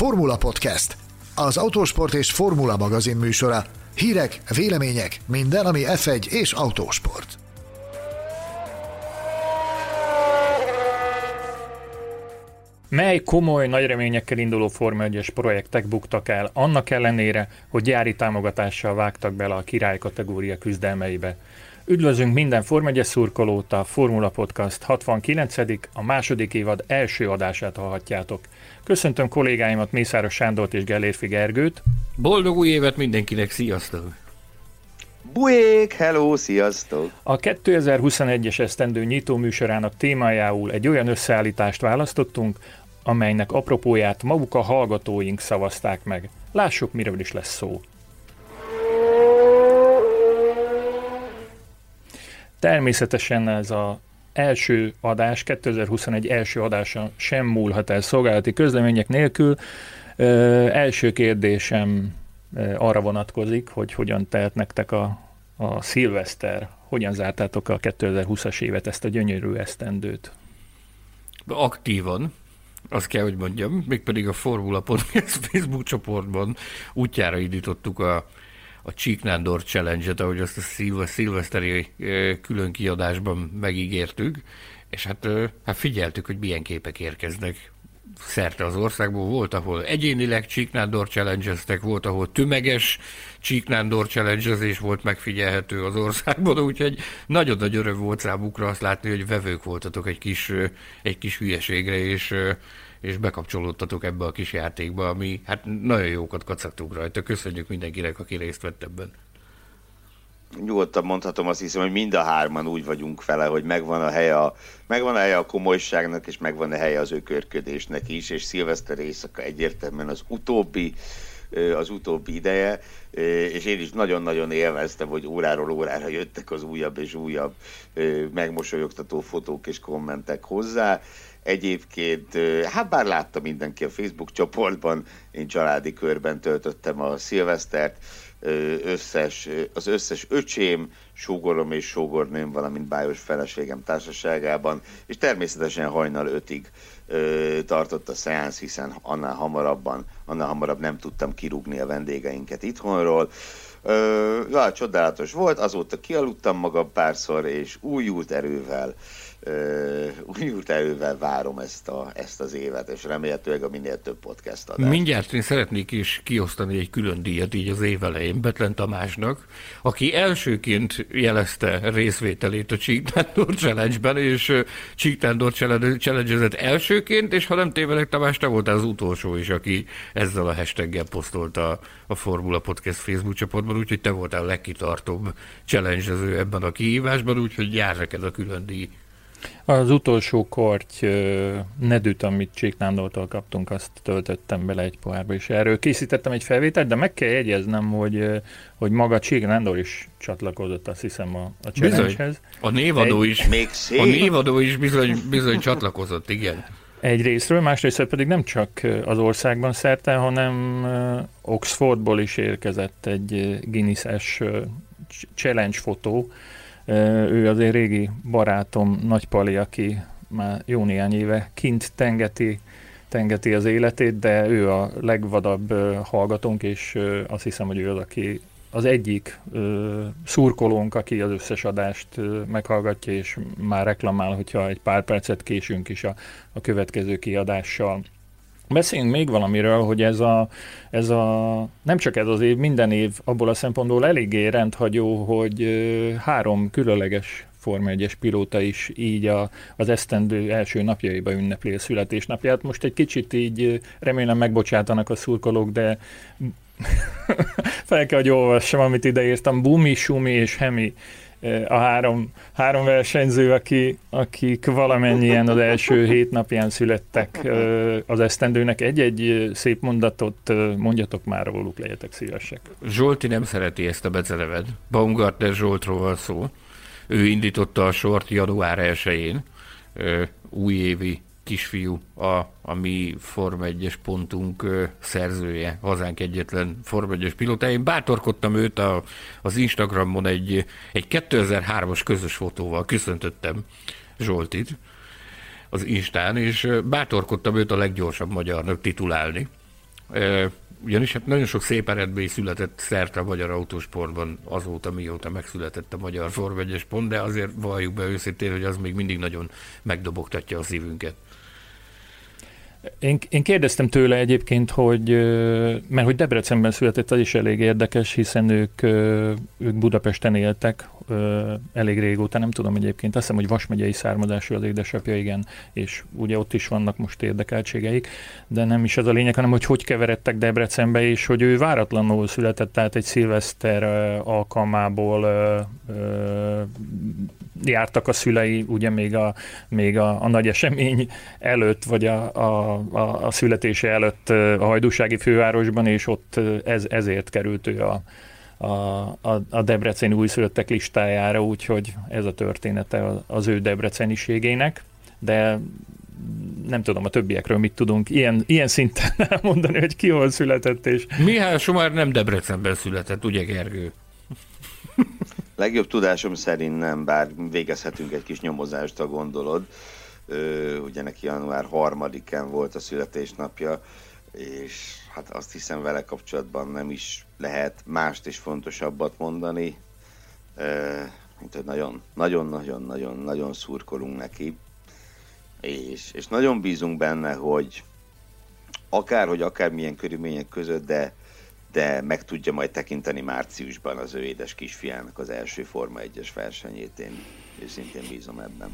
Formula Podcast, az autósport és formula magazin műsora. Hírek, vélemények, minden, ami F1 és autósport. Mely komoly, nagy reményekkel induló Forma 1 projektek buktak el, annak ellenére, hogy gyári támogatással vágtak bele a király kategória küzdelmeibe. Üdvözlünk minden Forma 1 szurkolót, a Formula Podcast 69. a második évad első adását hallhatjátok. Köszöntöm kollégáimat Mészáros Sándort és Gellérfi Gergőt. Boldog új évet mindenkinek, sziasztok! Bujék, hello, sziasztok! A 2021-es esztendő nyitó műsorának témájául egy olyan összeállítást választottunk, amelynek apropóját maguk a hallgatóink szavazták meg. Lássuk, miről is lesz szó. Természetesen ez a első adás, 2021 első adása sem múlhat el szolgálati közlemények nélkül. Ö, első kérdésem arra vonatkozik, hogy hogyan telt nektek a, a szilveszter, hogyan zártátok a 2020-as évet, ezt a gyönyörű esztendőt? Aktívan, azt kell, hogy mondjam, mégpedig a Formula Podcast Facebook csoportban útjára indítottuk a a Csíknándor Challenge-et, ahogy azt a szilve, szilveszteri külön kiadásban megígértük, és hát, hát figyeltük, hogy milyen képek érkeznek szerte az országból. Volt, ahol egyénileg Csíknándor challenge volt, ahol tömeges Csíknándor challenge volt megfigyelhető az országban, úgyhogy nagyon nagy öröm volt számukra azt látni, hogy vevők voltatok egy kis, egy kis hülyeségre, és és bekapcsolódtatok ebbe a kis játékba, ami hát nagyon jókat kacagtunk rajta. Köszönjük mindenkinek, aki részt vett ebben. Nyugodtan mondhatom, azt hiszem, hogy mind a hárman úgy vagyunk vele, hogy megvan a helye a, megvan a, helye a komolyságnak, és megvan a helye az ökörködésnek is, és szilveszter éjszaka egyértelműen az utóbbi az utóbbi ideje, és én is nagyon-nagyon élveztem, hogy óráról órára jöttek az újabb és újabb megmosolyogtató fotók és kommentek hozzá. Egyébként, hát bár látta mindenki a Facebook csoportban, én családi körben töltöttem a szilvesztert, összes, az összes öcsém, sógorom és sógornőm, valamint bájos feleségem társaságában, és természetesen hajnal ötig tartott a szeánsz, hiszen annál hamarabban, annál hamarabb nem tudtam kirúgni a vendégeinket itthonról. Ö, ja, csodálatos volt, azóta kialudtam magam párszor, és újult erővel újult erővel várom ezt, a, ezt az évet, és remélhetőleg a minél több podcast adás. Mindjárt én szeretnék is kiosztani egy külön díjat így az év elején Betlen Tamásnak, aki elsőként jelezte részvételét a Csíktándor Challenge-ben, és Csíktándor challenge elsőként, és ha nem tévedek, Tamás, te voltál az utolsó is, aki ezzel a hashtaggel posztolta a Formula Podcast Facebook csoportban, úgyhogy te voltál a legkitartóbb challenge ebben a kihívásban, úgyhogy jár neked a külön díj. Az utolsó korty nedűt, amit Csíknándortól kaptunk, azt töltöttem bele egy pohárba, és erről készítettem egy felvételt, de meg kell jegyeznem, hogy, hogy maga Csíknándor is csatlakozott, azt hiszem a, a challenge-hez. A névadó egy, is, még a névadó is bizony, bizony csatlakozott, igen. Egy részről, másrészt pedig nem csak az országban szerte, hanem Oxfordból is érkezett egy Guinness-es challenge fotó, ő az én régi barátom, Nagypali, aki már jó néhány éve kint tengeti, tengeti az életét, de ő a legvadabb hallgatónk, és azt hiszem, hogy ő az, aki az egyik ö, szurkolónk, aki az összes adást ö, meghallgatja, és már reklamál, hogyha egy pár percet késünk is a, a következő kiadással. Beszéljünk még valamiről, hogy ez a, ez a, nem csak ez az év, minden év abból a szempontból eléggé rendhagyó, hogy három különleges Forma 1 pilóta is így a, az esztendő első napjaiba ünnepli a születésnapját. Most egy kicsit így remélem megbocsátanak a szurkolók, de fel kell, hogy olvassam, amit ideírtam. Bumi, Sumi és Hemi a három, három versenyző, aki, akik valamennyien az első hét napján születtek az esztendőnek. Egy-egy szép mondatot mondjatok már róluk, legyetek szívesek. Zsolti nem szereti ezt a becenevet. Baumgartner Zsoltról van szó. Ő indította a sort január 1-én, újévi kisfiú a, a mi Form 1-es pontunk szerzője, hazánk egyetlen Form 1-es pilóta. Én bátorkodtam őt a, az Instagramon egy, egy 2003-as közös fotóval, köszöntöttem Zsoltit az Instán, és bátorkodtam őt a leggyorsabb magyarnak titulálni Ugyanis hát nagyon sok szép eredmény született szerte a magyar autósportban azóta, mióta megszületett a magyar Form pont, de azért valljuk be őszintén, hogy az még mindig nagyon megdobogtatja a szívünket. Én, én kérdeztem tőle egyébként, hogy, mert hogy Debrecenben született, az is elég érdekes, hiszen ők, ők Budapesten éltek elég régóta, nem tudom egyébként, azt hiszem, hogy Vas megyei származású az édesapja, igen, és ugye ott is vannak most érdekeltségeik, de nem is ez a lényeg, hanem hogy hogy keveredtek Debrecenbe, és hogy ő váratlanul született, tehát egy szilveszter alkalmából jártak a szülei, ugye még a, még a, a nagy esemény előtt, vagy a, a, a, a születése előtt a hajdúsági fővárosban, és ott ez, ezért került ő a, a, a, a Debreceni újszülöttek listájára, úgyhogy ez a története az ő debreceniségének, de nem tudom a többiekről mit tudunk ilyen, ilyen szinten elmondani, hogy ki hol született. És... Mihály Somár nem Debrecenben született, ugye Gergő? Legjobb tudásom szerint nem, bár végezhetünk egy kis nyomozást, ha gondolod. Ö, ugye neki január 3-án volt a születésnapja, és hát azt hiszem vele kapcsolatban nem is lehet mást és fontosabbat mondani, ö, mint hogy nagyon, nagyon, nagyon, nagyon, nagyon szurkolunk neki, és, és nagyon bízunk benne, hogy akárhogy, akármilyen körülmények között, de de meg tudja majd tekinteni márciusban az ő édes kisfiának az első Forma 1-es versenyét. Én őszintén bízom ebben.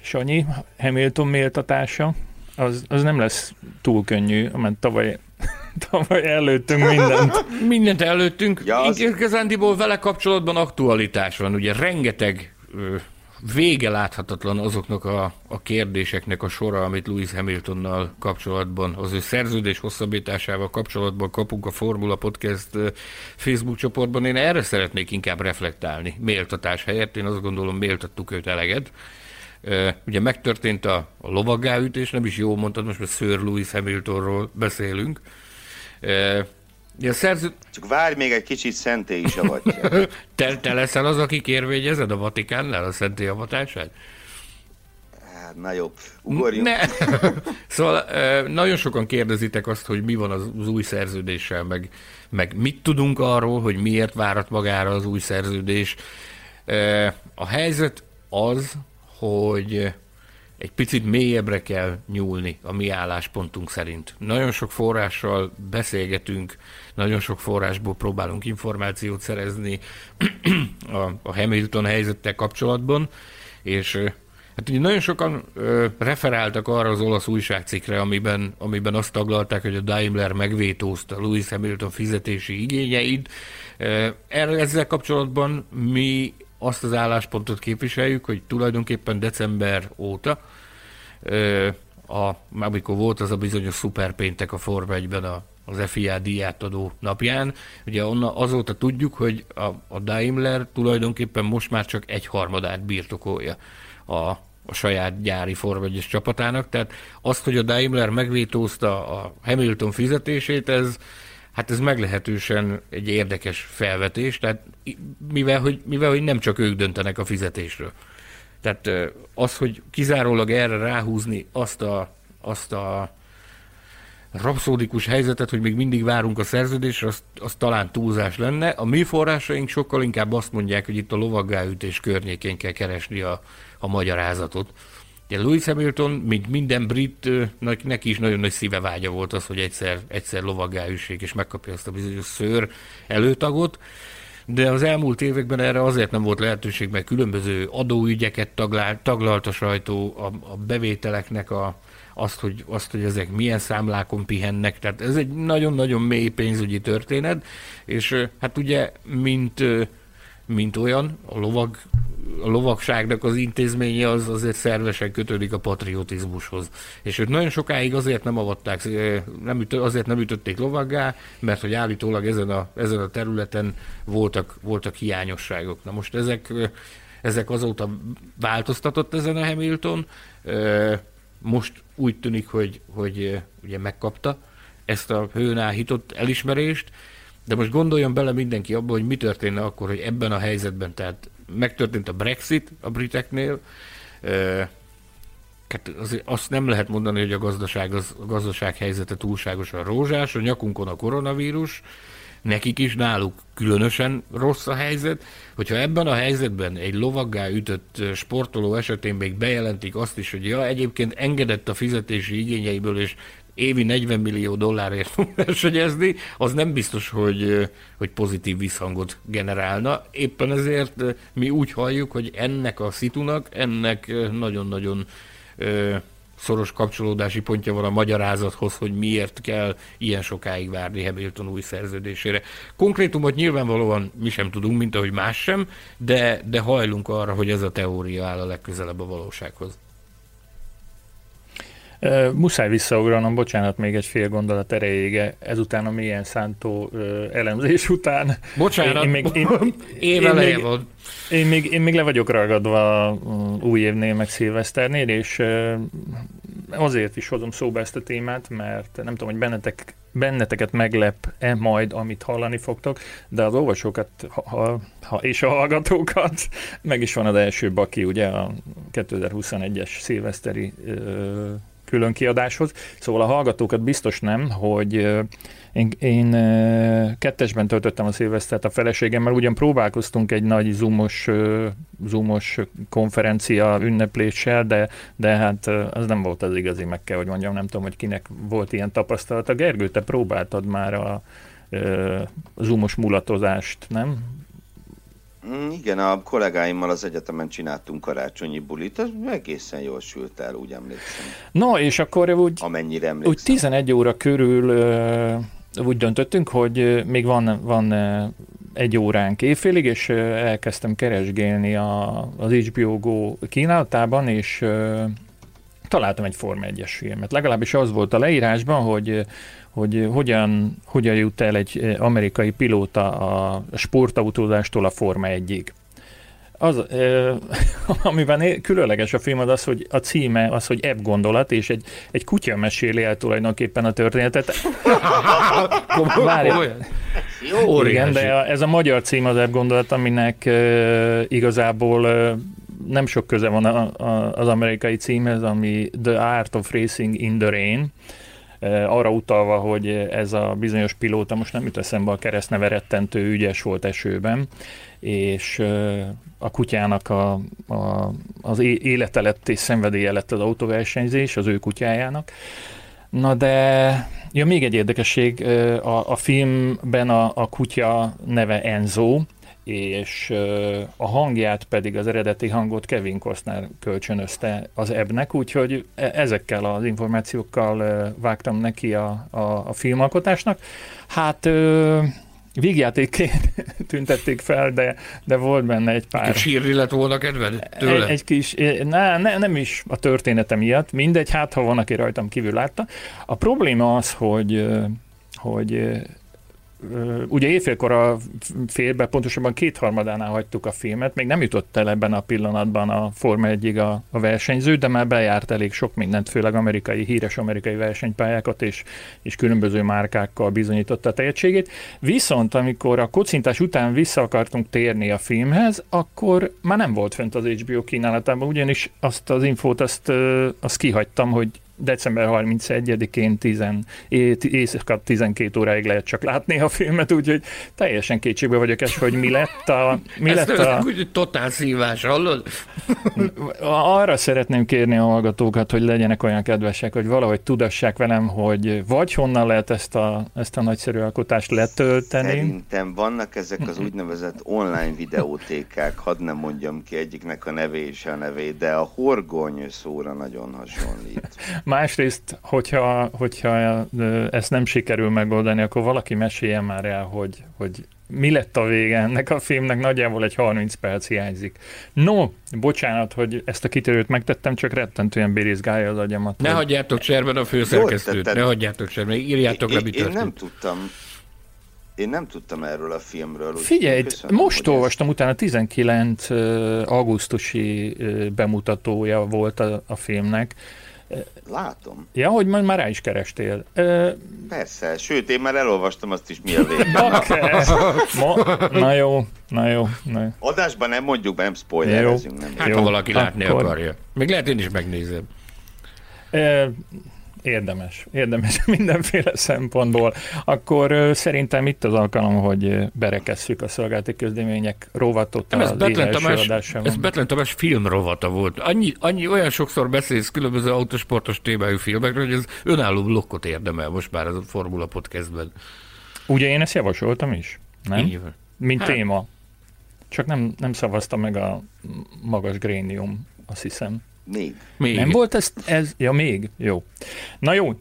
Sanyi, Hamilton méltatása, az, az nem lesz túl könnyű, mert tavaly, tavaly előttünk mindent. mindent előttünk. Ja, az... Igazándiból vele kapcsolatban aktualitás van, ugye rengeteg vége láthatatlan azoknak a, a kérdéseknek a sora, amit Lewis Hamiltonnal kapcsolatban, az ő szerződés hosszabbításával kapcsolatban kapunk a Formula Podcast Facebook csoportban. Én erre szeretnék inkább reflektálni, méltatás helyett. Én azt gondolom, méltattuk őt eleget. Ugye megtörtént a, a lovaggáütés, nem is jó mondtad, most már Sir Lewis Hamiltonról beszélünk. Ja, szerző... Csak várj még egy kicsit szentély is avatja. te, te leszel az, aki kérvényezed a Vatikánnál a szentély avatását? Hát, na jó, ugorjunk. Ne. szóval nagyon sokan kérdezitek azt, hogy mi van az, új szerződéssel, meg, meg mit tudunk arról, hogy miért várat magára az új szerződés. A helyzet az, hogy egy picit mélyebbre kell nyúlni a mi álláspontunk szerint. Nagyon sok forrással beszélgetünk, nagyon sok forrásból próbálunk információt szerezni a, a Hamilton helyzettel kapcsolatban, és hát ugye nagyon sokan ö, referáltak arra az olasz újságcikkre, amiben, amiben azt taglalták, hogy a Daimler megvétózta Lewis Hamilton fizetési igényeit. Erre ezzel kapcsolatban mi azt az álláspontot képviseljük, hogy tulajdonképpen december óta, a, amikor volt az a bizonyos szuperpéntek a Forma 1-ben a, az FIA díját adó napján, ugye onna, azóta tudjuk, hogy a, a Daimler tulajdonképpen most már csak egy harmadát birtokolja a, a saját gyári Forma 1 csapatának, tehát azt, hogy a Daimler megvétózta a Hamilton fizetését, ez, Hát ez meglehetősen egy érdekes felvetés, tehát mivel hogy, mivel, hogy nem csak ők döntenek a fizetésről. Tehát az, hogy kizárólag erre ráhúzni azt a, azt a rapszódikus helyzetet, hogy még mindig várunk a szerződésre, az, az talán túlzás lenne. A mi forrásaink sokkal inkább azt mondják, hogy itt a lovaggáütés környékén kell keresni a, a magyarázatot. Ugye Louis Hamilton, mint minden brit, neki is nagyon nagy szíve vágya volt az, hogy egyszer, egyszer lovaggá üssék, és megkapja azt a bizonyos szőr előtagot, de az elmúlt években erre azért nem volt lehetőség, mert különböző adóügyeket taglalt, taglalt a sajtó, a, a bevételeknek a, azt, hogy, azt, hogy ezek milyen számlákon pihennek, tehát ez egy nagyon-nagyon mély pénzügyi történet, és hát ugye, mint mint olyan, a, lovag, a lovagságnak az intézménye az azért szervesen kötődik a patriotizmushoz. És őt nagyon sokáig azért nem avatták, nem üt, azért nem ütötték lovaggá, mert hogy állítólag ezen a, ezen a területen voltak, voltak hiányosságok. Na most ezek, ezek azóta változtatott ezen a Hamilton, most úgy tűnik, hogy, hogy ugye megkapta ezt a hőn áhított elismerést, de most gondoljon bele mindenki abba, hogy mi történne akkor, hogy ebben a helyzetben, tehát megtörtént a Brexit a briteknél, hát az, azt nem lehet mondani, hogy a gazdaság, az, a gazdaság helyzete túlságosan rózsás, a nyakunkon a koronavírus, nekik is, náluk különösen rossz a helyzet, hogyha ebben a helyzetben egy lovaggá ütött sportoló esetén még bejelentik azt is, hogy ja, egyébként engedett a fizetési igényeiből, és évi 40 millió dollárért fog versenyezni, az nem biztos, hogy, hogy pozitív visszhangot generálna. Éppen ezért mi úgy halljuk, hogy ennek a szitunak, ennek nagyon-nagyon szoros kapcsolódási pontja van a magyarázathoz, hogy miért kell ilyen sokáig várni Hamilton új szerződésére. Konkrétumot nyilvánvalóan mi sem tudunk, mint ahogy más sem, de, de hajlunk arra, hogy ez a teória áll a legközelebb a valósághoz. Muszáj visszaugranom, bocsánat, még egy fél gondolat erejéige, ezután a mélyen szántó elemzés után. Bocsánat, én, még, én, én, én, még, én, még, én még le vagyok ragadva új évnél, meg szilveszternél, és azért is hozom szóba ezt a témát, mert nem tudom, hogy bennetek, benneteket meglep-e majd, amit hallani fogtok, de az olvasókat ha, ha, és a hallgatókat meg is van az első baki, ugye a 2021-es szilveszteri uh, külön kiadáshoz. Szóval a hallgatókat biztos nem, hogy én, én kettesben töltöttem a szilvesztert a feleségemmel, ugyan próbálkoztunk egy nagy zoomos, zoomos konferencia ünnepléssel, de, de hát az nem volt az igazi, meg kell, hogy mondjam, nem tudom, hogy kinek volt ilyen tapasztalata. Gergő, te próbáltad már a, zoomos mulatozást, nem? Mm, igen, a kollégáimmal az egyetemen csináltunk karácsonyi bulit, az egészen jól sült el, úgy emlékszem. No, és akkor úgy, Amennyire emlékszem. úgy 11 óra körül úgy döntöttünk, hogy még van, van egy óránk évfélig, és elkezdtem keresgélni a, az HBO Go kínálatában, és találtam egy Forma 1-es filmet. Legalábbis az volt a leírásban, hogy hogy hogyan, hogyan jut el egy eh, amerikai pilóta a sportautózástól a Forma 1-ig. Az, eh, amiben különleges a film az az, hogy a címe az, hogy ebb gondolat, és egy, egy kutya meséli el tulajdonképpen a történetet. Várj, Jó, igen, de a, ez a magyar cím az ebb gondolat, aminek eh, igazából eh, nem sok köze van a, a, az amerikai címhez, ami The Art of Racing in the Rain, arra utalva, hogy ez a bizonyos pilóta, most nem jut eszembe a keresztneve rettentő ügyes volt esőben, és a kutyának a, a, az élete lett és szenvedélye lett az autóversenyzés, az ő kutyájának. Na de ja, még egy érdekesség, a, a filmben a, a kutya neve Enzo, és a hangját pedig az eredeti hangot Kevin Costner kölcsönözte az ebnek, úgyhogy e, ezekkel az információkkal vágtam neki a, a, a filmalkotásnak. Hát vígjátékként tüntették fel, de, de volt benne egy pár... Egy sírni lett volna kedved tőle? Egy, egy kis, ne, ne, nem is a története miatt, mindegy, hát ha van, aki rajtam kívül látta. A probléma az, hogy hogy ugye éjfélkor a félbe, pontosabban kétharmadánál hagytuk a filmet, még nem jutott el ebben a pillanatban a Forma 1 a, a versenyző, de már bejárt elég sok mindent, főleg amerikai, híres amerikai versenypályákat, és, és különböző márkákkal bizonyította a tehetségét. Viszont amikor a kocintás után vissza akartunk térni a filmhez, akkor már nem volt fent az HBO kínálatában, ugyanis azt az infót azt, azt kihagytam, hogy december 31-én 10, éjszaka 12 óráig lehet csak látni a filmet, úgyhogy teljesen kétségbe vagyok es, hogy mi lett a... Mi lett a... Úgy, totál szívás, hallod? Arra szeretném kérni a hallgatókat, hogy legyenek olyan kedvesek, hogy valahogy tudassák velem, hogy vagy honnan lehet ezt a, ezt a nagyszerű alkotást letölteni. Szerintem vannak ezek az úgynevezett online videótékák, hadd nem mondjam ki egyiknek a nevé és a nevé, de a horgony szóra nagyon hasonlít. Másrészt, hogyha, hogyha ezt nem sikerül megoldani, akkor valaki meséljen már el, hogy, hogy mi lett a vége ennek a filmnek, nagyjából egy 30 perc hiányzik. No, bocsánat, hogy ezt a kitérőt megtettem, csak rettentően bérizgálja az agyamat. Ne hogy... hagyjátok cserben a főszerkesztőt, ne hagyjátok cserben, írjátok le, mit Én nem tudtam, én nem tudtam erről a filmről. Figyelj, köszönöm, most olvastam ezt... utána 19 augusztusi bemutatója volt a, a filmnek, Látom. Ja, hogy majd már rá is kerestél. Persze, sőt, én már elolvastam azt is, mi a vége. okay. na jó, na jó, na jó. Adásban nem mondjuk, nem spoilerezünk. Nem hát, jó. ha valaki látni Akkor... akarja. Még lehet én is megnézem. Érdemes, érdemes mindenféle szempontból. Akkor szerintem itt az alkalom, hogy berekesszük a szolgálati közlemények rovatot Nem, ez Betlen Tamás, ez Betlen Tamás filmrovata volt. Annyi, annyi, olyan sokszor beszélsz különböző autosportos témájú filmekről, hogy ez önálló blokkot érdemel most már az a Formula Podcastben. Ugye én ezt javasoltam is, nem? Igen. Mint hát. téma. Csak nem, nem szavaztam meg a magas grénium, azt hiszem. Még. még. Nem volt ez, ez? Ja, még. Jó. Na jó.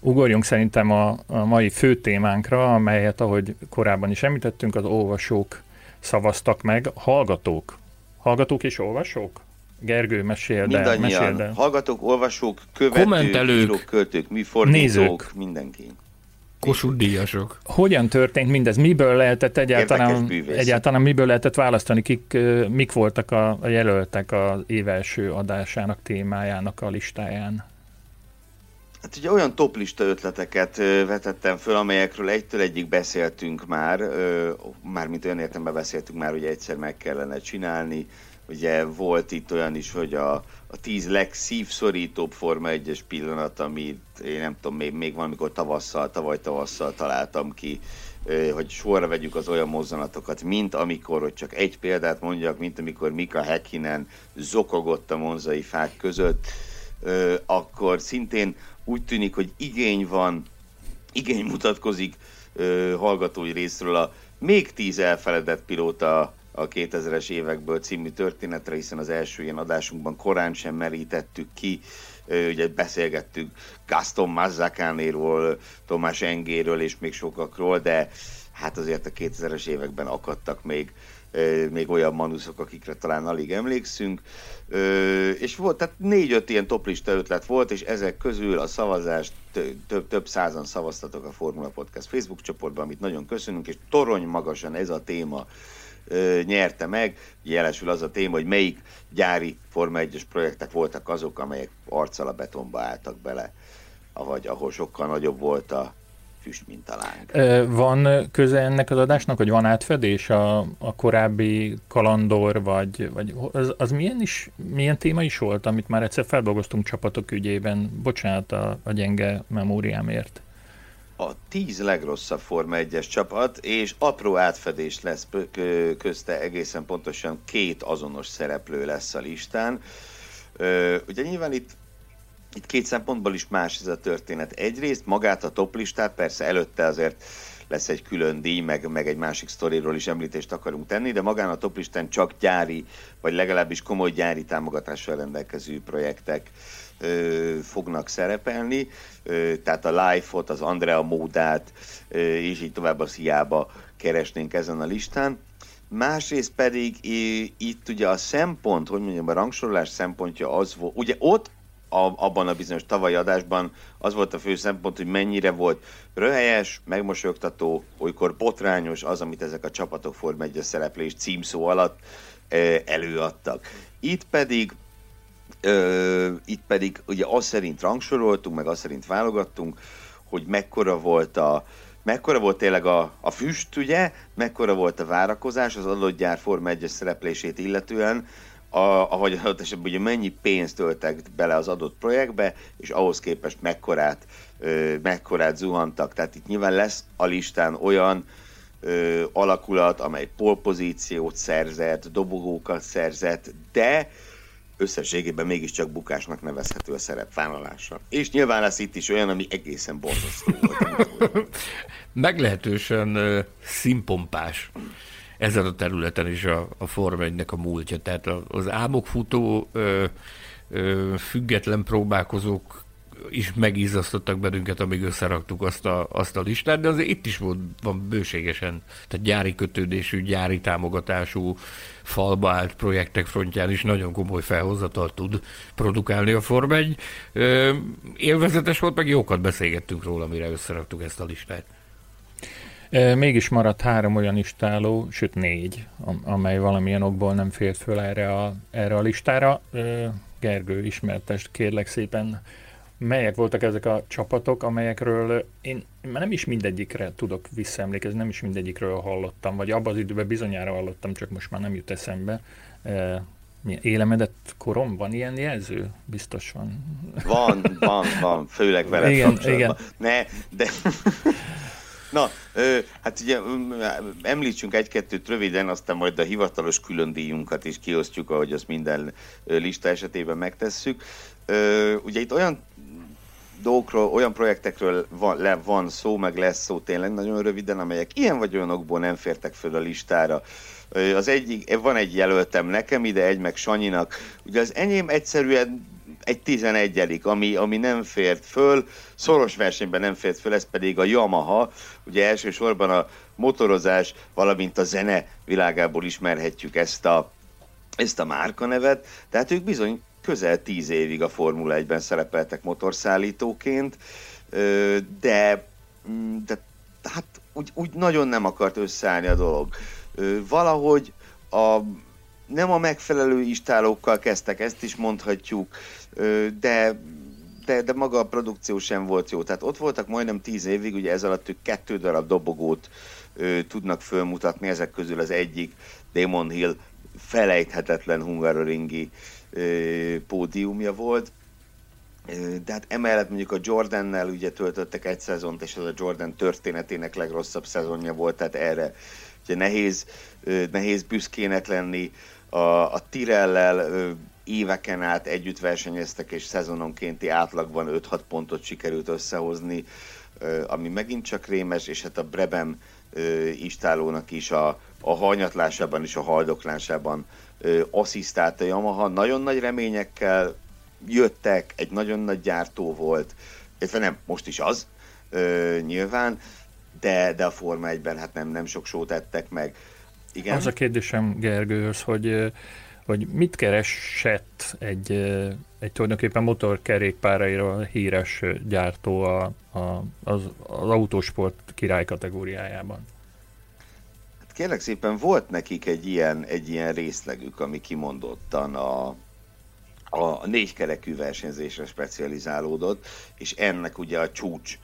Ugorjunk szerintem a, a mai fő témánkra, amelyet, ahogy korábban is említettünk, az olvasók szavaztak meg. Hallgatók. Hallgatók és olvasók? Gergő, mesél de, mesél de. Hallgatók, olvasók, követők, írók, költők, mi fordítók, Nézők. mindenki. Kossuth díjasok. Hogyan történt mindez? Miből lehetett egyáltalán, egyáltalán miből lehetett választani, kik, mik voltak a, a jelöltek az év első adásának témájának a listáján? Hát ugye olyan toplista ötleteket vetettem föl, amelyekről egytől egyik beszéltünk már, már mint olyan értelemben beszéltünk már, hogy egyszer meg kellene csinálni, Ugye volt itt olyan is, hogy a, a tíz legszívszorítóbb Forma 1-es pillanat, amit én nem tudom, még, még valamikor tavasszal, tavaly tavasszal találtam ki, hogy sorra vegyük az olyan mozzanatokat, mint amikor, hogy csak egy példát mondjak, mint amikor Mika Häkkinen zokogott a monzai fák között, akkor szintén úgy tűnik, hogy igény van, igény mutatkozik hallgatói részről a még tíz elfeledett pilóta a 2000-es évekből című történetre, hiszen az első ilyen adásunkban korán sem merítettük ki, ugye beszélgettük Gaston Mazzacánéról, Tomás Engéről és még sokakról, de hát azért a 2000-es években akadtak még, még olyan manuszok, akikre talán alig emlékszünk, és volt, tehát négy-öt ilyen toplista ötlet volt, és ezek közül a szavazást több, több százan szavaztatok a Formula Podcast Facebook csoportban, amit nagyon köszönünk, és torony magasan ez a téma nyerte meg. Jelesül az a téma, hogy melyik gyári Forma 1-es projektek voltak azok, amelyek arccal a betonba álltak bele, vagy ahol sokkal nagyobb volt a füst, mint a láng. Van köze ennek az adásnak, hogy van átfedés a, a korábbi kalandor, vagy, vagy az, az milyen, is, milyen téma is volt, amit már egyszer feldolgoztunk csapatok ügyében? Bocsánat a, a gyenge memóriámért a tíz legrosszabb Forma 1-es csapat, és apró átfedés lesz közte egészen pontosan két azonos szereplő lesz a listán. Ugye nyilván itt itt két szempontból is más ez a történet. Egyrészt magát a toplistát, persze előtte azért lesz egy külön díj, meg, meg egy másik sztoriról is említést akarunk tenni, de magán a toplistán csak gyári, vagy legalábbis komoly gyári támogatással rendelkező projektek fognak szerepelni, tehát a Life-ot, az Andrea Módát, és így tovább az hiába keresnénk ezen a listán. Másrészt pedig itt ugye a szempont, hogy mondjam, a rangsorolás szempontja az volt, ugye ott a, abban a bizonyos tavalyi adásban az volt a fő szempont, hogy mennyire volt röhelyes, megmosolyogtató, olykor botrányos az, amit ezek a csapatok Form 1 szereplés címszó alatt előadtak. Itt pedig Ö, itt pedig ugye azt szerint rangsoroltunk, meg azt szerint válogattunk, hogy mekkora volt a, mekkora volt tényleg a, a füst, ugye, mekkora volt a várakozás az adott gyár Forma 1 szereplését illetően, a, ahogy adott esetben ugye mennyi pénzt töltek bele az adott projektbe, és ahhoz képest mekkorát, ö, mekkorát zuhantak. Tehát itt nyilván lesz a listán olyan ö, alakulat, amely polpozíciót szerzett, dobogókat szerzett, de összességében mégiscsak bukásnak nevezhető a szerepvállalása. És nyilván lesz itt is olyan, ami egészen borzasztó volt. Meglehetősen uh, színpompás ezen a területen is a, a Forma 1 a múltja. Tehát az álmokfutó ö, ö, független próbálkozók is megízasztottak bennünket, amíg összeraktuk azt a, azt a listát, de azért itt is volt, van bőségesen, tehát gyári kötődésű, gyári támogatású, falba állt projektek frontján is nagyon komoly felhozatal tud produkálni a Form 1. Élvezetes volt, meg jókat beszélgettünk róla, mire összeraktuk ezt a listát. Mégis maradt három olyan istáló, sőt négy, amely valamilyen okból nem fért föl erre a, erre a listára. Gergő, ismertest kérlek szépen melyek voltak ezek a csapatok, amelyekről én már nem is mindegyikre tudok visszaemlékezni, nem is mindegyikről hallottam, vagy abban az időben bizonyára hallottam, csak most már nem jut eszembe. élemedett korom? Van ilyen jelző? Biztos van. Van, van, van, főleg veled igen, igen. Ne, de... Na, ö, hát ugye említsünk egy-kettőt röviden, aztán majd a hivatalos különdíjunkat is kiosztjuk, ahogy azt minden lista esetében megtesszük. Ö, ugye itt olyan dolgokról, olyan projektekről van, le, van szó, meg lesz szó tényleg nagyon röviden, amelyek ilyen vagy olyanokból nem fértek föl a listára. Az egyik, van egy jelöltem nekem ide, egy meg Sanyinak. Ugye az enyém egyszerűen egy 11 ami, ami nem fért föl, szoros versenyben nem fért föl, ez pedig a Yamaha. Ugye elsősorban a motorozás, valamint a zene világából ismerhetjük ezt a, ezt a márkanevet, tehát ők bizony közel 10 évig a Formula 1-ben szerepeltek motorszállítóként, de, de hát úgy, úgy nagyon nem akart összeállni a dolog. Valahogy a, nem a megfelelő istálókkal kezdtek, ezt is mondhatjuk, de, de, de maga a produkció sem volt jó. Tehát ott voltak majdnem tíz évig, ugye ez alatt ők kettő darab dobogót ö, tudnak fölmutatni, ezek közül az egyik Damon Hill felejthetetlen hungaroringi pódiumja volt. De hát emellett mondjuk a Jordannel ugye töltöttek egy szezont, és az a Jordan történetének legrosszabb szezonja volt, tehát erre ugye nehéz, nehéz büszkének lenni. A, a Tirellel éveken át együtt versenyeztek, és szezononkénti átlagban 5-6 pontot sikerült összehozni, ami megint csak rémes, és hát a Breben istálónak is a, a hanyatlásában és a haldoklásában asszisztált a Yamaha. Nagyon nagy reményekkel jöttek, egy nagyon nagy gyártó volt, illetve nem, most is az, nyilván, de, de a Forma 1-ben hát nem, nem sok sót tettek meg. Igen? Az a kérdésem Gergőhöz, hogy hogy mit keresett egy, egy tulajdonképpen motorkerékpáraira híres gyártó a, a, az, az autósport király kategóriájában? Kérlek szépen, volt nekik egy ilyen, egy ilyen részlegük, ami kimondottan a, a négykerekű versenyzésre specializálódott, és ennek ugye a csúcs,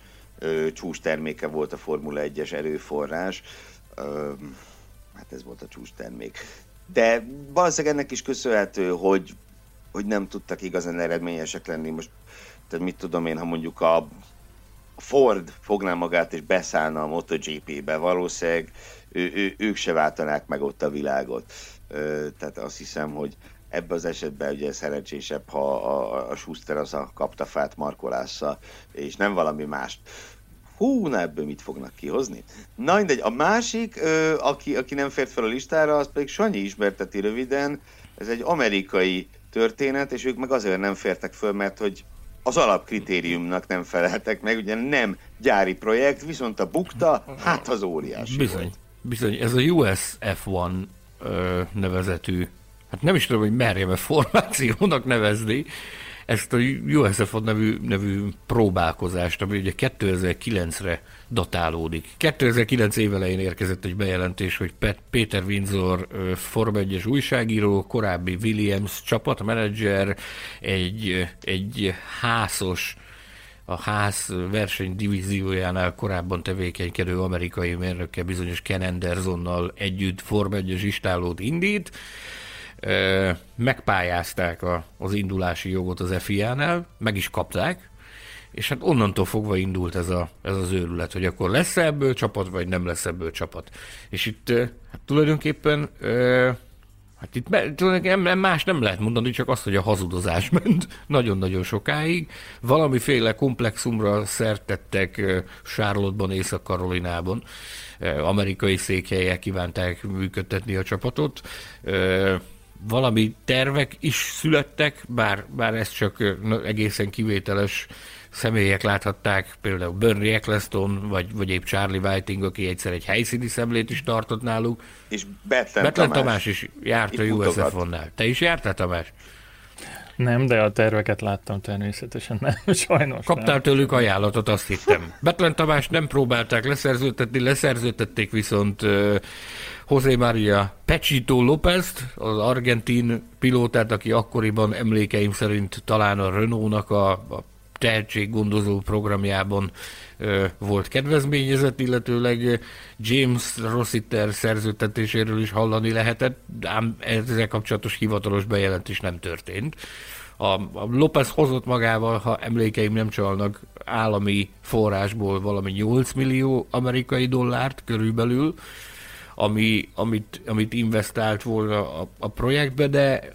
csúcs terméke volt a Formula 1-es erőforrás. Hát ez volt a csúcs termék. De valószínűleg ennek is köszönhető, hogy, hogy nem tudtak igazán eredményesek lenni. Most, tehát mit tudom én, ha mondjuk a Ford fogná magát és beszállna a MotoGP-be, valószínűleg ő, ő, ők se váltanák meg ott a világot. Tehát azt hiszem, hogy ebben az esetben ugye szerencsésebb, ha a, a Schuster az a kaptafát markolásza, és nem valami mást hú, na ebből mit fognak kihozni? Na mindegy, a másik, aki, aki nem fért fel a listára, az pedig Sanyi ismerteti röviden, ez egy amerikai történet, és ők meg azért nem fértek föl, mert hogy az alapkritériumnak nem feleltek meg, ugye nem gyári projekt, viszont a bukta, hát az óriási Bizony, volt. Bizony. Ez a US F1 ö, nevezetű, hát nem is tudom, hogy merjem-e formációnak nevezni, ezt a USF nevű, nevű próbálkozást, ami ugye 2009-re datálódik. 2009 évelején érkezett egy bejelentés, hogy Pet, Péter Windsor Form 1 újságíró, korábbi Williams csapatmenedzser, egy, egy házos a ház verseny divíziójánál korábban tevékenykedő amerikai mérnökkel bizonyos Ken Andersonnal együtt Form 1 istálót indít, megpályázták a, az indulási jogot az FIA-nál, meg is kapták, és hát onnantól fogva indult ez, a, ez az őrület, hogy akkor lesz ebből csapat, vagy nem lesz ebből csapat. És itt hát tulajdonképpen Hát itt tulajdonképpen más nem lehet mondani, csak azt, hogy a hazudozás ment nagyon-nagyon sokáig. Valamiféle komplexumra szertettek Charlotte-ban, Észak-Karolinában. Amerikai székhelyek kívánták működtetni a csapatot valami tervek is születtek, bár, bár ez csak egészen kivételes személyek láthatták, például Bernie Eccleston, vagy, vagy épp Charlie Whiting, aki egyszer egy helyszíni szemlét is tartott náluk. És Betlen, Betlen Tamás. Tamás is járt a USF vonnál. Te is jártál, Tamás? Nem, de a terveket láttam természetesen, nem, sajnos Kaptál nem. tőlük ajánlatot, azt hittem. Betlen Tamás nem próbálták leszerződtetni, leszerződtették viszont uh, José Maria Pechito lópez az argentin pilótát, aki akkoriban emlékeim szerint talán a Renault-nak a, a tehetséggondozó programjában volt kedvezményezett, illetőleg James Rossiter szerződtetéséről is hallani lehetett, ám ezzel kapcsolatos hivatalos bejelentés nem történt. A, a López hozott magával, ha emlékeim nem csalnak, állami forrásból valami 8 millió amerikai dollárt körülbelül, ami, amit, amit investált volna a, a projektbe, de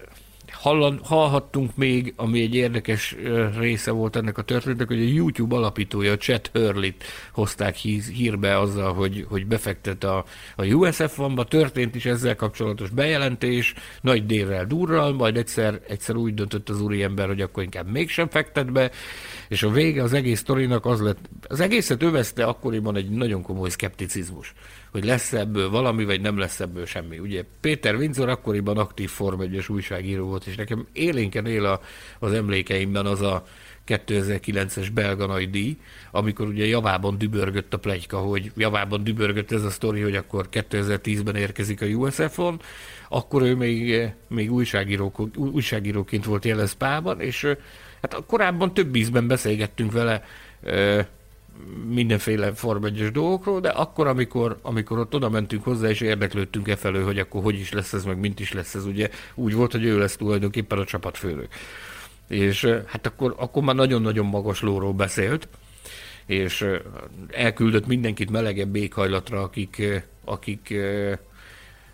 hallan, hallhattunk még, ami egy érdekes része volt ennek a történetnek, hogy a YouTube alapítója, Chet Hurlit hozták hírbe azzal, hogy, hogy befektet a, a USF ba történt is ezzel kapcsolatos bejelentés, nagy délrel durral, majd egyszer, egyszer úgy döntött az úriember, hogy akkor inkább mégsem fektet be, és a vége az egész sztorinak az lett, az egészet övezte akkoriban egy nagyon komoly szkepticizmus hogy lesz ebből valami, vagy nem lesz ebből semmi. Ugye Péter Windsor akkoriban aktív Form 1 újságíró volt, és nekem élénken él a, az emlékeimben az a 2009-es belga nagy díj, amikor ugye javában dübörgött a plegyka, hogy javában dübörgött ez a sztori, hogy akkor 2010-ben érkezik a USF-on, akkor ő még, még újságíró, újságíróként volt jelen Spában, és hát korábban több ízben beszélgettünk vele mindenféle Form dolgokról, de akkor, amikor, amikor ott oda mentünk hozzá, és érdeklődtünk e felől, hogy akkor hogy is lesz ez, meg mint is lesz ez, ugye úgy volt, hogy ő lesz tulajdonképpen a csapatfőnök. És hát akkor, akkor már nagyon-nagyon magas lóról beszélt, és elküldött mindenkit melegebb éghajlatra, akik, akik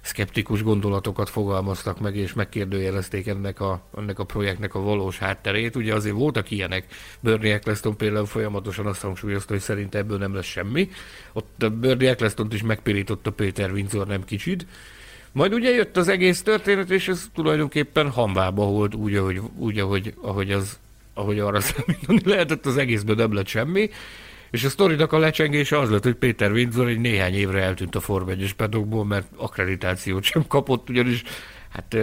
szkeptikus gondolatokat fogalmaztak meg, és megkérdőjelezték ennek a, ennek a projektnek a valós hátterét. Ugye azért voltak ilyenek, Bernie Eccleston például folyamatosan azt hangsúlyozta, hogy szerint ebből nem lesz semmi. Ott Bernie eccleston is megpirította Péter Windsor nem kicsit. Majd ugye jött az egész történet, és ez tulajdonképpen hamvába volt, úgy, ahogy, úgy ahogy, ahogy, az, ahogy arra számítani lehetett, az egészben nem lett semmi. És a sztorinak a lecsengése az lett, hogy Péter Windsor egy néhány évre eltűnt a Form 1 pedokból, mert akkreditációt sem kapott, ugyanis hát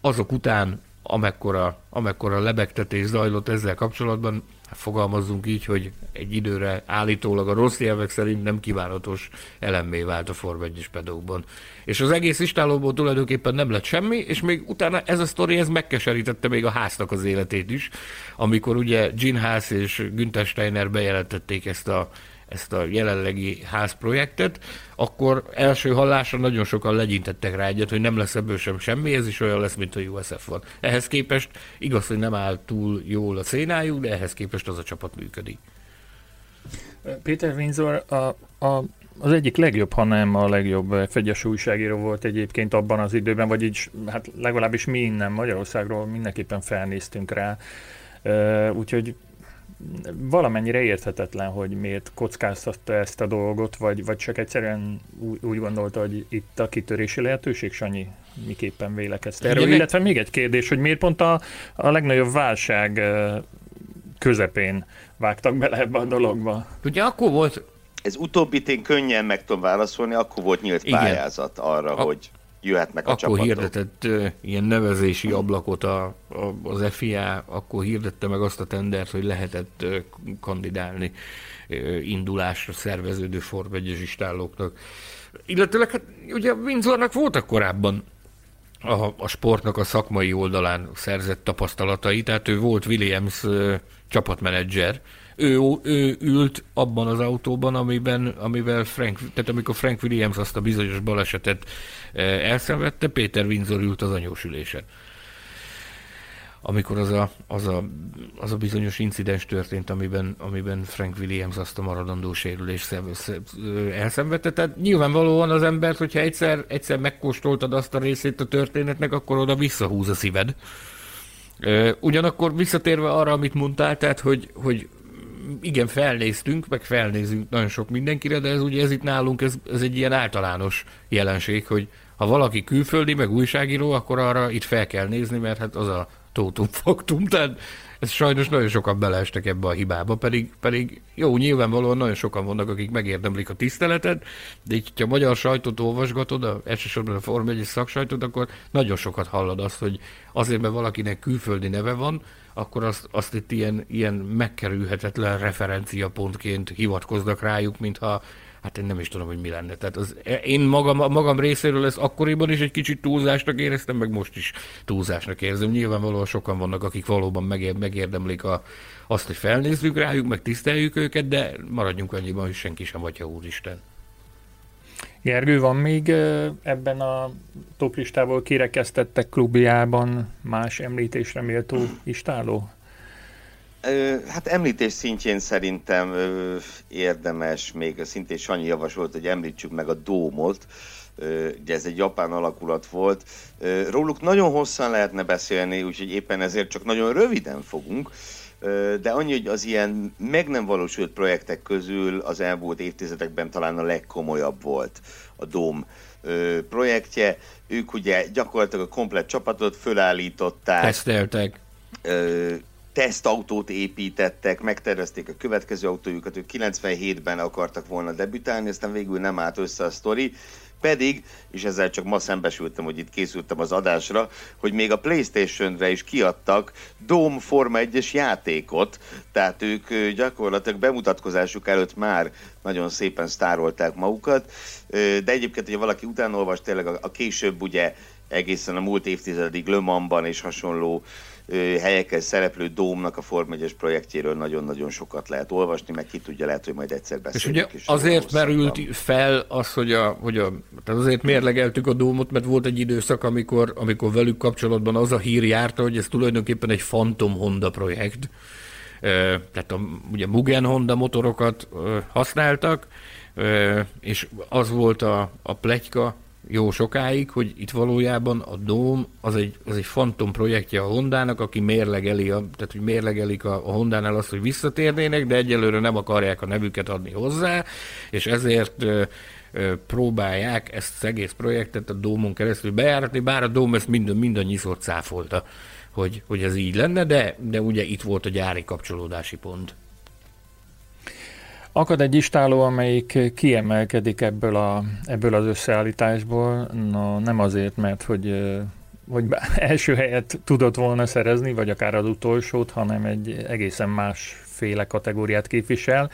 azok után, amekkora, amekkora lebegtetés zajlott ezzel kapcsolatban, fogalmazzunk így, hogy egy időre állítólag a rossz jelvek szerint nem kívánatos elemmé vált a Form 1 pedokban. És az egész istálóból tulajdonképpen nem lett semmi, és még utána ez a sztori, ez megkeserítette még a háznak az életét is, amikor ugye Gin Haas és Günther Steiner bejelentették ezt a ezt a jelenlegi házprojektet, akkor első hallásra nagyon sokan legyintettek rá egyet, hogy nem lesz ebből sem semmi, ez is olyan lesz, mint a USF van. Ehhez képest igaz, hogy nem áll túl jól a szénájuk, de ehhez képest az a csapat működik. Péter Windsor a, a, az egyik legjobb, ha nem a legjobb fegyes újságíró volt egyébként abban az időben, vagy így, hát legalábbis mi innen Magyarországról mindenképpen felnéztünk rá. Úgyhogy valamennyire érthetetlen, hogy miért kockáztatta ezt a dolgot, vagy, vagy csak egyszerűen úgy, úgy gondolta, hogy itt a kitörési lehetőség, Sanyi miképpen vélekezte erről. Illetve még egy kérdés, hogy miért pont a, a legnagyobb válság közepén vágtak bele ebbe a dologba. Ugye akkor volt... Ez utóbbit én könnyen meg tudom válaszolni, akkor volt nyílt Igen. pályázat arra, a... hogy jöhetnek a akkor csapatok. hirdetett uh, ilyen nevezési ablakot a, a, az FIA, akkor hirdette meg azt a tendert, hogy lehetett uh, kandidálni uh, indulásra szerveződő Form 1 istállóknak. Illetőleg hát ugye Windsornak voltak korábban a, a sportnak a szakmai oldalán szerzett tapasztalatai, tehát ő volt Williams csapatmenedzser, ő, ő ült abban az autóban, amiben, amivel Frank, tehát amikor Frank Williams azt a bizonyos balesetet eh, elszenvedte, Péter Windsor ült az anyósülésen amikor az a, az, a, az a bizonyos incidens történt, amiben, amiben Frank Williams azt a maradandó sérülést elszenvedte. Tehát nyilvánvalóan az embert, hogyha egyszer, egyszer megkóstoltad azt a részét a történetnek, akkor oda visszahúz a szíved. Ugyanakkor visszatérve arra, amit mondtál, tehát, hogy, hogy igen, felnéztünk, meg felnézünk nagyon sok mindenkire, de ez ugye ez itt nálunk, ez, ez egy ilyen általános jelenség, hogy ha valaki külföldi, meg újságíró, akkor arra itt fel kell nézni, mert hát az a tótum faktum, tehát ez sajnos nagyon sokan beleestek ebbe a hibába, pedig, pedig jó, nyilvánvalóan nagyon sokan vannak, akik megérdemlik a tiszteletet, de így, ha magyar sajtót olvasgatod, a, elsősorban a Form 1 szaksajtót, akkor nagyon sokat hallod azt, hogy azért, mert valakinek külföldi neve van, akkor azt, azt itt ilyen, ilyen megkerülhetetlen referenciapontként hivatkoznak rájuk, mintha hát én nem is tudom, hogy mi lenne. Tehát az, én magam, magam részéről ezt akkoriban is egy kicsit túlzásnak éreztem, meg most is túlzásnak érzem. Nyilvánvalóan sokan vannak, akik valóban megér, megérdemlik a, azt, hogy felnézzük rájuk, meg tiszteljük őket, de maradjunk annyiban, hogy senki sem atya úristen. Gergő, van még ebben a toplistából kirekesztettek klubjában más említésre méltó istáló? Hát említés szintjén szerintem érdemes, még szintén Sanyi javasolt, hogy említsük meg a Dómot, ugye ez egy japán alakulat volt. Róluk nagyon hosszan lehetne beszélni, úgyhogy éppen ezért csak nagyon röviden fogunk de annyi, hogy az ilyen meg nem valósult projektek közül az elmúlt évtizedekben talán a legkomolyabb volt a Dóm projektje. Ők ugye gyakorlatilag a komplet csapatot fölállították. Teszteltek. Tesztautót építettek, megtervezték a következő autójukat, ők 97-ben akartak volna debütálni, aztán végül nem állt össze a sztori pedig, és ezzel csak ma szembesültem, hogy itt készültem az adásra, hogy még a Playstation-re is kiadtak Dome Forma 1-es játékot, tehát ők gyakorlatilag bemutatkozásuk előtt már nagyon szépen sztárolták magukat, de egyébként, hogyha valaki utána olvas, tényleg a később ugye egészen a múlt évtizedig Le Mansban és hasonló helyeken szereplő Dómnak a Form 1 projektjéről nagyon-nagyon sokat lehet olvasni, meg ki tudja, lehet, hogy majd egyszer beszélünk. És ugye is azért merült fel az, hogy, a, hogy a, tehát azért mérlegeltük a Dómot, mert volt egy időszak, amikor, amikor velük kapcsolatban az a hír járta, hogy ez tulajdonképpen egy Phantom Honda projekt, tehát a, ugye Mugen Honda motorokat használtak, és az volt a, a pletyka, jó sokáig, hogy itt valójában a Dóm az egy, az egy fantom projektje a Hondának, aki mérlegeli, a, tehát hogy mérlegelik a, a Hondánál azt, hogy visszatérnének, de egyelőre nem akarják a nevüket adni hozzá, és ezért ö, ö, próbálják ezt az egész projektet a Dómon keresztül bejáratni, bár a Dóm ezt mind, mindannyiszor cáfolta, hogy, hogy ez így lenne, de, de ugye itt volt a gyári kapcsolódási pont. Akad egy istáló, amelyik kiemelkedik ebből, a, ebből az összeállításból, no, nem azért, mert hogy, hogy első helyet tudott volna szerezni, vagy akár az utolsót, hanem egy egészen másféle kategóriát képvisel.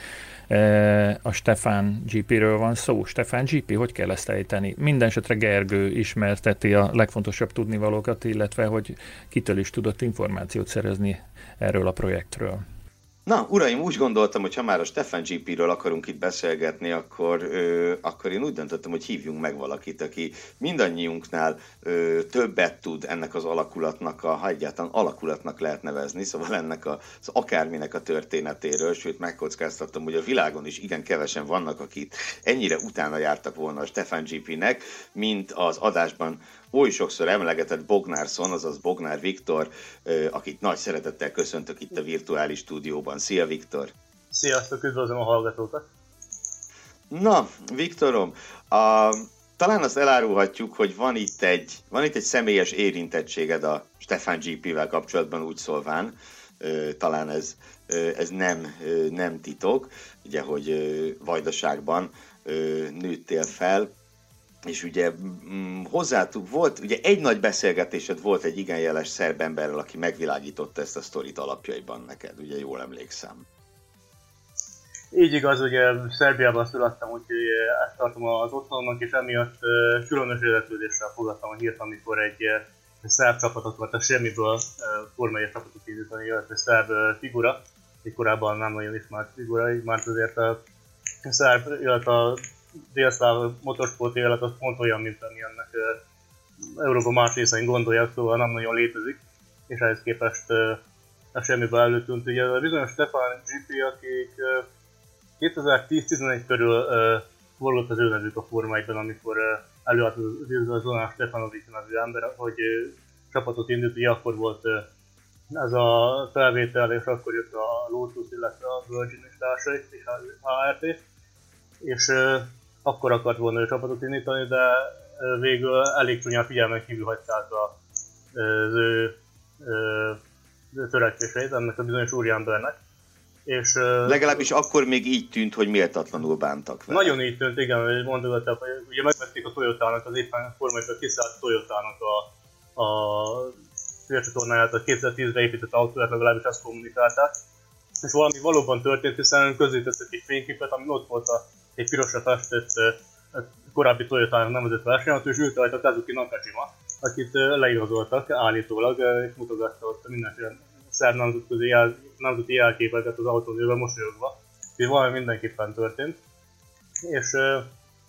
A Stefan GP-ről van szó. Stefan GP, hogy kell ezt ejteni? Mindenesetre Gergő ismerteti a legfontosabb tudnivalókat, illetve hogy kitől is tudott információt szerezni erről a projektről. Na, uraim, úgy gondoltam, hogy ha már a Stefan GP-ről akarunk itt beszélgetni, akkor, ö, akkor én úgy döntöttem, hogy hívjunk meg valakit, aki mindannyiunknál ö, többet tud ennek az alakulatnak, a, ha egyáltalán alakulatnak lehet nevezni, szóval ennek a, az akárminek a történetéről, sőt megkockáztattam, hogy a világon is igen kevesen vannak, akik ennyire utána jártak volna a Stefan GP-nek, mint az adásban oly sokszor emlegetett Bognárson, azaz Bognár Viktor, akit nagy szeretettel köszöntök itt a virtuális stúdióban. Szia Viktor! Sziasztok, üdvözlöm a hallgatókat! Na, Viktorom, a, talán azt elárulhatjuk, hogy van itt egy, van itt egy személyes érintettséged a Stefan GP-vel kapcsolatban úgy szólván, talán ez, ez nem, nem titok, ugye, hogy Vajdaságban nőttél fel, és ugye mm, hozzátuk volt, ugye egy nagy beszélgetésed volt egy igen jeles szerb emberrel, aki megvilágította ezt a sztorit alapjaiban neked, ugye jól emlékszem. Így igaz, ugye Szerbiában születtem, úgyhogy ezt tartom az otthonomnak, és emiatt különös érdeklődéssel fogadtam a hírt, amikor egy szerb csapatot, vagy a semmiből formai csapatot indítani, illetve szerb figura, egy korábban nem nagyon ismert figura, így már azért a szerb, illetve a délszláv motorsport élet az pont olyan, mint amilyennek Európa más részein gondolják, szóval nem nagyon létezik, és ehhez képest a semmibe előtűnt. Ugye a bizonyos Stefan GP, akik 2010-11 körül volt az ő nevük a Forma 1 amikor előállt az Zonás Stefanovic nevű ember, hogy csapatot indult, ugye akkor volt ez a felvétel, és akkor jött a Lotus, illetve a Virgin és társai, és a HRT, és akkor akart volna ő csapatot indítani, de végül elég csúnyán figyelmen kívül hagyták a, az ő, ő törekvéseit ennek a bizonyos úriembernek. És, Legalábbis akkor még így tűnt, hogy méltatlanul bántak vele. Nagyon így tűnt, igen, hogy mondogatták, hogy ugye megvették a Toyota-nak, az éppen formájában kiszállt Toyota-nak a, a félcsatornáját, a 2010-re épített autóját, legalábbis azt kommunikálták. És valami valóban történt, hiszen közé egy fényképet, ami ott volt a egy pirosra festett korábbi Toyota nevezett versenyautó, és ült rajta Kazuki Nakajima, akit leigazoltak állítólag, és mutogatta ott mindenféle szer nemzetközi, jel, nemzeti jelképeket az autózőben mosolyogva. Úgyhogy valami mindenképpen történt. És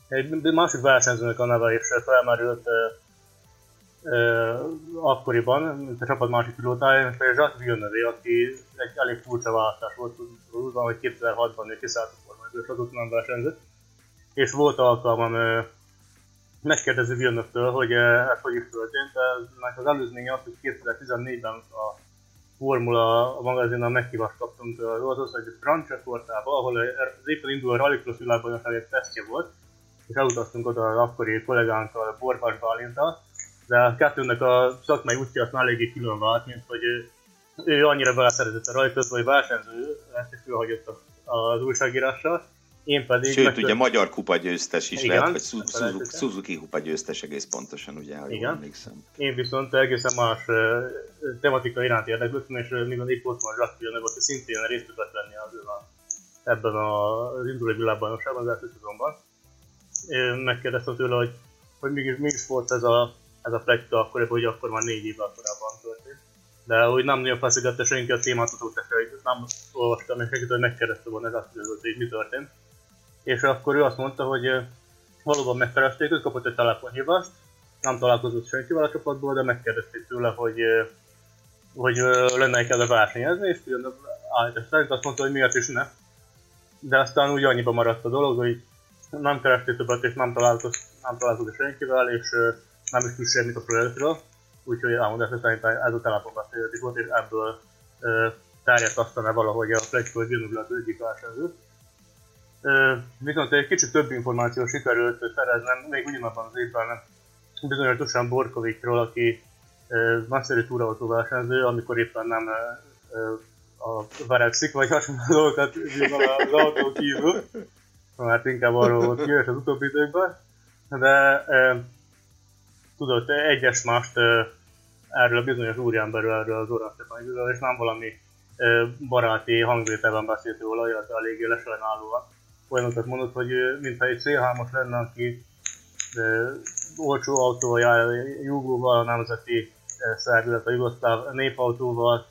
egy másik versenyzőnek a neve is felmerült akkoriban, mint a csapat másik pilótája, mint például Jacques Villeneuve, aki egy elég furcsa választás volt, úgy van, hogy 2006-ban ő kiszállt a és azóta nem versenyzett. És volt alkalmam megkérdezni Villeneuve-től, hogy ez hogy is történt. Ennek az előzménye az, hogy 2014-ben a Formula magazinnal meghívást kaptunk az ország Franciaországba, ahol az éppen induló a Rallycross világbajnokság egy tesztje volt, és elutaztunk oda az akkori kollégánkkal, Borvas Bálintal, de a kettőnek a szakmai útja az már eléggé külön vált, mint hogy ő, annyira beleszeretett a rajtot, hogy versenyző, ezt is fölhagyott az újságírással, én pedig... Sőt, meg... ugye magyar kupa győztes is Igen, lehet, vagy Suzuki, Suzuki kupa győztes egész pontosan, ugye, ha Igen. emlékszem. Én viszont egészen más uh, tematika iránt érdeklődtem, és uh, még a Nick Osman Jacques hogy szintén részt tudott venni az, a, ebben az induló világbajnokságban, az első szezonban. Megkérdeztem tőle, hogy, hogy mégis, mégis volt ez a ez a plegyka akkor, hogy akkor már négy évvel korábban történt. De úgy nem nagyon feszegette senki a témát, az hogy nem olvastam, és senkit, megkérdezte volna ez azt, hogy mi történt. És akkor ő azt mondta, hogy valóban megkeresték, ő kapott egy telefonhívást, nem találkozott senkivel a csapatból, de megkérdezték tőle, hogy, hogy lenne kell versenyezni, és állítás szerint azt mondta, hogy miért is ne. De aztán úgy annyiba maradt a dolog, hogy nem keresték többet, és nem találkozott, nem találkozott senkivel, és nem is tud semmit a projektről, úgyhogy elmondása szerint ez a telefonbeszélgetés volt, és ebből ö, terjedt aztán valahogy a Gyönöbül az egyik versenyző. Viszont egy kicsit több információ sikerült szereznem, még ugyanabban az évben bizonyos Dusan Borkovikról, aki nagyszerű túrautó versenyző, amikor éppen nem a verekszik, vagy hasonló dolgokat az autó kívül, mert inkább arról volt kijössz az utóbbi időkben, de tudott egyes mást erről a bizonyos úriemberről, erről az Stefaniről, és nem valami baráti hangvételben beszélt róla, illetve eléggé lesajnálóan. Olyanokat mondott, hogy mintha egy szélhámos lenne, aki olcsó autóval Jugóval, a nemzeti szervezet, a jugoszláv népautóval,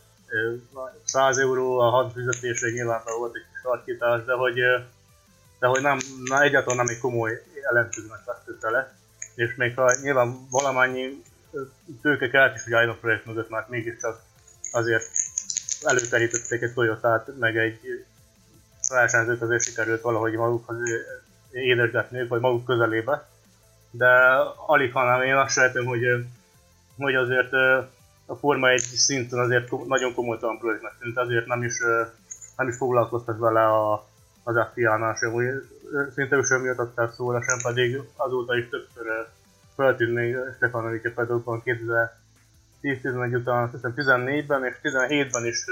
100 euró a hadfizetésre nyilván volt egy sarkítás, de hogy, de hogy nem, na, egyáltalán nem egy komoly ellentőzőnek vesztette le és még ha nyilván valamennyi tőke kellett is, hogy álljon a projekt mögött, mert mégiscsak azért előterítették egy toyota meg egy versenyzőt azért sikerült valahogy magukhoz édesgetni, vagy maguk közelébe. De alig hanem én azt sejtem, hogy, hogy azért a Forma egy szinten azért nagyon komolytalan projektnek tűnt, azért nem is, nem is foglalkoztak vele a, az FIA-nál sem, hogy szinte sem jutották szóra, sem pedig azóta is többször feltűnt még Stefanovic Pedokon 2010-11 után, hiszem 14-ben és 17-ben is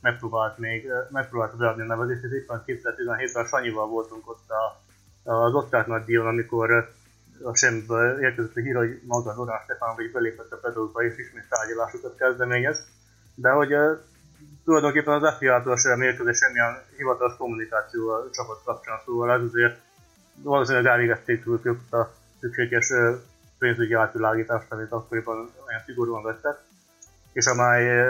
megpróbált még, megpróbált beadni a nevezést, és éppen 2017-ben Sanyival voltunk ott a, az osztrák nagy díjon, amikor a semmiből érkezett a hír, hogy maga az Orán Stefanovic belépett a Pedokba és ismét tárgyalásokat kezdeményez. De hogy tulajdonképpen az FIA-tól sem érkezett semmilyen hivatalos kommunikáció a csapat kapcsán, szóval ez azért valószínűleg elvégezték tőlük a szükséges pénzügyi átvilágítást, amit akkoriban olyan szigorúan vettek, és amely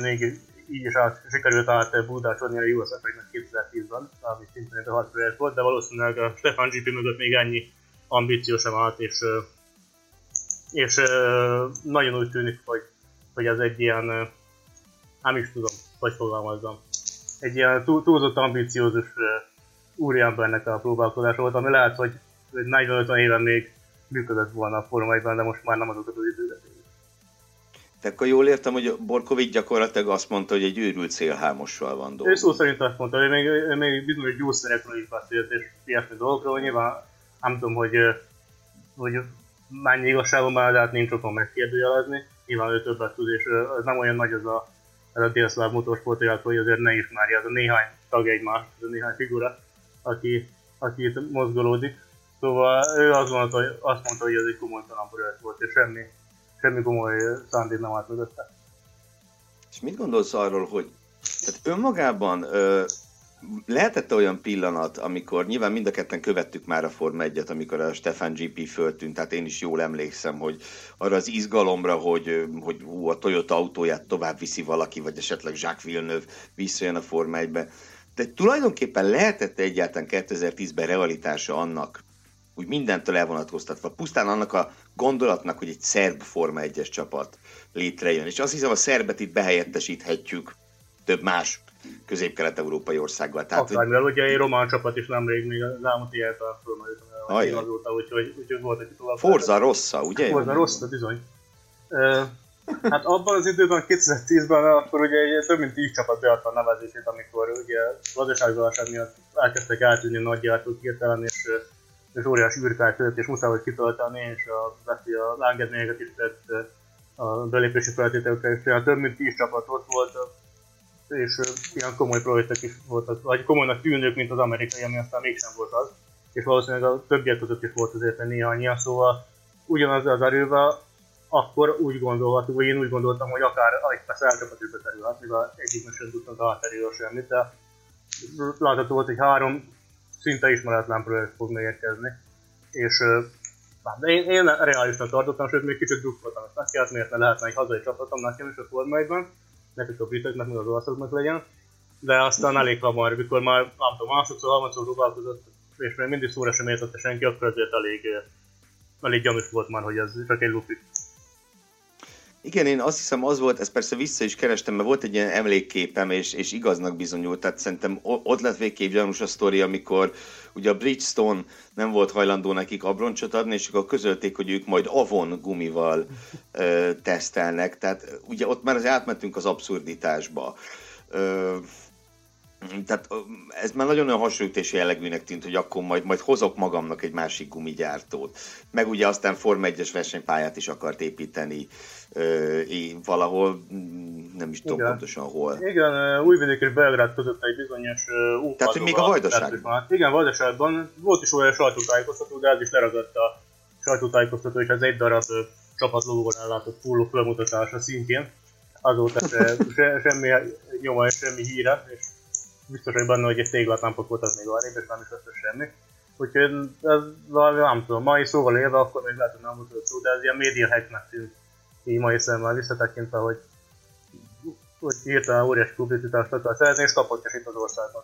még így is át, sikerült át búdácsodni a USF-nek 2010-ben, ami szintén egy hat projekt volt, de valószínűleg a Stefan GP mögött még ennyi ambíció sem állt, és, és nagyon úgy tűnik, hogy, hogy ez egy ilyen, nem is tudom, hogy fogalmazzam, egy ilyen túl, túlzott ambíciózus úriembernek a próbálkozása volt, ami lehet, hogy 40-50 éven még működött volna a Forma de most már nem azokat az időket de akkor jól értem, hogy Borkovic gyakorlatilag azt mondta, hogy egy őrült szélhámossal van dolga. Ő szó szerint azt mondta, hogy még, még bizonyos gyógyszerekről is beszélt, és ilyesmi dolgokról, nyilván nem tudom, hogy, hogy mennyi igazságon van, de hát nincs okon megkérdőjelezni. Nyilván ő többet tud, és ez nem olyan nagy az a, ez a délszláv motorsport, hogy azért ne ismerje az a néhány tag egymást, az a néhány figura, aki, aki itt mozgolódik. Szóval ő azt mondta, hogy, azt mondta, hogy ez egy komolytalan projekt volt, és semmi, semmi komoly szándék nem állt. És mit gondolsz arról, hogy tehát önmagában ö, lehetett olyan pillanat, amikor nyilván mind a ketten követtük már a Forma 1-et, amikor a Stefan GP föltűnt, tehát én is jól emlékszem, hogy arra az izgalomra, hogy, hogy hú, a Toyota autóját tovább viszi valaki, vagy esetleg Jacques Villeneuve visszajön a Forma 1-be. De tulajdonképpen lehetett egyáltalán 2010-ben realitása annak, úgy mindentől elvonatkoztatva, pusztán annak a gondolatnak, hogy egy szerb Forma 1-es csapat létrejön. És azt hiszem, a szerbet itt behelyettesíthetjük több más közép-kelet-európai országgal. Tehát, Akár, hogy... ugye egy román csapat is nemrég még az elmúlt ilyet a fölmerült azóta, úgyhogy, úgyhogy volt egy tovább. Forza Rossa, ugye? Forza Rossa, bizony. Hát abban az időben, 2010-ben, akkor ugye egy több mint 10 csapat beadta a nevezését, amikor ugye gazdaságválság miatt elkezdtek eltűnni nagy gyártók hirtelen, és, és óriási űrkár tört, és muszáj volt kitölteni, és a a engedményeket is tett a belépési feltételekre, és több mint 10 csapat ott volt, és ilyen komoly projektek is voltak, vagy komolynak tűnők, mint az amerikai, ami aztán mégsem volt az, és valószínűleg a többiek között is volt azért néhányan, szóval ugyanaz az erővel, akkor úgy gondolható, vagy én úgy gondoltam, hogy akár egy persze elcsapat is bekerülhet, mivel egyiknek sem tudtam hátteréről semmit, de látható volt, hogy három szinte ismeretlen projekt fog megérkezni. És hát én, én reálisnak tartottam, sőt még kicsit drukkoltam ezt neki, hát miért ne lehetne egy hazai csapatom nekem is a Forma nekik a briteknek, meg az olaszoknak legyen. De aztán elég hamar, mikor már nem tudom, másodszor, harmadszor próbálkozott, és még mindig szóra sem értette senki, akkor azért elég, elég gyanús volt már, hogy ez csak egy lufi. Igen, én azt hiszem az volt, ezt persze vissza is kerestem, mert volt egy ilyen emlékképem, és, és igaznak bizonyult, tehát szerintem ott lett végképp gyanús a sztori, amikor ugye a Bridgestone nem volt hajlandó nekik abroncsot adni, és akkor közölték, hogy ők majd Avon gumival ö, tesztelnek, tehát ugye ott már az átmentünk az abszurditásba. Ö, tehát ez már nagyon olyan hasonlítási jellegűnek tűnt, hogy akkor majd, majd hozok magamnak egy másik gumigyártót. Meg ugye aztán Forma 1-es versenypályát is akart építeni valahol, mm, nem is tudom Igen. pontosan hol. Igen, Újvidék és Belgrád között egy bizonyos uh, Tehát, hogy még a Vajdaságban. Igen, Vajdaságban volt is olyan sajtótájékoztató, de ez is leragadt a sajtótájékoztató, és ez egy darab csapatlóval ellátott fulló felmutatása szintén. Azóta se, se, semmi nyoma és semmi híre, és biztos, hogy benne, hogy egy téglatámpot voltak még arrébb, és nem is összes semmi. Úgyhogy ez valami, nem tudom, mai szóval élve, akkor még lehet, hogy nem volt szó, de ez ilyen média hacknek tűnt így mai szemmel visszatekintve, hogy, hogy hirtelen óriási publicitást akar szerezni, és kapott is itt az országban.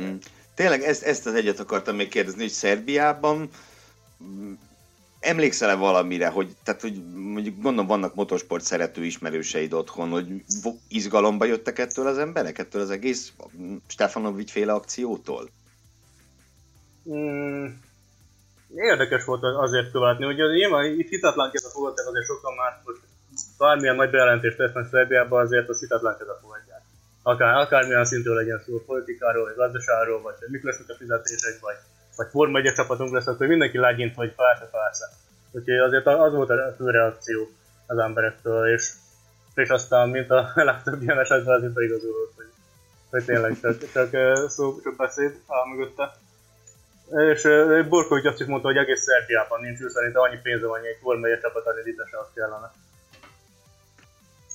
Mm. Tényleg ezt, ezt az egyet akartam még kérdezni, hogy Szerbiában mm, emlékszel-e valamire, hogy, tehát, hogy mondjuk gondolom vannak motorsport szerető ismerőseid otthon, hogy izgalomba jöttek ettől az emberek, ettől az egész Stefanovics féle akciótól? Mm, érdekes volt azért követni, hogy az nyilván itt hitetlenkedve fogadták azért sokan már, hogy bármilyen nagy bejelentést tesznek Szerbiába, azért az hitetlenkedve fogadják. Akár, akármilyen szintől legyen szó politikáról, vagy gazdaságról, vagy mik lesznek a fizetések, vagy, vagy Forma 1 csapatunk lesz, akkor mindenki legyint, hogy persze, persze. Úgyhogy azért az volt a fő reakció az emberektől, és, és aztán, mint a legtöbb ilyen esetben, az itt igazolódott, hogy, hogy tényleg csak, csak szó, csak beszéd áll mögötte. És Borkovics azt is mondta, hogy egész Szerbiában nincs, ő szerint annyi pénze van, hogy egy Forma 1 csapat elindítása azt kellene.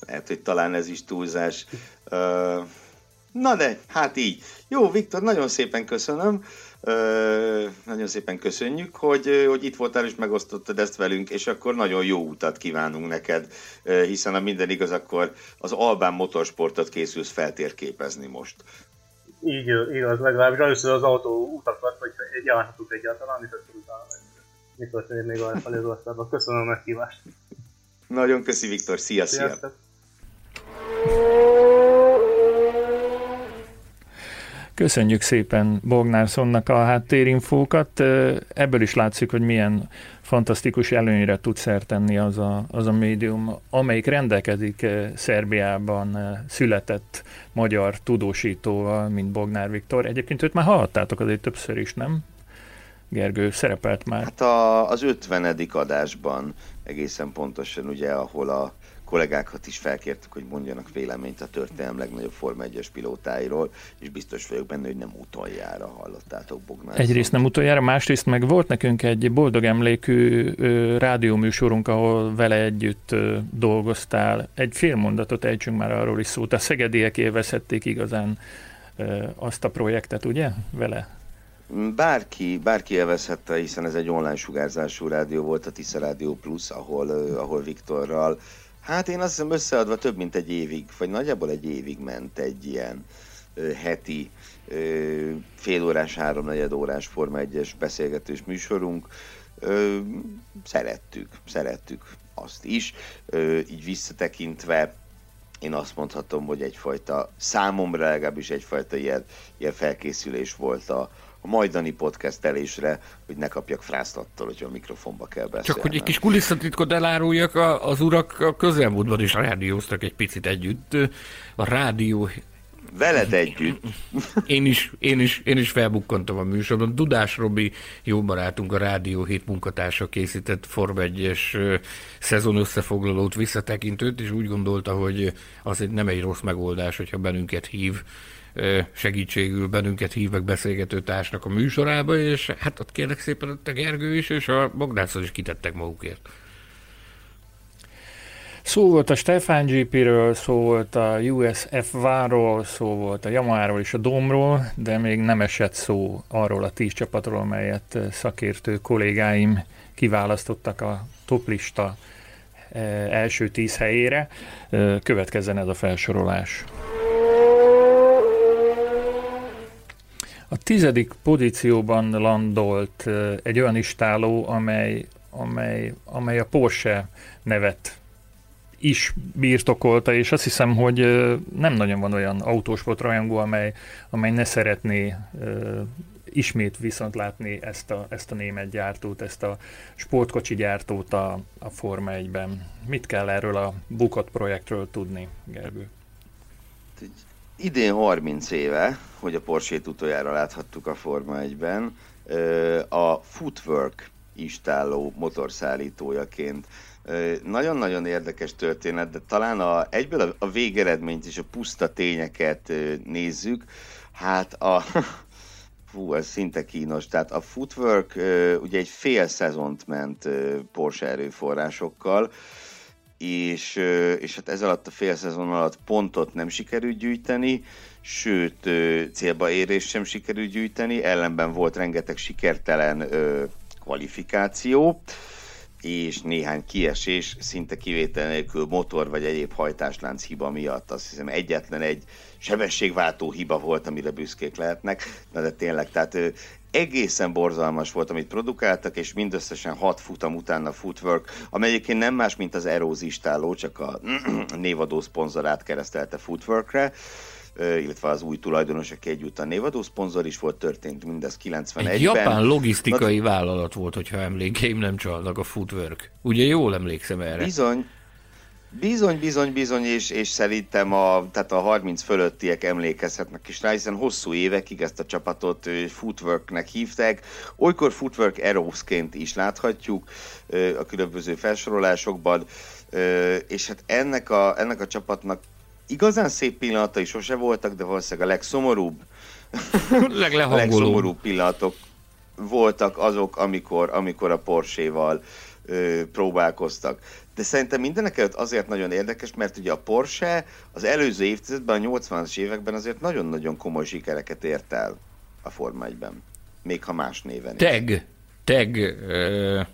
Lehet, hogy talán ez is túlzás. Na de, hát így. Jó, Viktor, nagyon szépen köszönöm. Uh, nagyon szépen köszönjük, hogy, hogy itt voltál és megosztottad ezt velünk, és akkor nagyon jó utat kívánunk neked, hiszen a minden igaz, akkor az Albán motorsportot készülsz feltérképezni most. Így igaz, legalábbis először az autó utakat, hogy járhatunk egyáltalán, és akkor utána mi történik még a felé Köszönöm a meghívást. Nagyon köszi Viktor, szia, szia! Köszönjük szépen Bognárszonnak a háttérinfókat. Ebből is látszik, hogy milyen fantasztikus előnyre tud tenni az a, az a médium, amelyik rendelkezik Szerbiában született magyar tudósítóval, mint Bognár Viktor. Egyébként őt már hallhattátok azért többször is, nem? Gergő szerepelt már. Hát a, az 50. adásban egészen pontosan, ugye, ahol a kollégákat is felkértük, hogy mondjanak véleményt a történelem legnagyobb Forma 1-es pilótáiról, és biztos vagyok benne, hogy nem utoljára hallottátok Bognár. Egyrészt nem utoljára, másrészt meg volt nekünk egy boldog emlékű ö, rádióműsorunk, ahol vele együtt ö, dolgoztál. Egy fél mondatot ejtsünk már arról is szót. A szegediek élvezhették igazán azt a projektet, ugye, vele? Bárki, bárki elveszhette, hiszen ez egy online sugárzású rádió volt, a Tisza Rádió Plus, ahol, ahol Viktorral, hát én azt hiszem összeadva több mint egy évig, vagy nagyjából egy évig ment egy ilyen heti félórás, háromnegyed órás Forma 1-es beszélgetős műsorunk. Szerettük, szerettük azt is. Így visszatekintve én azt mondhatom, hogy egyfajta, számomra legalábbis egyfajta ilyen, ilyen felkészülés volt a, a majdani podcastelésre, hogy ne kapjak frászt attól, hogy a mikrofonba kell beszélni. Csak hogy egy kis kulisszatitkot eláruljak, az urak a közelmúltban is rádióztak egy picit együtt. A rádió Veled együtt. Én is, én is, én is felbukkantam a műsorban. Dudás Robi, jó barátunk, a Rádió 7 munkatársa készített Form 1-es szezon összefoglalót, visszatekintőt, és úgy gondolta, hogy az nem egy rossz megoldás, hogyha bennünket hív segítségül bennünket hív meg beszélgető társnak a műsorába, és hát ott kérlek szépen a Gergő is, és a Bogdászhoz is kitettek magukért. Szó volt a Stefan GP-ről, szó volt a USF váról, szó volt a Yamaha-ról és a Domról, de még nem esett szó arról a tíz csapatról, amelyet szakértő kollégáim kiválasztottak a toplista első tíz helyére. Következzen ez a felsorolás. A tizedik pozícióban landolt egy olyan istáló, amely, amely, amely a Porsche nevet is birtokolta, és azt hiszem, hogy nem nagyon van olyan autósport rajongó, amely, amely ne szeretné ismét viszont látni ezt a, ezt a német gyártót, ezt a sportkocsi gyártót a, a Forma 1-ben. Mit kell erről a bukott projektről tudni, Gergő? Idén 30 éve, hogy a Porsche-t utoljára láthattuk a Forma 1-ben, a Footwork istálló motorszállítójaként nagyon-nagyon érdekes történet, de talán a, egyből a, végeredményt és a puszta tényeket nézzük. Hát a... Fú, ez szinte kínos. Tehát a Footwork ugye egy fél szezont ment Porsche erőforrásokkal, és, és hát ez alatt a fél szezon alatt pontot nem sikerült gyűjteni, sőt célba érés sem sikerült gyűjteni, ellenben volt rengeteg sikertelen kvalifikáció és néhány kiesés, szinte kivétel nélkül motor vagy egyéb hajtáslánc hiba miatt. Azt hiszem egyetlen egy sebességváltó hiba volt, amire büszkék lehetnek, Na de tényleg, tehát egészen borzalmas volt, amit produkáltak, és mindösszesen hat futam után a Footwork, amely egyébként nem más, mint az Erózistáló, csak a névadó szponzorát keresztelte Footworkre illetve az új tulajdonos, aki egyúttal névadó szponzor is volt, történt mindez 91-ben. Egy japán logisztikai Na, vállalat volt, hogyha emlékeim nem csalnak a Footwork. Ugye jól emlékszem erre? Bizony, Bizony, bizony, bizony, és, és szerintem a, tehát a 30 fölöttiek emlékezhetnek is rá, hiszen hosszú évekig ezt a csapatot Footworknek hívták. Olykor Footwork Aeros-ként is láthatjuk a különböző felsorolásokban, és hát ennek a, ennek a csapatnak igazán szép pillanatai sose voltak, de valószínűleg a legszomorúbb, legszomorúbb pillanatok voltak azok, amikor, amikor a Porsche-val ö, próbálkoztak. De szerintem mindenek előtt azért nagyon érdekes, mert ugye a Porsche az előző évtizedben, a 80-as években azért nagyon-nagyon komoly sikereket ért el a Forma 1-ben. Még ha más néven Teg, is. Teg, uh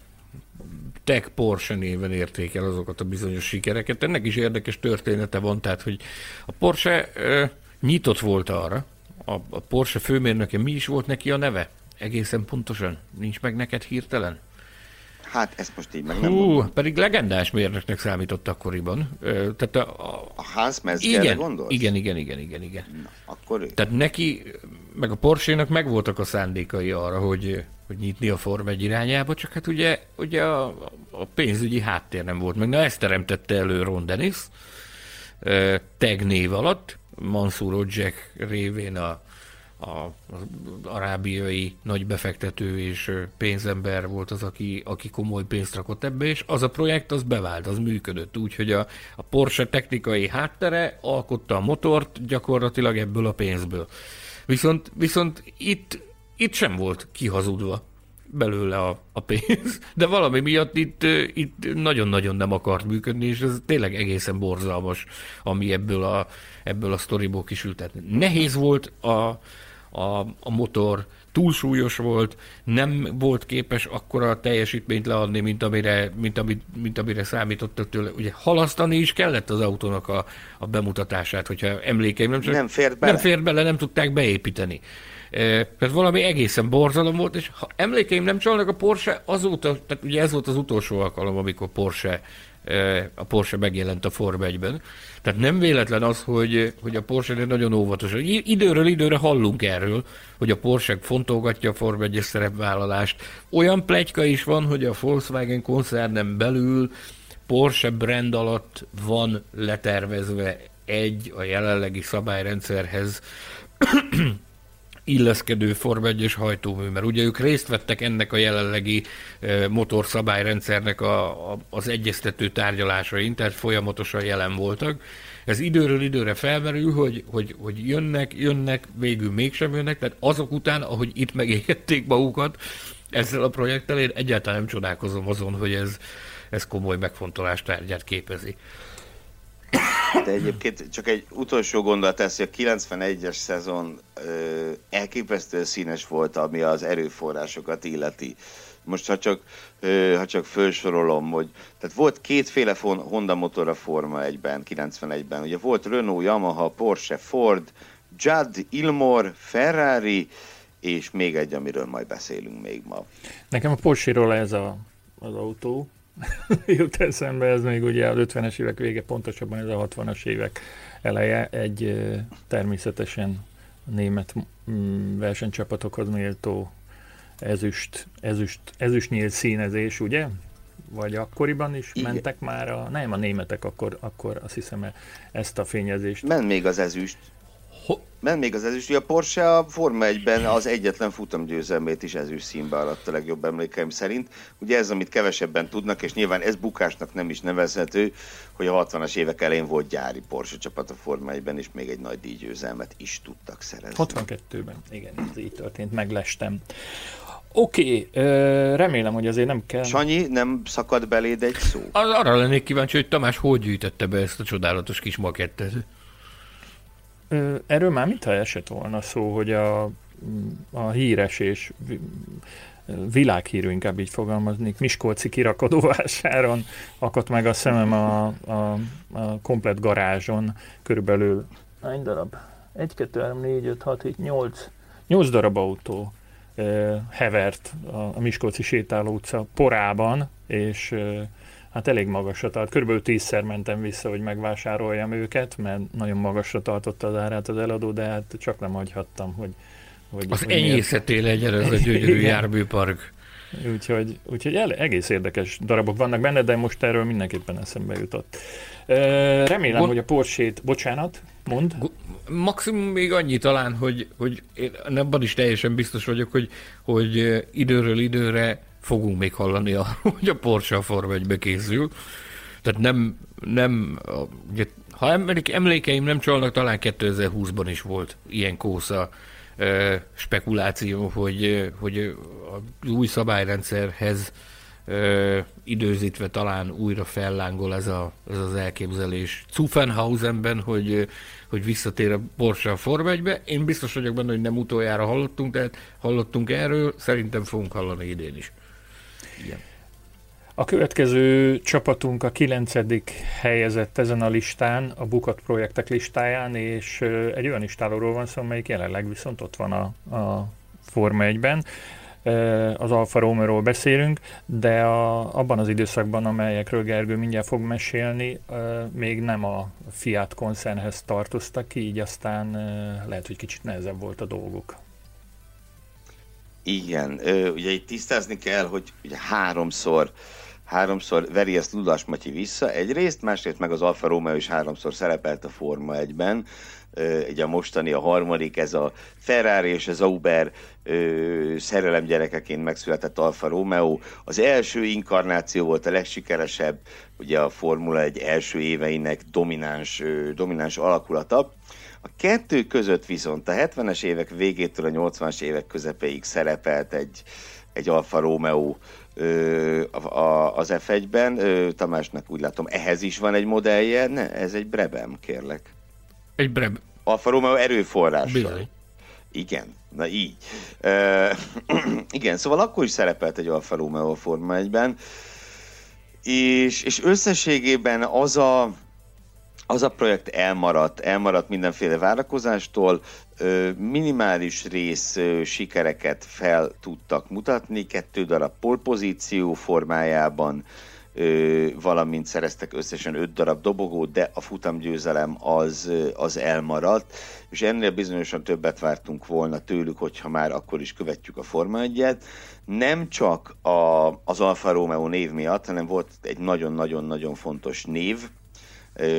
Tech Porsche néven érték el azokat a bizonyos sikereket. Ennek is érdekes története van, tehát hogy a Porsche ö, nyitott volt arra, a, a Porsche főmérnöke mi is volt neki a neve? Egészen pontosan? Nincs meg neked hirtelen? Hát ezt most így meg nem Hú, mondom. pedig legendás mérnöknek számított akkoriban. Tehát a, a, a Hans Mezgerre gondolsz? Igen, igen, igen, igen, igen. Na, akkor ő. Tehát neki, meg a Porsche-nak megvoltak a szándékai arra, hogy hogy nyitni a Form egy irányába, csak hát ugye, ugye a, a pénzügyi háttér nem volt meg. Na ezt teremtette elő Ron Dennis, tag név alatt, Mansur Ojek révén a, az arábiai nagy befektető és pénzember volt az, aki, aki komoly pénzt rakott ebbe, és az a projekt az bevált, az működött, úgyhogy a, a Porsche technikai háttere alkotta a motort gyakorlatilag ebből a pénzből. Viszont, viszont itt itt sem volt kihazudva. belőle a, a pénz, de valami miatt itt, itt nagyon-nagyon nem akart működni, és ez tényleg egészen borzalmas, ami ebből a, ebből a sztoriból kisült. Nehéz volt a, a, a motor, túlsúlyos volt, nem volt képes akkora teljesítményt leadni, mint amire, mint, amit, mint amire számítottak tőle. Ugye halasztani is kellett az autónak a, a bemutatását, hogyha emlékeim nem csak... Nem fért bele. Nem fért bele, nem tudták beépíteni. Tehát valami egészen borzalom volt, és ha emlékeim nem csalnak, a Porsche azóta, tehát ugye ez volt az utolsó alkalom, amikor Porsche a Porsche megjelent a Form 1-ben. Tehát nem véletlen az, hogy, hogy a Porsche nagyon óvatos. Időről időre hallunk erről, hogy a Porsche fontolgatja a Form 1 szerepvállalást. Olyan plegyka is van, hogy a Volkswagen koncernen belül Porsche brand alatt van letervezve egy a jelenlegi szabályrendszerhez illeszkedő Form 1 hajtómű, mert ugye ők részt vettek ennek a jelenlegi e, motorszabályrendszernek a, a, az egyeztető tárgyalásain, tehát folyamatosan jelen voltak. Ez időről időre felmerül, hogy, hogy, hogy jönnek, jönnek, végül mégsem jönnek, tehát azok után, ahogy itt megégették magukat ezzel a projekttel, én egyáltalán nem csodálkozom azon, hogy ez, ez komoly megfontolás tárgyát képezi. De egyébként csak egy utolsó gondolat ez, hogy a 91-es szezon ö, elképesztően színes volt, ami az erőforrásokat illeti. Most ha csak, ö, ha csak felsorolom, hogy tehát volt kétféle Honda motor a Forma 1-ben, 91-ben. Ugye volt Renault, Yamaha, Porsche, Ford, Judd, Ilmor, Ferrari, és még egy, amiről majd beszélünk még ma. Nekem a Porsche-ról ez a, az autó, jut eszembe, ez még ugye az 50-es évek vége, pontosabban ez a 60-as évek eleje, egy természetesen német mm, versenycsapatokhoz méltó ezüst, ezüst, ezüst nyílt színezés, ugye? Vagy akkoriban is Igen. mentek már a, nem a németek, akkor, akkor azt hiszem ezt a fényezést. Ment még az ezüst. Ment még az ezüst, a Porsche a Forma 1-ben az egyetlen futamgyőzelmét is ezüst színbe alatt a legjobb emlékeim szerint. Ugye ez, amit kevesebben tudnak, és nyilván ez bukásnak nem is nevezhető, hogy a 60-as évek elején volt gyári Porsche csapat a Forma 1-ben, és még egy nagy díjgyőzelmet is tudtak szerezni. 62-ben, igen, ez így történt, meglestem. Oké, okay, remélem, hogy azért nem kell. Sanyi, nem szakad beléd egy szó? Arra lennék kíváncsi, hogy Tamás hogy gyűjtette be ezt a csodálatos kis makettet. Erről már mintha esett volna szó, hogy a, a híres és világhírű, inkább így fogalmaznék, Miskolci kirakodóvásáron akadt meg a szemem a, a, a komplet garázson, körülbelül hány darab? 1, 2, 3, 4, 5, 6, 7, 8, 8 darab autó hevert a, Miskolci sétáló utca porában, és hát elég magasra tart. Körülbelül tízszer mentem vissza, hogy megvásároljam őket, mert nagyon magasra tartotta az árát az eladó, de hát csak nem hagyhattam, hogy... hogy az hogy enyészeté legyen ez a gyönyörű járműpark. Úgyhogy, úgyhogy el, egész érdekes darabok vannak benne, de most erről mindenképpen eszembe jutott. Remélem, Gond... hogy a Porsét, bocsánat, mond. Maximum még annyi talán, hogy, hogy én abban is teljesen biztos vagyok, hogy, hogy időről időre fogunk még hallani, a, hogy a Porsche a Forma 1 készül. Tehát nem, nem ugye, ha emlékeim nem csalnak, talán 2020-ban is volt ilyen kósza spekuláció, hogy, hogy az új szabályrendszerhez időzítve talán újra fellángol ez, a, ez az elképzelés Zuffenhausenben, hogy, hogy visszatér a Porsche a Forma 1 Én biztos vagyok benne, hogy nem utoljára hallottunk, tehát hallottunk erről, szerintem fogunk hallani idén is. Igen. A következő csapatunk a kilencedik helyezett ezen a listán, a Bukat projektek listáján, és egy olyan istálóról van szó, amelyik jelenleg viszont ott van a, a Forma 1-ben. Az Alfa Romeo-ról beszélünk, de a, abban az időszakban, amelyekről Gergő mindjárt fog mesélni, még nem a Fiat koncernhez tartoztak így aztán lehet, hogy kicsit nehezebb volt a dolguk. Igen, ugye itt tisztázni kell, hogy ugye háromszor háromszor veri ezt Ludas Matyi vissza egyrést, másrészt meg az Alfa Romeo is háromszor szerepelt a Forma 1-ben, ugye a mostani a harmadik, ez a Ferrari és az Uber szerelem gyerekeként megszületett Alfa Romeo. Az első inkarnáció volt a legsikeresebb, ugye a Formula 1 első éveinek domináns, domináns alakulata. A kettő között viszont a 70-es évek végétől a 80-as évek közepéig szerepelt egy, egy Alfa Romeo az F1-ben. Tamásnak úgy látom, ehhez is van egy modellje. Ne, ez egy Brebem, kérlek. Egy Breb. Alfa Romeo erőforrás. Bizony. Igen, na így. Uh, igen, szóval akkor is szerepelt egy Alfa Romeo a Forma 1-ben, és, és összességében az a, az a projekt elmaradt, elmaradt mindenféle várakozástól, minimális rész sikereket fel tudtak mutatni, kettő darab polpozíció formájában, valamint szereztek összesen öt darab dobogót, de a futamgyőzelem az, az elmaradt, és ennél bizonyosan többet vártunk volna tőlük, hogyha már akkor is követjük a Forma 1 Nem csak a, az Alfa Romeo név miatt, hanem volt egy nagyon-nagyon-nagyon fontos név,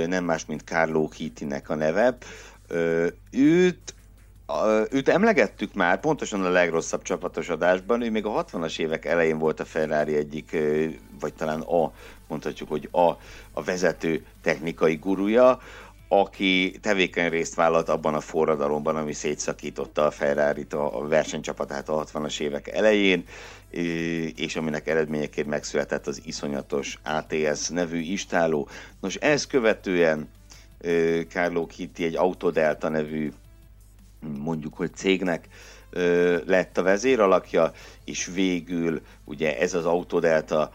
nem más, mint Carlo Kittinek a neve. Őt őt emlegettük már, pontosan a legrosszabb csapatos adásban, ő még a 60-as évek elején volt a Ferrari egyik, vagy talán a, mondhatjuk, hogy a, a vezető technikai guruja, aki tevékeny részt vállalt abban a forradalomban, ami szétszakította a ferrari a versenycsapatát a 60-as évek elején, és aminek eredményeként megszületett az iszonyatos ATS nevű istáló. Nos, ezt követően Carlo Kitty egy Autodelta nevű mondjuk, hogy cégnek lett a vezéralakja, és végül ugye ez az Autodelta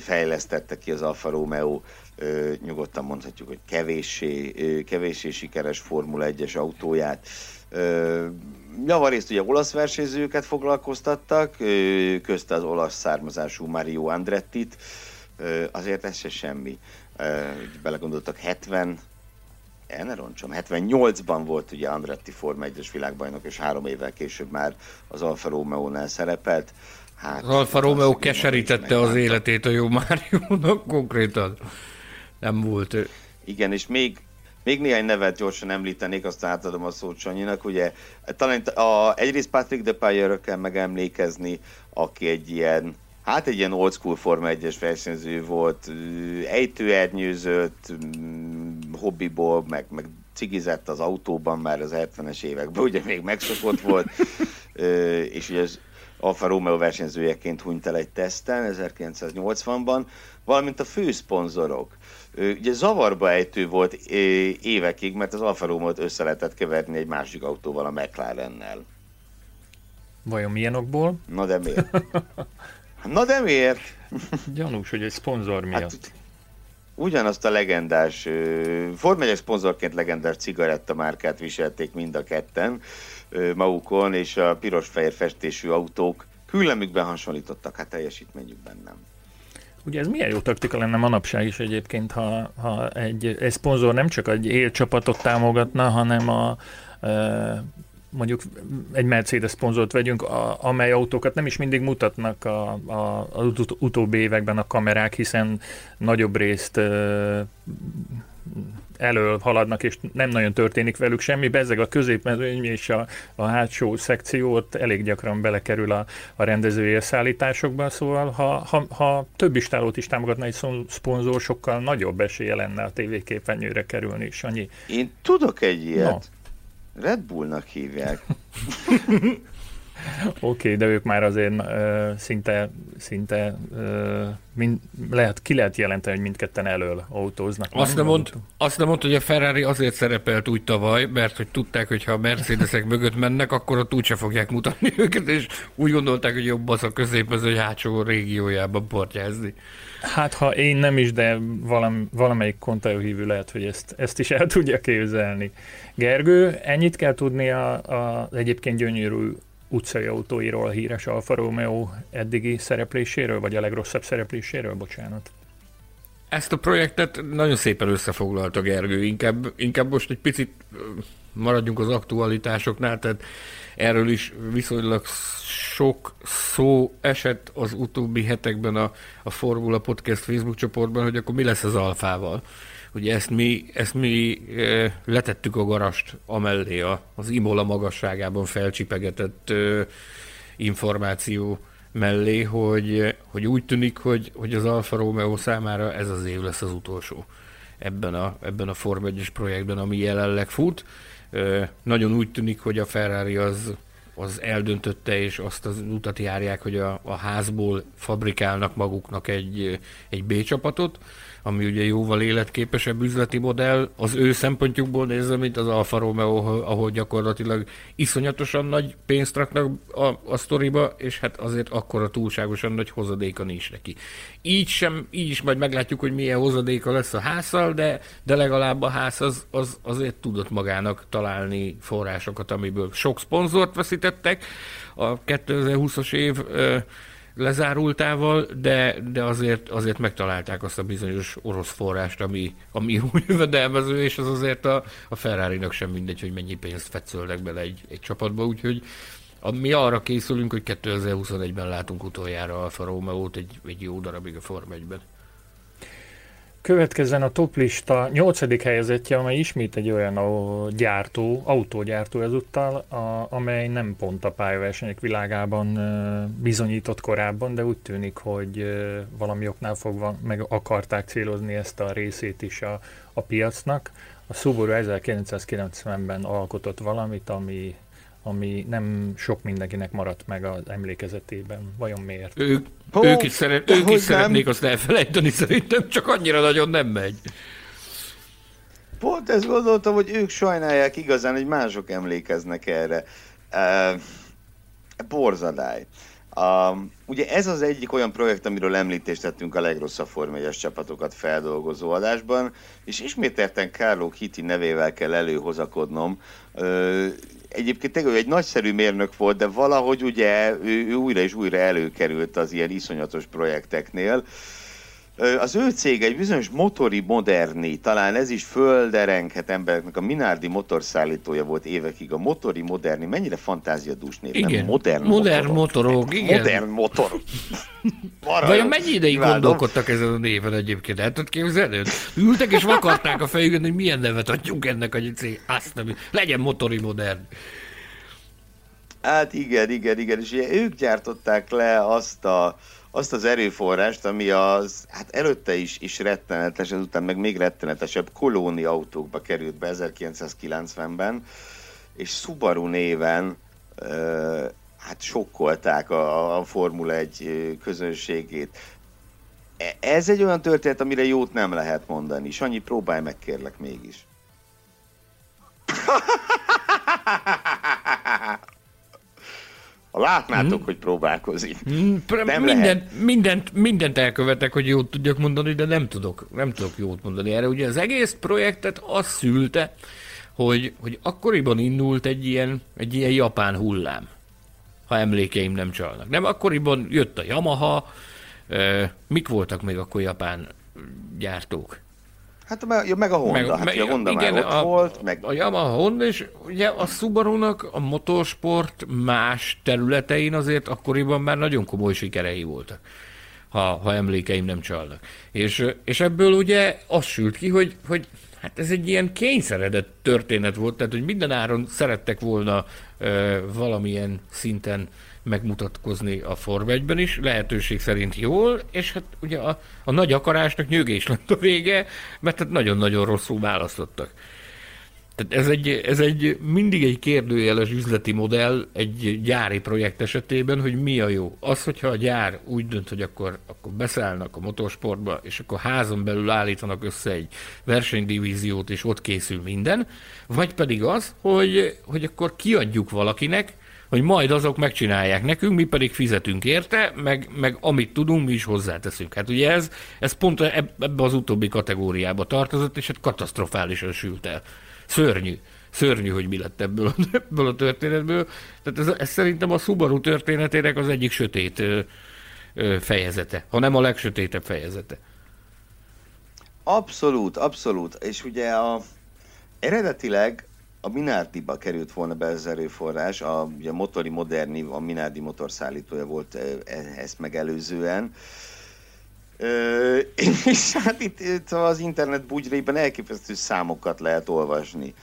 fejlesztette ki az Alfa Romeo nyugodtan mondhatjuk, hogy kevéssé, kevéssé sikeres Formula 1-es autóját. Javarészt ugye olasz versenyzőket foglalkoztattak, ö, közte az olasz származású Mario Andrettit, azért ez se semmi. Belegondoltak 70 el ne roncsom, 78-ban volt ugye Andretti Forma 1-es világbajnok, és három évvel később már az Alfa Romeo-nál szerepelt. Hát, az Alfa Romeo keserítette az életét a jó Máriónak konkrétan. Nem volt ő. Igen, és még, még néhány nevet gyorsan említenék, aztán átadom a szót Sanyinak. Ugye, talán a, egyrészt Patrick de Payer kell megemlékezni, aki egy ilyen Hát egy ilyen old school Forma 1-es versenyző volt, ejtőernyőzött, hobbiból, meg, meg cigizett az autóban már az 70-es években, ugye még megszokott volt, és ugye az Alfa Romeo versenyzőjeként hunyt el egy teszten 1980-ban, valamint a főszponzorok. Ugye zavarba ejtő volt évekig, mert az Alfa Romeo-t össze lehetett keverni egy másik autóval, a McLarennel. Vajon milyen okból? Na de miért? Na de miért? Gyanús, hogy egy szponzor miatt. Hát, ugyanazt a legendás, Ford megyek szponzorként legendás cigarettamárkát viselték mind a ketten magukon, és a piros-fehér festésű autók küllemükben hasonlítottak, hát teljesítményükben nem. Ugye ez milyen jó taktika lenne manapság is egyébként, ha, ha egy, egy szponzor nem csak egy élcsapatot támogatna, hanem a, mondjuk egy Mercedes szponzort vegyünk, a, amely autókat nem is mindig mutatnak a, a, az ut- utóbbi években a kamerák, hiszen nagyobb részt ö, elől haladnak, és nem nagyon történik velük semmi. Bezzeg a középmezőny és a, a hátsó szekciót elég gyakran belekerül a, a rendezői szállításokba, szóval ha, ha, ha több istálót is támogatna egy szponzor, sokkal nagyobb esélye lenne a tévéképernyőre kerülni, Sanyi. Én tudok egy ilyet. No. Red Bullnak hívják. Oké, okay, de ők már azért uh, szinte, szinte uh, mind, lehet, ki lehet jelenteni, hogy mindketten elől autóznak. Azt nem, mond, azt nem mondta, hogy a Ferrari azért szerepelt úgy tavaly, mert hogy tudták, hogy ha a Mercedesek mögött mennek, akkor ott úgyse fogják mutatni őket, és úgy gondolták, hogy jobb az a közép, az egy hátsó régiójában portyázni. Hát ha én nem is, de valam, valamelyik kontajóhívő lehet, hogy ezt, ezt is el tudja képzelni. Gergő, ennyit kell tudni a, a egyébként gyönyörű utcai autóiról, a híres Alfa Romeo eddigi szerepléséről, vagy a legrosszabb szerepléséről, bocsánat. Ezt a projektet nagyon szépen összefoglalta Gergő, inkább, inkább most egy picit maradjunk az aktualitásoknál, tehát erről is viszonylag sok szó esett az utóbbi hetekben a, a Formula Podcast Facebook csoportban, hogy akkor mi lesz az alfával. Ugye ezt mi, ezt mi letettük a garast amellé az Imola magasságában felcsipegetett információ mellé, hogy, hogy úgy tűnik, hogy, hogy az Alfa Romeo számára ez az év lesz az utolsó ebben a, ebben a Form 1 projektben, ami jelenleg fut. Nagyon úgy tűnik, hogy a Ferrari az az eldöntötte, és azt az utat járják, hogy a, a házból fabrikálnak maguknak egy, egy B csapatot, ami ugye jóval életképesebb üzleti modell, az ő szempontjukból nézve, mint az Alfa Romeo, ahol gyakorlatilag iszonyatosan nagy pénzt raknak a, a sztoriba, és hát azért akkor a túlságosan nagy hozadéka nincs neki. Így sem, így is majd meglátjuk, hogy milyen hozadéka lesz a házszal, de, de legalább a ház az, az azért tudott magának találni forrásokat, amiből sok szponzort veszítettek. A 2020-as év lezárultával, de, de azért, azért megtalálták azt a bizonyos orosz forrást, ami, ami jó jövedelmező, és az azért a, a Ferrari-nak sem mindegy, hogy mennyi pénzt fetszölnek bele egy, egy csapatba, úgyhogy mi arra készülünk, hogy 2021-ben látunk utoljára Alfa Romeo-t egy, egy jó darabig a Form 1-ben. Következzen a toplista nyolcadik helyezettje, amely ismét egy olyan gyártó, autógyártó ezúttal, a, amely nem pont a pályaversenyek világában bizonyított korábban, de úgy tűnik, hogy valami oknál fogva meg akarták célozni ezt a részét is a, a piacnak. A Subaru 1990-ben alkotott valamit, ami ami nem sok mindenkinek maradt meg az emlékezetében. Vajon miért? Ők, oh, ők is, szeret, ők is szeretnék azt elfelejteni, szerintem csak annyira nagyon nem megy. Pont ezt gondoltam, hogy ők sajnálják igazán, hogy mások emlékeznek erre. Uh, borzadály. Uh, ugye ez az egyik olyan projekt, amiről említést tettünk a legrosszabb formegyes csapatokat feldolgozó adásban, és ismételten Carlo Hitti nevével kell előhozakodnom. Uh, egyébként tényleg egy nagyszerű mérnök volt, de valahogy ugye ő, ő újra és újra előkerült az ilyen iszonyatos projekteknél. Az ő cég egy bizonyos motori moderni, talán ez is földerenghet embereknek, a Minardi motorszállítója volt évekig, a motori moderni, mennyire fantáziadús név, igen. nem? Modern, modern motorok. motorok, igen. Modern motorok. Vajon mennyi ideig Imádom. gondolkodtak ezen a néven egyébként? El tudod képzelni? Ültek és vakarták a fejükön, hogy milyen nevet adjunk ennek a cég. Azt nem, legyen motori modern. Hát igen, igen, igen, és ugye ők gyártották le azt a azt az erőforrást, ami az, hát előtte is, is rettenetes, ezután meg még rettenetesebb kolóni autókba került be 1990-ben, és Subaru néven uh, hát sokkolták a, a Formula 1 közönségét. E, ez egy olyan történet, amire jót nem lehet mondani. Sanyi, próbálj meg kérlek mégis. Látnátok, hmm. hogy próbálkozik. Hmm. Nem mindent, mindent, mindent elkövetek, hogy jót tudjak mondani, de nem tudok, nem tudok jót mondani erre. Ugye az egész projektet az szülte, hogy, hogy akkoriban indult egy ilyen, egy ilyen japán hullám, ha emlékeim nem csalnak. Nem, akkoriban jött a Yamaha, mik voltak még akkor japán gyártók? Hát meg a Honda, meg, hát meg, a Honda igen, már ott a, volt. Meg... A Yamaha Honda, és ugye a subaru a motorsport más területein azért akkoriban már nagyon komoly sikerei voltak, ha, ha emlékeim nem csalnak. És, és ebből ugye az sült ki, hogy, hogy hát ez egy ilyen kényszeredett történet volt, tehát hogy minden áron szerettek volna ö, valamilyen szinten megmutatkozni a Form 1 is, lehetőség szerint jól, és hát ugye a, a nagy akarásnak nyögés lett a vége, mert hát nagyon-nagyon rosszul választottak. Tehát ez egy, ez egy mindig egy kérdőjeles üzleti modell egy gyári projekt esetében, hogy mi a jó. Az, hogyha a gyár úgy dönt, hogy akkor, akkor beszállnak a motorsportba, és akkor házon belül állítanak össze egy versenydivíziót, és ott készül minden, vagy pedig az, hogy, hogy akkor kiadjuk valakinek, hogy majd azok megcsinálják nekünk, mi pedig fizetünk érte, meg, meg amit tudunk, mi is hozzáteszünk. Hát ugye ez, ez pont ebbe az utóbbi kategóriába tartozott, és hát katasztrofálisan sült el. Szörnyű. Szörnyű, hogy mi lett ebből, ebből a történetből. Tehát ez, ez szerintem a Subaru történetének az egyik sötét ö, ö, fejezete, ha nem a legsötétebb fejezete. Abszolút, abszolút. És ugye a, eredetileg a Minardiba került volna be ez erőforrás, a, a Motori Moderni, a Minardi motorszállítója volt e, ezt megelőzően. És hát itt, itt az internet bugyrében elképesztő számokat lehet olvasni.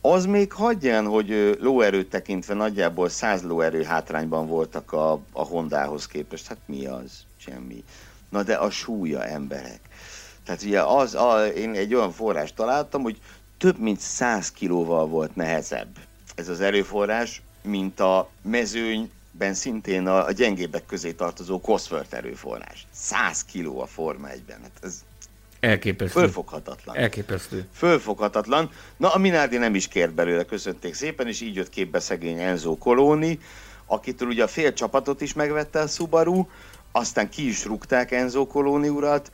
Az még hagyján, hogy lóerőt tekintve nagyjából 100 lóerő hátrányban voltak a, a Hondához képest. Hát mi az? Semmi. Na de a súlya emberek. Tehát ugye az, a, én egy olyan forrást találtam, hogy több mint 100 kilóval volt nehezebb ez az erőforrás, mint a mezőnyben szintén a, a gyengébbek közé tartozó Cosworth erőforrás. 100 kiló a Forma 1-ben. Hát ez Elképesztő. fölfoghatatlan. Elképesztő. Fölfoghatatlan. Na, a Minardi nem is kért belőle, köszönték szépen, és így jött képbe szegény Enzo Coloni, akitől ugye a fél csapatot is megvette a Subaru, aztán ki is rúgták Enzo Coloni urat,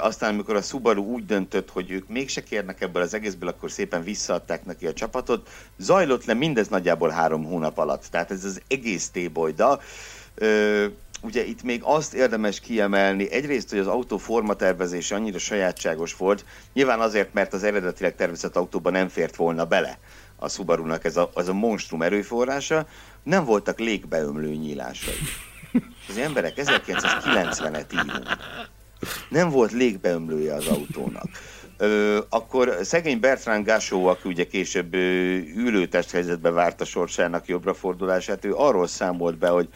aztán amikor a Subaru úgy döntött, hogy ők mégse kérnek ebből az egészből, akkor szépen visszaadták neki a csapatot. Zajlott le mindez nagyjából három hónap alatt, tehát ez az egész tébolyda. Ugye itt még azt érdemes kiemelni, egyrészt, hogy az autó formatervezése annyira sajátságos volt, nyilván azért, mert az eredetileg tervezett autóban nem fért volna bele a Subaru-nak ez a, ez a monstrum erőforrása, nem voltak légbeömlő nyílásai. Az emberek 1990-et írunk. Nem volt légbeömlője az autónak. Ö, akkor szegény Bertrand Gachot, aki ugye később ö, ülőtesthelyzetbe várta sorsának jobbra fordulását, ő arról számolt be, hogy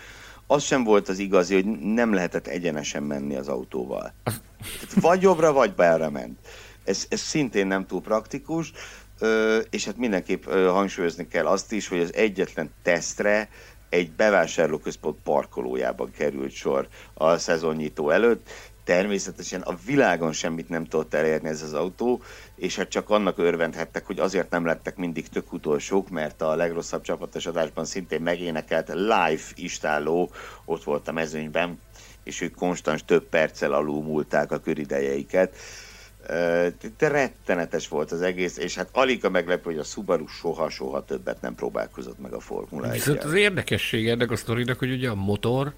az sem volt az igazi, hogy nem lehetett egyenesen menni az autóval. Tehát vagy jobbra, vagy balra ment. Ez, ez szintén nem túl praktikus, ö, és hát mindenképp ö, hangsúlyozni kell azt is, hogy az egyetlen tesztre egy bevásárlóközpont parkolójában került sor a szezonnyitó előtt. Természetesen a világon semmit nem tudott elérni ez az autó, és hát csak annak örvendhettek, hogy azért nem lettek mindig tök utolsók, mert a legrosszabb csapatos adásban szintén megénekelt live istálló ott volt a mezőnyben, és ők konstans több perccel alul múlták a köridejeiket. De rettenetes volt az egész, és hát alig a meglepő, hogy a Subaru soha-soha többet nem próbálkozott meg a Formula 1 Viszont az érdekesség ennek a sztorinak, hogy ugye a motor,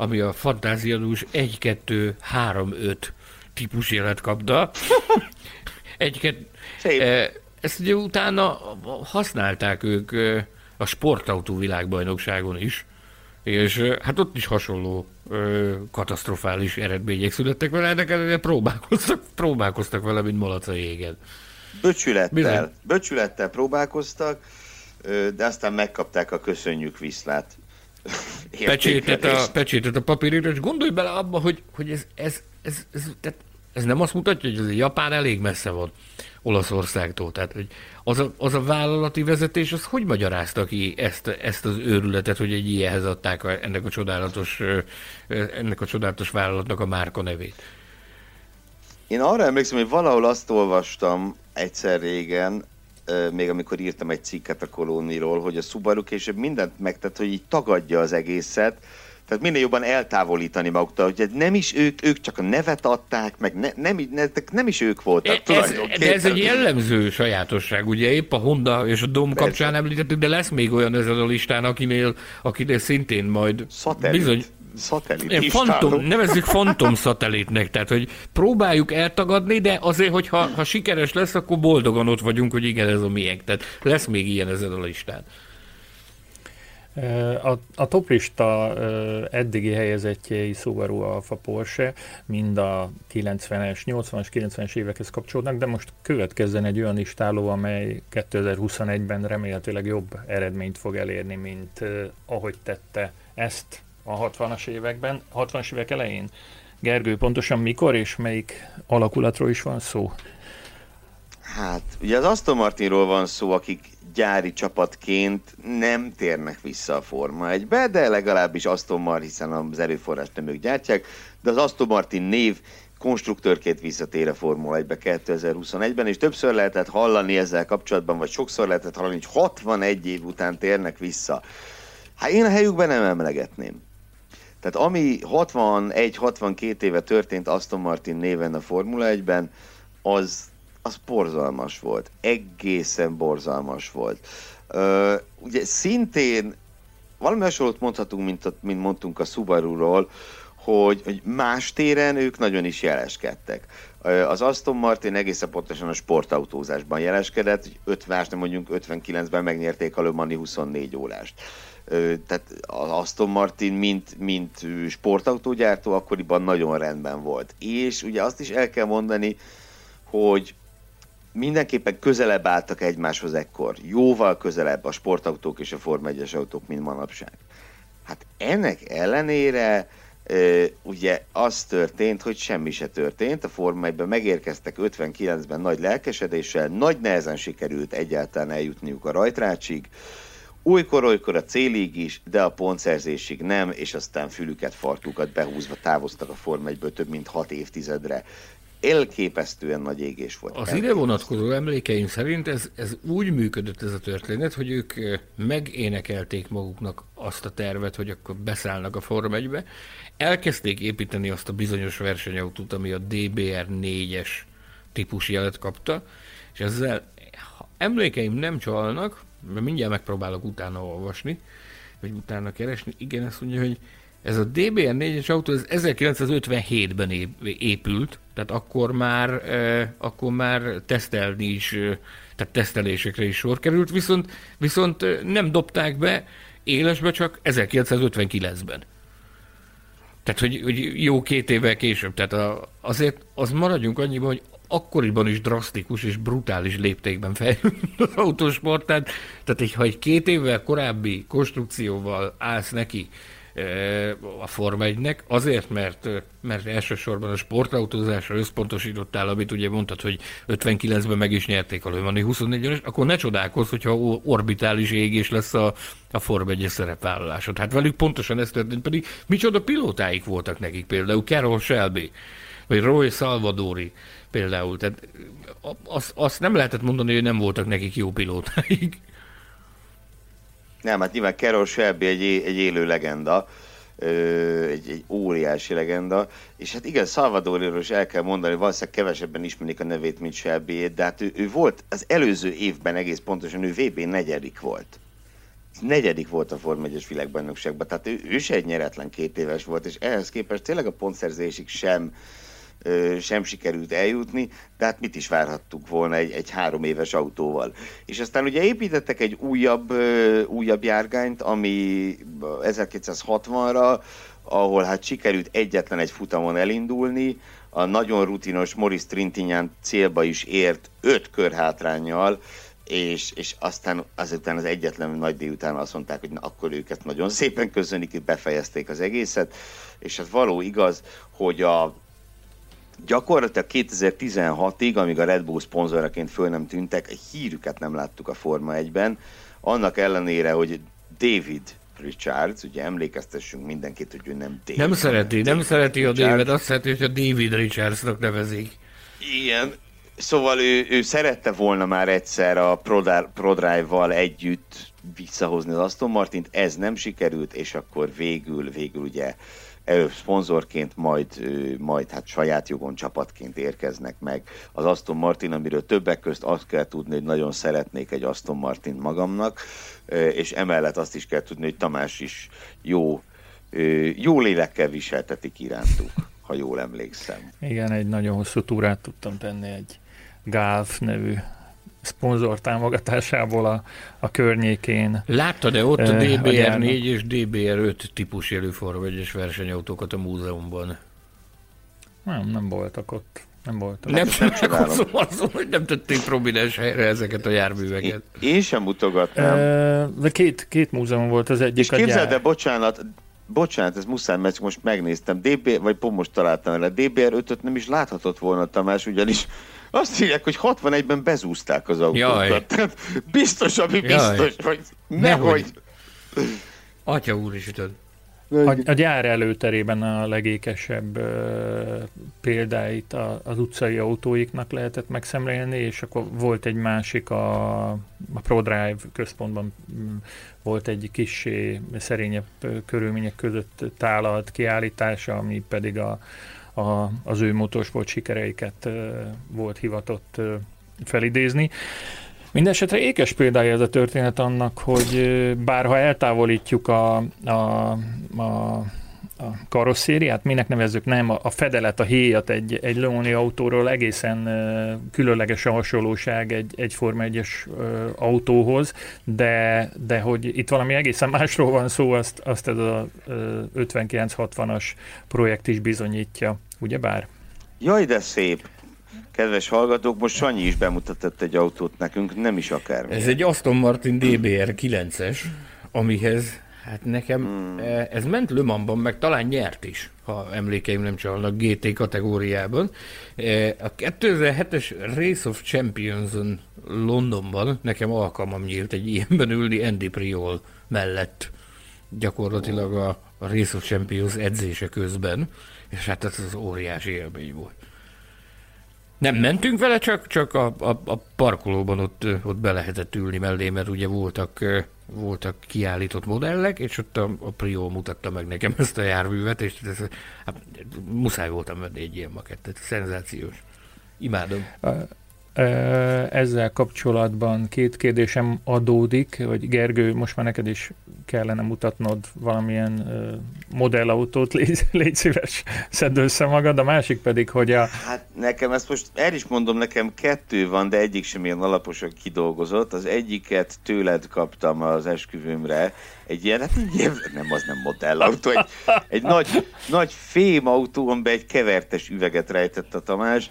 ami a fantáziadús 1, 2, 3, 5 típus jelet kapta, egy, kettő, Szép. eh, ezt ugye utána használták ők eh, a sportautó világbajnokságon is, és eh, hát ott is hasonló ö, katasztrofális eredmények születtek vele, ennek ellenére próbálkoztak, próbálkoztak vele, mint malac a jégen. Böcsülettel, Bizony. böcsülettel próbálkoztak, de aztán megkapták a köszönjük viszlát. Pecsétet a, pecsétet a papírra, és gondolj bele abba, hogy, hogy ez, ez, ez, ez, tehát ez nem azt mutatja, hogy az a Japán elég messze van Olaszországtól. Tehát, hogy az a, az a vállalati vezetés, az hogy magyarázta ki ezt, ezt az őrületet, hogy egy ilyenhez adták a, ennek, a csodálatos, ennek a csodálatos vállalatnak a márka nevét? Én arra emlékszem, hogy valahol azt olvastam egyszer régen, még amikor írtam egy cikket a kolóniról, hogy a Subaru később mindent megtett, hogy így tagadja az egészet, tehát minél jobban eltávolítani maguktól, hogy nem is ők, ők csak a nevet adták, meg ne, nem, ne, nem is ők voltak E, Ez, de ez egy jellemző sajátosság, ugye? Épp a Honda és a Dom kapcsán említettük, de lesz még olyan ezen a listán, akinél, akinél szintén majd Szatellit. bizony Szatellit fantom, nevezzük fantom szatellitnek, tehát hogy próbáljuk eltagadni, de azért, hogy ha, ha sikeres lesz, akkor boldogan ott vagyunk, hogy igen, ez a miénk. Tehát lesz még ilyen ezen a listán. A, a toplista eddigi helyezettjei Subaru Alfa Porsche mind a 90-es, 80-as, 90-es évekhez kapcsolódnak, de most következzen egy olyan listáló, amely 2021-ben remélhetőleg jobb eredményt fog elérni, mint ahogy tette ezt a 60-as években, 60-as évek elején. Gergő, pontosan mikor és melyik alakulatról is van szó? Hát, ugye az Aston Martinról van szó, akik gyári csapatként nem térnek vissza a Forma 1-be, de legalábbis Aston Martin, hiszen az erőforrást nem ők gyártják, de az Aston Martin név konstruktőrként visszatér a Formula 1-be 2021-ben, és többször lehetett hallani ezzel kapcsolatban, vagy sokszor lehetett hallani, hogy 61 év után térnek vissza. Hát én a helyükben nem emlegetném. Tehát ami 61-62 éve történt Aston Martin néven a Formula 1-ben, az, az borzalmas volt. Egészen borzalmas volt. Ö, ugye szintén valami hasonlót mondhatunk, mint, a, mint mondtunk a Subaru-ról, hogy, hogy más téren ők nagyon is jeleskedtek. Az Aston Martin egészen pontosan a sportautózásban jeleskedett, hogy 50 nem mondjuk 59-ben megnyerték a Le Mani 24 órást. Tehát az Aston Martin, mint, mint sportautógyártó akkoriban nagyon rendben volt. És ugye azt is el kell mondani, hogy mindenképpen közelebb álltak egymáshoz ekkor. Jóval közelebb a sportautók és a Forma 1-es autók, mint manapság. Hát ennek ellenére ugye az történt, hogy semmi se történt. A Forma 1-ben megérkeztek 59-ben nagy lelkesedéssel, nagy nehezen sikerült egyáltalán eljutniuk a rajtrácsig. Olykor-olykor a célig is, de a pontszerzésig nem, és aztán fülüket, farkukat behúzva távoztak a Form 1 több mint hat évtizedre elképesztően nagy égés volt. Az ide vonatkozó emlékeim szerint ez, ez úgy működött ez a történet, hogy ők megénekelték maguknak azt a tervet, hogy akkor beszállnak a Form 1-be, elkezdték építeni azt a bizonyos versenyautót, ami a DBR 4-es típus jelet kapta, és ezzel, ha emlékeim nem csalnak, mert mindjárt megpróbálok utána olvasni, vagy utána keresni, igen, azt mondja, hogy ez a DBR 4-es autó ez 1957-ben épült, tehát akkor már, eh, akkor már tesztelni is, eh, tehát tesztelésekre is sor került, viszont, viszont eh, nem dobták be élesbe csak 1959-ben. Tehát, hogy, hogy jó két évvel később. Tehát a, azért az maradjunk annyiban, hogy akkoriban is drasztikus és brutális léptékben fejlődött az autósport. Tehát, tehát ha egy két évvel korábbi konstrukcióval állsz neki, a Forma 1 azért, mert, mert elsősorban a sportautózásra összpontosítottál, amit ugye mondtad, hogy 59-ben meg is nyerték a Le Mani 24 akkor ne csodálkozz, hogyha orbitális égés lesz a, a Forma 1 szerepvállalásod. Hát velük pontosan ez történt, pedig micsoda pilótáik voltak nekik például, Carol Shelby, vagy Roy Salvadori például. Tehát azt, azt nem lehetett mondani, hogy nem voltak nekik jó pilótáik. Nem, hát nyilván Carol Shelby egy, egy élő legenda, egy, egy óriási legenda, és hát igen, Salvadoriról is el kell mondani, valószínűleg kevesebben ismerik a nevét, mint shelby de hát ő, ő, volt az előző évben egész pontosan, ő VB negyedik volt. Negyedik volt a Form 1-es világbajnokságban, tehát ő, ő se egy nyeretlen két éves volt, és ehhez képest tényleg a pontszerzésig sem sem sikerült eljutni, de hát mit is várhattuk volna egy, egy három éves autóval. És aztán ugye építettek egy újabb, újabb járgányt, ami 1260-ra, ahol hát sikerült egyetlen egy futamon elindulni, a nagyon rutinos Morris Trintignant célba is ért öt kör hátrányjal, és, és aztán azután az egyetlen nagy délután azt mondták, hogy na, akkor őket nagyon szépen köszönik, befejezték az egészet, és hát való igaz, hogy a, gyakorlatilag 2016-ig, amíg a Red Bull szponzoraként föl nem tűntek, hírüket nem láttuk a Forma 1-ben, annak ellenére, hogy David Richards, ugye emlékeztessünk mindenkit, hogy ő nem David. Nem szereti, nem, nem szereti a David, azt szereti, hogy a David Richardsnak nevezik. Igen, szóval ő, ő szerette volna már egyszer a ProDrive-val együtt visszahozni az Aston Martint, ez nem sikerült, és akkor végül, végül ugye előbb szponzorként, majd, majd hát saját jogon csapatként érkeznek meg. Az Aston Martin, amiről többek közt azt kell tudni, hogy nagyon szeretnék egy Aston Martin magamnak, és emellett azt is kell tudni, hogy Tamás is jó, jó lélekkel viseltetik irántuk, ha jól emlékszem. Igen, egy nagyon hosszú túrát tudtam tenni egy Golf nevű szponzor támogatásából a, a környékén. Láttad-e ott a DBR4 és DBR5 típus Forma 1 versenyautókat a múzeumban? Nem, nem voltak ott. Nem voltak. Nem, nem csak azon, azon, hogy nem tették prominens helyre ezeket a járműveket. Én, én sem mutogatnám. De két, két múzeum volt az egyik. És képzeld, de bocsánat, bocsánat, ez muszáj, mert most megnéztem, DB, vagy pont most találtam el, DBR5-öt nem is láthatott volna Tamás, ugyanis azt írják, hogy 61-ben bezúzták az autókat. biztos, ami biztos, Jaj. hogy nehogy. Atya úr is ütött. A, a gyár előterében a legékesebb uh, példáit a, az utcai autóiknak lehetett megszemlélni, és akkor volt egy másik, a, a ProDrive központban um, volt egy kis szerényebb körülmények között tálalt kiállítása, ami pedig a, a, az ő motorsport sikereiket volt hivatott felidézni. Mindenesetre ékes példája ez a történet annak, hogy bárha eltávolítjuk a, a, a a karosszériát, minek nevezzük, nem a fedelet, a héjat egy, egy Leoni autóról egészen különleges a hasonlóság egy, egy Forma 1-es autóhoz, de, de hogy itt valami egészen másról van szó, azt, azt ez a 59-60-as projekt is bizonyítja, ugye bár? Jaj, de szép! Kedves hallgatók, most Sanyi is bemutatott egy autót nekünk, nem is akár. Ez egy Aston Martin DBR 9-es, amihez Hát nekem hmm. ez ment Le Mansban, meg talán nyert is, ha emlékeim nem csalnak GT kategóriában. E, a 2007-es Race of Champions-on Londonban nekem alkalmam nyílt egy ilyenben ülni Andy Priol mellett gyakorlatilag a, a Race of Champions edzése közben, és hát ez az óriási élmény volt. Nem mentünk vele, csak, csak a, a, a parkolóban ott, ott be lehetett ülni mellé, mert ugye voltak, voltak kiállított modellek, és ott a, a Prio mutatta meg nekem ezt a járművet, és ez, hát, muszáj voltam venni egy ilyen makettet, szenzációs. Imádom. Ezzel kapcsolatban két kérdésem adódik, hogy Gergő, most már neked is kellene mutatnod valamilyen modellautót, légy, légy szíves, szedd össze magad, a másik pedig, hogy a... Hát nekem ezt most el is mondom, nekem kettő van, de egyik sem ilyen alaposan kidolgozott. Az egyiket tőled kaptam az esküvőmre, egy ilyen, hát nem, az nem modellautó, egy, egy nagy, nagy fém autó, amiben egy kevertes üveget rejtett a Tamás,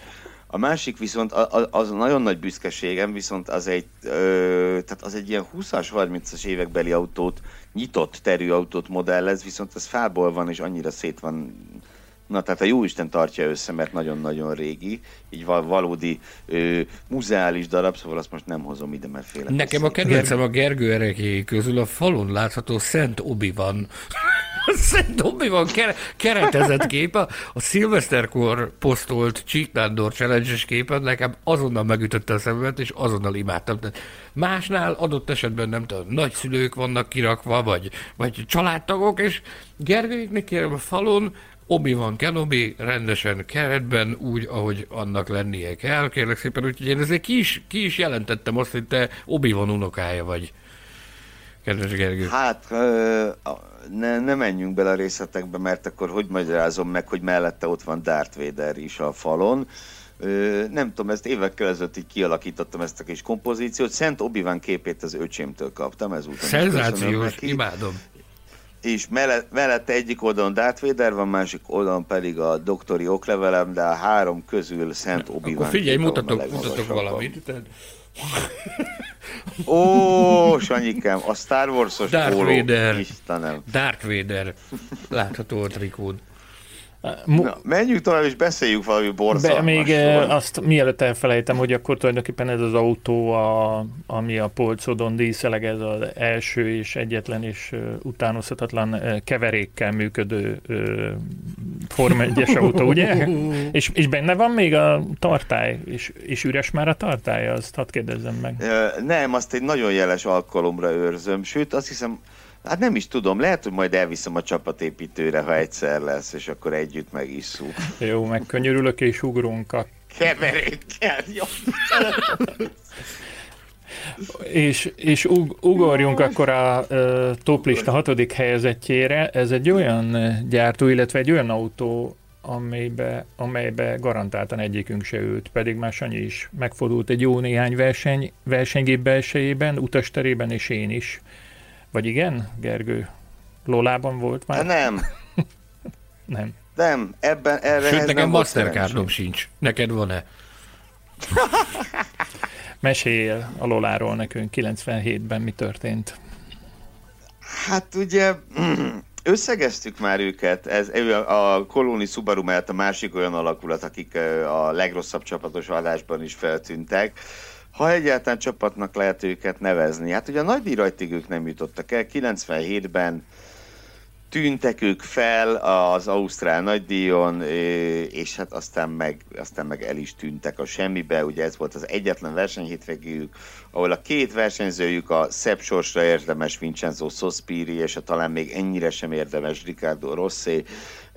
a másik viszont az nagyon nagy büszkeségem, viszont az egy, ö, tehát az egy ilyen 20-as, 30-as évekbeli autót, nyitott terűautót modellez, viszont ez fából van, és annyira szét van Na, tehát a Jóisten tartja össze, mert nagyon-nagyon régi, így val- valódi ö, muzeális darab, szóval azt most nem hozom ide, mert félek. Nekem a kedvencem a Gergő erekéi közül a falon látható Szent Obi van. Szent Obi van keretezett kép, a, a szilveszterkor posztolt Csíknándor challenge képen nekem azonnal megütötte a szememet, és azonnal imádtam. Tehát másnál adott esetben nem tudom, nagyszülők vannak kirakva, vagy, vagy családtagok, és Gergőiknek kérem a falon obi van Kenobi, rendesen keretben, úgy, ahogy annak lennie kell, kérlek szépen, úgyhogy én ezért ki is, ki is jelentettem azt, hogy te obi van unokája vagy. Kedves Gergő. Hát, ne, ne menjünk bele a részletekbe, mert akkor hogy magyarázom meg, hogy mellette ott van Darth Vader is a falon. Ö, nem tudom, ezt évekkel ezelőtt így kialakítottam ezt a kis kompozíciót. Szent obi képét az öcsémtől kaptam, ezúttal Szenzációs, imádom és mellett, mellette egyik oldalon Darth Vader van, másik oldalon pedig a doktori oklevelem, de a három közül Szent obi Akkor figyelj, mutatok, mutatok valamit. Tehát... Ó, Sanyikám, a Star Wars-os Darth póló, Vader. Istenem. Darth Vader. Látható a trikód. Na, menjünk tovább és beszéljük valami borzalmasról. Még eh, azt mielőtt elfelejtem, hogy akkor tulajdonképpen ez az autó, a, ami a polcodon díszeleg, ez az első és egyetlen és uh, utánozhatatlan uh, keverékkel működő uh, Forma 1-es autó, ugye? és, és benne van még a tartály, és, és üres már a tartály, azt hadd kérdezzem meg. Nem, azt egy nagyon jeles alkalomra őrzöm, sőt azt hiszem Hát nem is tudom, lehet, hogy majd elviszem a csapatépítőre, ha egyszer lesz, és akkor együtt megisszuk. Jó, megkönnyörülök és ugrunk a... Keverékkel, jó. és, és ug, ugorjunk akkor a uh, toplista hatodik helyezettjére. Ez egy olyan gyártó, illetve egy olyan autó, amelybe, amelybe garantáltan egyikünk se ült, pedig már Sanyi is megfordult egy jó néhány verseny, versenygép belsejében, utasterében, és én is. Vagy igen, Gergő? Lolában volt már? Nem. nem. Nem, ebben erre Sőt, nekem Mastercardom sincs. Neked van-e? Meséljél a Loláról nekünk 97-ben mi történt. Hát ugye összegeztük már őket, ez a Kolóni Subaru mellett a másik olyan alakulat, akik a legrosszabb csapatos adásban is feltűntek ha egyáltalán csapatnak lehet őket nevezni. Hát ugye a nagy rajtig ők nem jutottak el, 97-ben tűntek ők fel az Ausztrál nagydíjon, és hát aztán meg, aztán meg el is tűntek a semmibe. Ugye ez volt az egyetlen versenyhétvégéjük, ahol a két versenyzőjük a szebb sorsra érdemes Vincenzo Sospiri, és a talán még ennyire sem érdemes Ricardo Rossi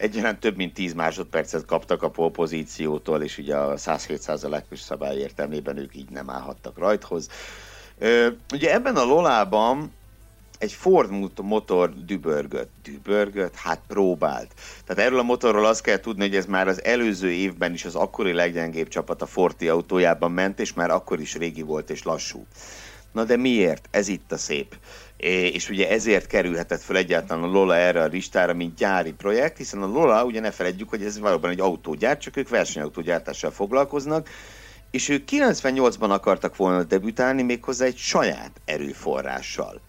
egyaránt több mint 10 másodpercet kaptak a polpozíciótól, és ugye a 107%-os szabály értelmében ők így nem állhattak rajthoz. Ugye ebben a Lolában egy Ford motor dübörgött. Dübörgött? Hát próbált. Tehát erről a motorról azt kell tudni, hogy ez már az előző évben is az akkori leggyengébb csapat a Forti autójában ment, és már akkor is régi volt és lassú. Na de miért? Ez itt a szép és ugye ezért kerülhetett fel egyáltalán a Lola erre a listára, mint gyári projekt, hiszen a Lola, ugye ne feledjük, hogy ez valóban egy autógyár, csak ők versenyautógyártással foglalkoznak, és ők 98-ban akartak volna debütálni méghozzá egy saját erőforrással.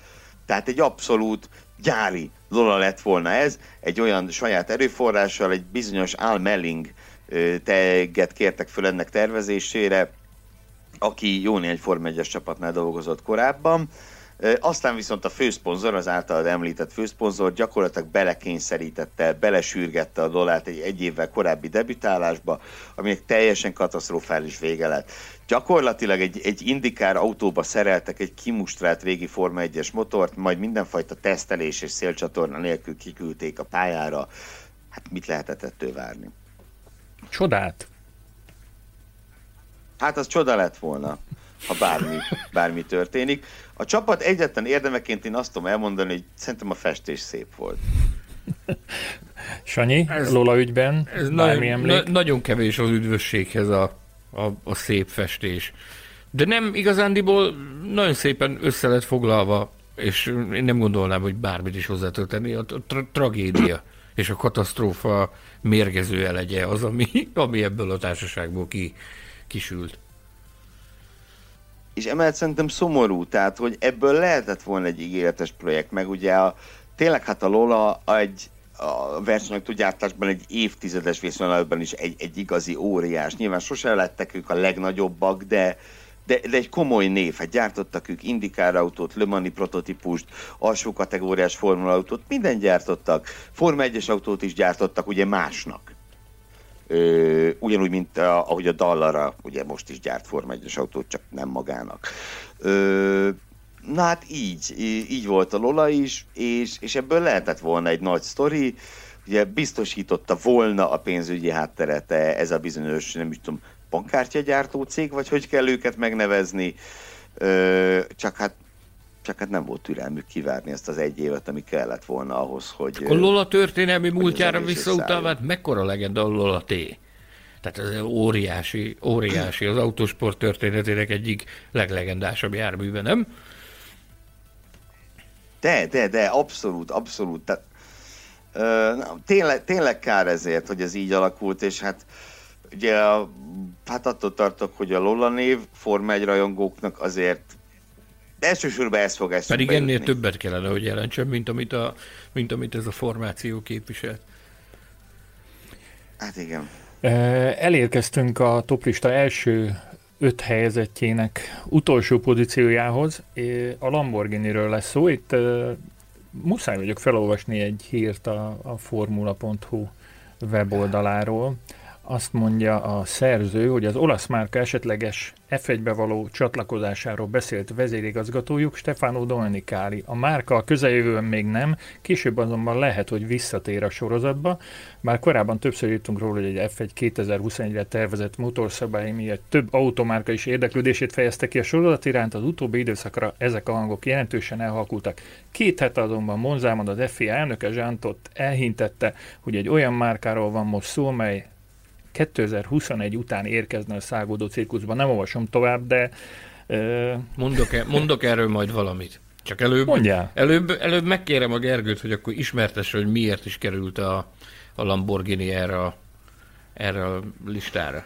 Tehát egy abszolút gyári Lola lett volna ez, egy olyan saját erőforrással, egy bizonyos Al Melling teget kértek föl ennek tervezésére, aki jó néhány Form 1 csapatnál dolgozott korábban, aztán viszont a főszponzor, az általad említett főszponzor gyakorlatilag belekényszerítette, belesürgette a dolát egy, egy évvel korábbi debütálásba, aminek teljesen katasztrofális vége lett. Gyakorlatilag egy, egy indikár autóba szereltek egy kimustrált régi Forma 1-es motort, majd mindenfajta tesztelés és szélcsatorna nélkül kiküldték a pályára. Hát mit lehetett ettől várni? Csodát. Hát az csoda lett volna ha bármi, bármi történik. A csapat egyetlen érdemeként én azt tudom elmondani, hogy szerintem a festés szép volt. Sanyi, ez, Lola ügyben ez bármi nagyon, Na, nagyon kevés az üdvösséghez a, a, a szép festés. De nem igazándiból nagyon szépen össze lett foglalva, és én nem gondolnám, hogy bármit is hozzá tud tenni. A tra- tragédia és a katasztrófa mérgező elegye az, ami, ami ebből a társaságból ki, kisült és emellett szerintem szomorú, tehát hogy ebből lehetett volna egy ígéretes projekt, meg ugye a, tényleg hát a Lola egy a versenyautó egy évtizedes viszonylatban is egy, egy igazi óriás. Nyilván sose lettek ők a legnagyobbak, de, de, de egy komoly név. Hát gyártottak ők Indikár autót, Le Mani prototípust, alsó kategóriás Formula autót, minden gyártottak. Forma 1-es autót is gyártottak, ugye másnak. Ö, ugyanúgy, mint a, ahogy a Dallara, ugye most is gyárt Forma 1 autót, csak nem magának. Ö, na hát így, így volt a Lola is, és, és ebből lehetett volna egy nagy sztori, ugye biztosította volna a pénzügyi hátteret ez a bizonyos, nem is tudom, bankkártyagyártó cég, vagy hogy kell őket megnevezni, ö, csak hát csak hát nem volt türelmük kivárni ezt az egy évet, ami kellett volna ahhoz, hogy... A Lola történelmi múltjára visszautalva, hát mekkora legenda a Lola T? Tehát ez óriási, óriási, az autósport történetének egyik leglegendásabb járműve, nem? De, de, de, abszolút, abszolút. Tehát, ö, tényleg, tényleg kár ezért, hogy ez így alakult, és hát ugye hát attól tartok, hogy a Lola név Forma 1 rajongóknak azért elsősorban ez fog ezt Pedig ennél jutni. többet kellene, hogy jelentsen, mint amit, a, mint amit ez a formáció képviselt. Hát igen. Elérkeztünk a toplista első öt helyezettjének utolsó pozíciójához. A Lamborghini-ről lesz szó. Itt muszáj vagyok felolvasni egy hírt a, a formula.hu weboldaláról azt mondja a szerző, hogy az olasz márka esetleges F1-be való csatlakozásáról beszélt vezérigazgatójuk Stefano Domenicali. A márka a közeljövőben még nem, később azonban lehet, hogy visszatér a sorozatba. Már korábban többször írtunk róla, hogy egy F1 2021-re tervezett motorszabály miatt több automárka is érdeklődését fejezte ki a sorozat iránt, az utóbbi időszakra ezek a hangok jelentősen elhalkultak. Két hete azonban Monzában az FIA elnöke Zsántot elhintette, hogy egy olyan márkáról van most szó, mely 2021 után érkezne a szágódó cirkuszban. Nem olvasom tovább, de... Uh... Mondok, e, mondok erről majd valamit. Csak előbb, Mondjál. előbb, előbb megkérem a Gergőt, hogy akkor ismertesse, hogy miért is került a, a Lamborghini erre a, erre a listára.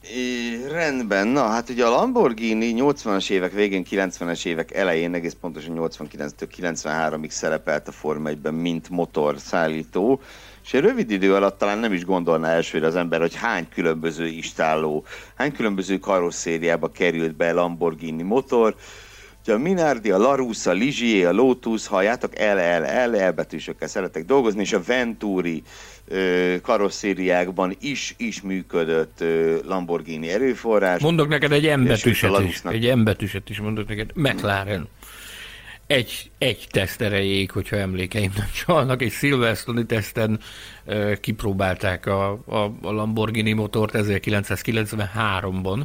É, rendben, na hát ugye a Lamborghini 80-as évek végén, 90-es évek elején, egész pontosan 89-től 93-ig szerepelt a Forma 1-ben, mint motorszállító. És egy rövid idő alatt talán nem is gondolná elsőre az ember, hogy hány különböző istálló, hány különböző karosszériába került be Lamborghini motor. Ugye a Minardi, a Larus, a Ligier, a Lotus, halljátok, L, L, L, L betűsökkel szeretek dolgozni, és a Venturi ö, karosszériákban is, is működött ö, Lamborghini erőforrás. Mondok neked egy embetűset is, egy embetűset is mondok neked, McLaren egy, egy teszt erejéig, hogyha emlékeim nem csalnak, egy Silverstone teszten uh, kipróbálták a, a, a Lamborghini motort 1993-ban,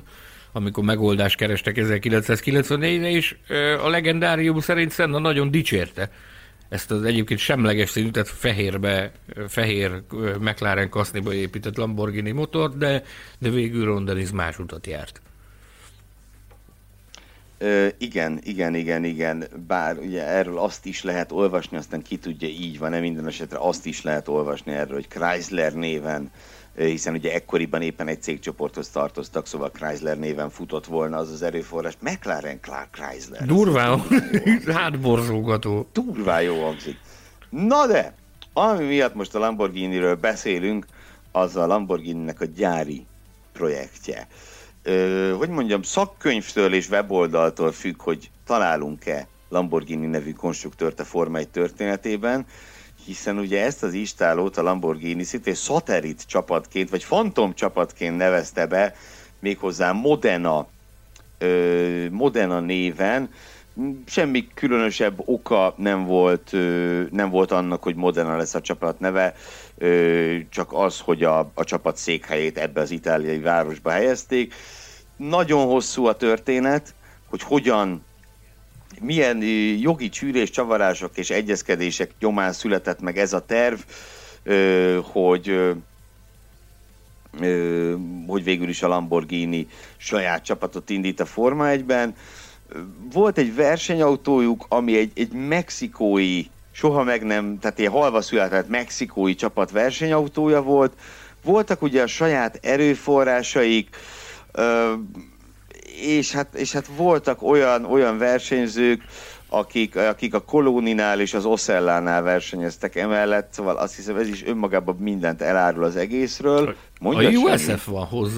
amikor megoldást kerestek 1994-re, és uh, a legendárium szerint Senna nagyon dicsérte ezt az egyébként semleges színű, tehát fehérbe, fehér McLaren kaszniba épített Lamborghini motort, de, de végül Ron Dennis más utat járt. Ö, igen, igen, igen, igen, bár ugye erről azt is lehet olvasni, aztán ki tudja, így van, nem minden esetre azt is lehet olvasni erről, hogy Chrysler néven hiszen ugye ekkoriban éppen egy cégcsoporthoz tartoztak, szóval Chrysler néven futott volna az az erőforrás. McLaren Clark Chrysler. Durván, hátborzógató. Durván jó hangzik. Na de, ami miatt most a Lamborghini-ről beszélünk, az a Lamborghini-nek a gyári projektje. Ö, hogy mondjam, szakkönyvtől és weboldaltól függ, hogy találunk-e Lamborghini nevű konstruktőrt a Forma 1 történetében, hiszen ugye ezt az istálót a Lamborghini szintén szatellit csapatként, vagy fantom csapatként nevezte be, méghozzá Modena, ö, Modena néven, semmi különösebb oka nem volt, nem volt annak, hogy Modena lesz a csapat neve, csak az, hogy a, a csapat székhelyét ebbe az itáliai városba helyezték. Nagyon hosszú a történet, hogy hogyan milyen jogi csűrés, csavarások és egyezkedések nyomán született meg ez a terv, hogy hogy végül is a Lamborghini saját csapatot indít a Forma 1-ben. Volt egy versenyautójuk, ami egy, egy mexikói, soha meg nem, tehát egy halva született mexikói csapat versenyautója volt. Voltak ugye a saját erőforrásaik, és hát, és hát voltak olyan, olyan versenyzők, akik, akik a Kolóninál és az Oszellánál versenyeztek emellett, szóval azt hiszem ez is önmagában mindent elárul az egészről. Mondja a USF van hoz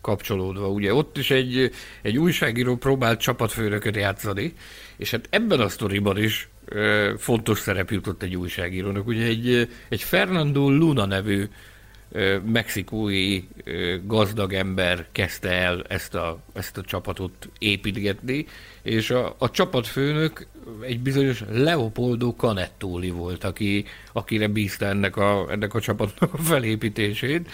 kapcsolódva, ugye ott is egy, egy újságíró próbált csapatfőnököt játszani, és hát ebben a sztoriban is fontos szerep jutott egy újságírónak. Ugye egy, egy Fernando Luna nevű mexikói gazdag ember kezdte el ezt a, ezt a csapatot építgetni, és a, a csapatfőnök egy bizonyos Leopoldo Canettoli volt, aki, akire bízta ennek a, ennek a csapatnak a felépítését.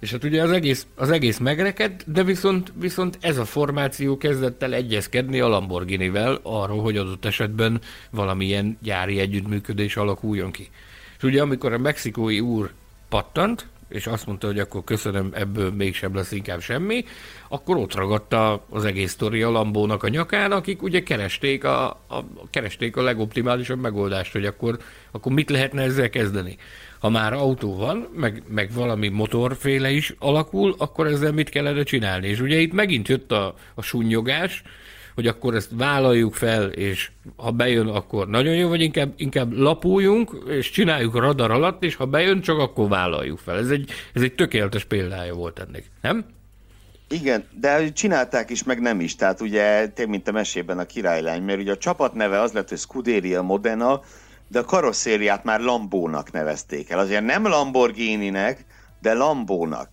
És hát ugye az egész, az egész megrekedt, de viszont, viszont ez a formáció kezdett el egyezkedni a Lamborghini-vel arról, hogy adott esetben valamilyen gyári együttműködés alakuljon ki. És ugye amikor a mexikói úr pattant, és azt mondta, hogy akkor köszönöm, ebből mégsem lesz inkább semmi, akkor ott ragadta az egész sztori a Lambónak a nyakán, akik ugye keresték a, a, keresték a legoptimálisabb megoldást, hogy akkor, akkor mit lehetne ezzel kezdeni. Ha már autó van, meg, meg valami motorféle is alakul, akkor ezzel mit kellene csinálni? És ugye itt megint jött a, a sunnyogás, hogy akkor ezt vállaljuk fel, és ha bejön, akkor nagyon jó, vagy inkább, inkább lapuljunk, és csináljuk a radar alatt, és ha bejön, csak akkor vállaljuk fel. Ez egy, ez egy tökéletes példája volt ennek, nem? Igen, de csinálták is, meg nem is. Tehát ugye, mint a mesében a királylány, mert ugye a csapat neve az lett, hogy Scuderia Modena, de a karosszériát már Lambónak nevezték el. Azért nem Lamborghini-nek, de Lambónak.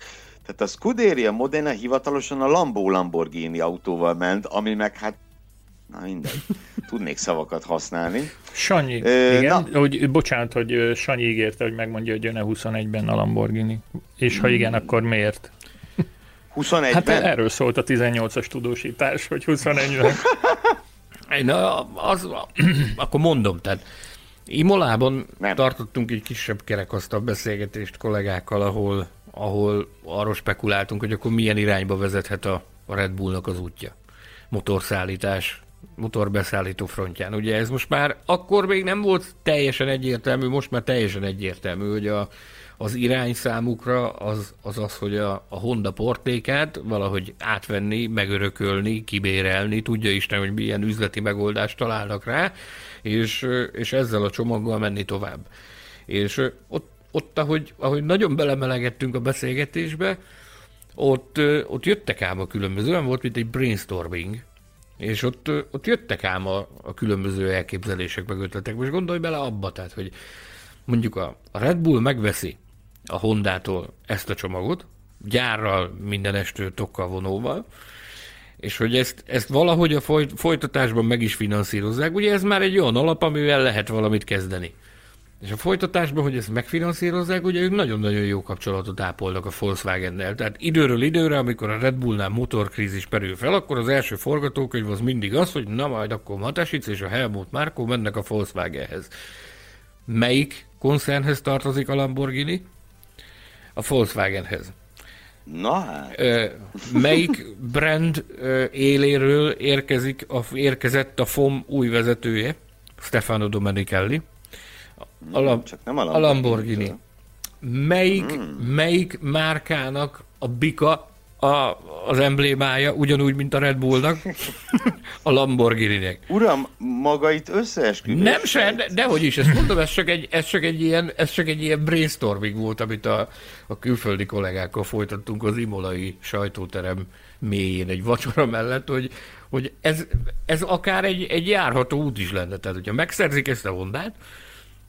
Tehát a Scuderia Modena hivatalosan a Lambo Lamborghini autóval ment, ami meg hát Na mindegy. Tudnék szavakat használni. Sanyi, Ö, igen. Na. Hogy, bocsánat, hogy Sanyi ígérte, hogy megmondja, hogy jön-e 21-ben a Lamborghini. És ha igen, akkor miért? 21-ben? Hát erről szólt a 18-as tudósítás, hogy 21-ben. Na, az, akkor mondom, tehát Imolában Nem. tartottunk egy kisebb kerekasztal beszélgetést kollégákkal, ahol ahol arról spekuláltunk, hogy akkor milyen irányba vezethet a, a Red Bullnak az útja. Motorszállítás, motorbeszállító frontján. Ugye ez most már akkor még nem volt teljesen egyértelmű, most már teljesen egyértelmű, hogy a, az irány számukra az az, az hogy a, a Honda portékát valahogy átvenni, megörökölni, kibérelni, tudja Isten, hogy milyen üzleti megoldást találnak rá, és, és ezzel a csomaggal menni tovább. És ott ott, ahogy, ahogy nagyon belemelegettünk a beszélgetésbe, ott, ott jöttek ám a különböző, olyan volt, mint egy brainstorming, és ott, ott jöttek ám a, a különböző elképzelések meg ötletek. Most gondolj bele abba, tehát, hogy mondjuk a, a Red Bull megveszi a Hondától ezt a csomagot, gyárral, minden estő tokkal vonóval, és hogy ezt, ezt valahogy a folytatásban meg is finanszírozzák. Ugye ez már egy olyan alap, amivel lehet valamit kezdeni. És a folytatásban, hogy ezt megfinanszírozzák, ugye ők nagyon-nagyon jó kapcsolatot ápolnak a Volkswagen-nel. Tehát időről időre, amikor a Red Bullnál motorkrízis perül fel, akkor az első forgatókönyv az mindig az, hogy na majd akkor Matasic és a Helmut Márkó mennek a Volkswagenhez. Melyik koncernhez tartozik a Lamborghini? A Volkswagenhez. Na hát. Melyik brand éléről érkezik a, érkezett a FOM új vezetője? Stefano Domenichelli. A, la- Csak nem a Lamborghini. A Lamborghini. melyik, hmm. melyik márkának a bika a, az emblémája, ugyanúgy, mint a Red Bullnak, a Lamborghini-nek. Uram, maga itt összeesküvés? Nem se, de, dehogy is, ezt mondom, ez csak, egy, ez, csak egy ilyen, ez csak egy ilyen brainstorming volt, amit a, a külföldi kollégákkal folytattunk az imolai sajtóterem mélyén egy vacsora mellett, hogy, hogy ez, ez akár egy, egy járható út is lenne. Tehát, hogyha megszerzik ezt a Hondát,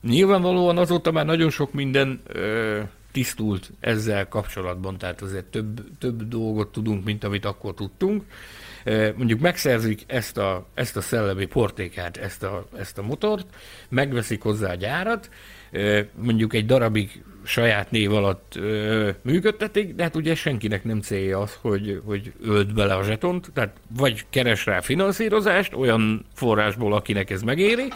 nyilvánvalóan azóta már nagyon sok minden ö, tisztult ezzel kapcsolatban, tehát azért több, több dolgot tudunk, mint amit akkor tudtunk. Mondjuk megszerzik ezt a, ezt a szellemi portékát, ezt a, ezt a motort, megveszik hozzá a gyárat, mondjuk egy darabig saját név alatt ö, működtetik, de hát ugye senkinek nem célja az, hogy, hogy ölt bele a zsetont, tehát vagy keres rá finanszírozást olyan forrásból, akinek ez megéri,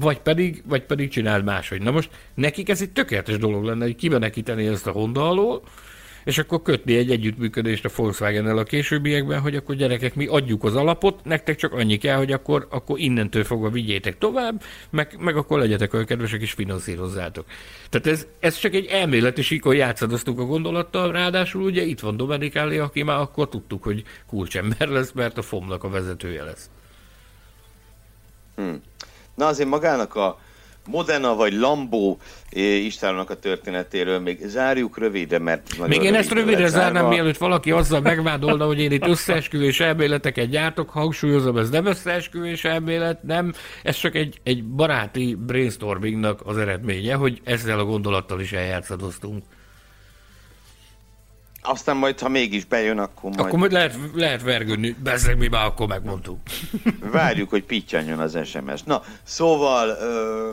vagy pedig, vagy pedig csináld máshogy. Na most nekik ez egy tökéletes dolog lenne, hogy kibenekíteni ezt a Honda alól, és akkor kötni egy együttműködést a volkswagen a későbbiekben, hogy akkor gyerekek, mi adjuk az alapot, nektek csak annyi kell, hogy akkor, akkor innentől fogva vigyétek tovább, meg, meg akkor legyetek olyan kedvesek és finanszírozzátok. Tehát ez, ez csak egy elméleti síkon játszadoztunk a gondolattal, ráadásul ugye itt van Domenicali, aki már akkor tudtuk, hogy kulcsember lesz, mert a FOM-nak a vezetője lesz. Hmm. Na azért magának a Modena vagy Lambó Istvánnak a történetéről még zárjuk rövidre, mert... Még én ezt rövidre zárnám, mielőtt valaki azzal megvádolna, hogy én itt összeesküvés elméleteket gyártok, hangsúlyozom, ez nem összeesküvés elmélet, nem, ez csak egy, egy baráti brainstormingnak az eredménye, hogy ezzel a gondolattal is eljátszadoztunk. Aztán majd, ha mégis bejön, akkor majd... Akkor majd lehet, lehet vergődni, bezzeg mi már akkor megmondtuk. Várjuk, hogy pittyanjon az SMS. Na, szóval, ö,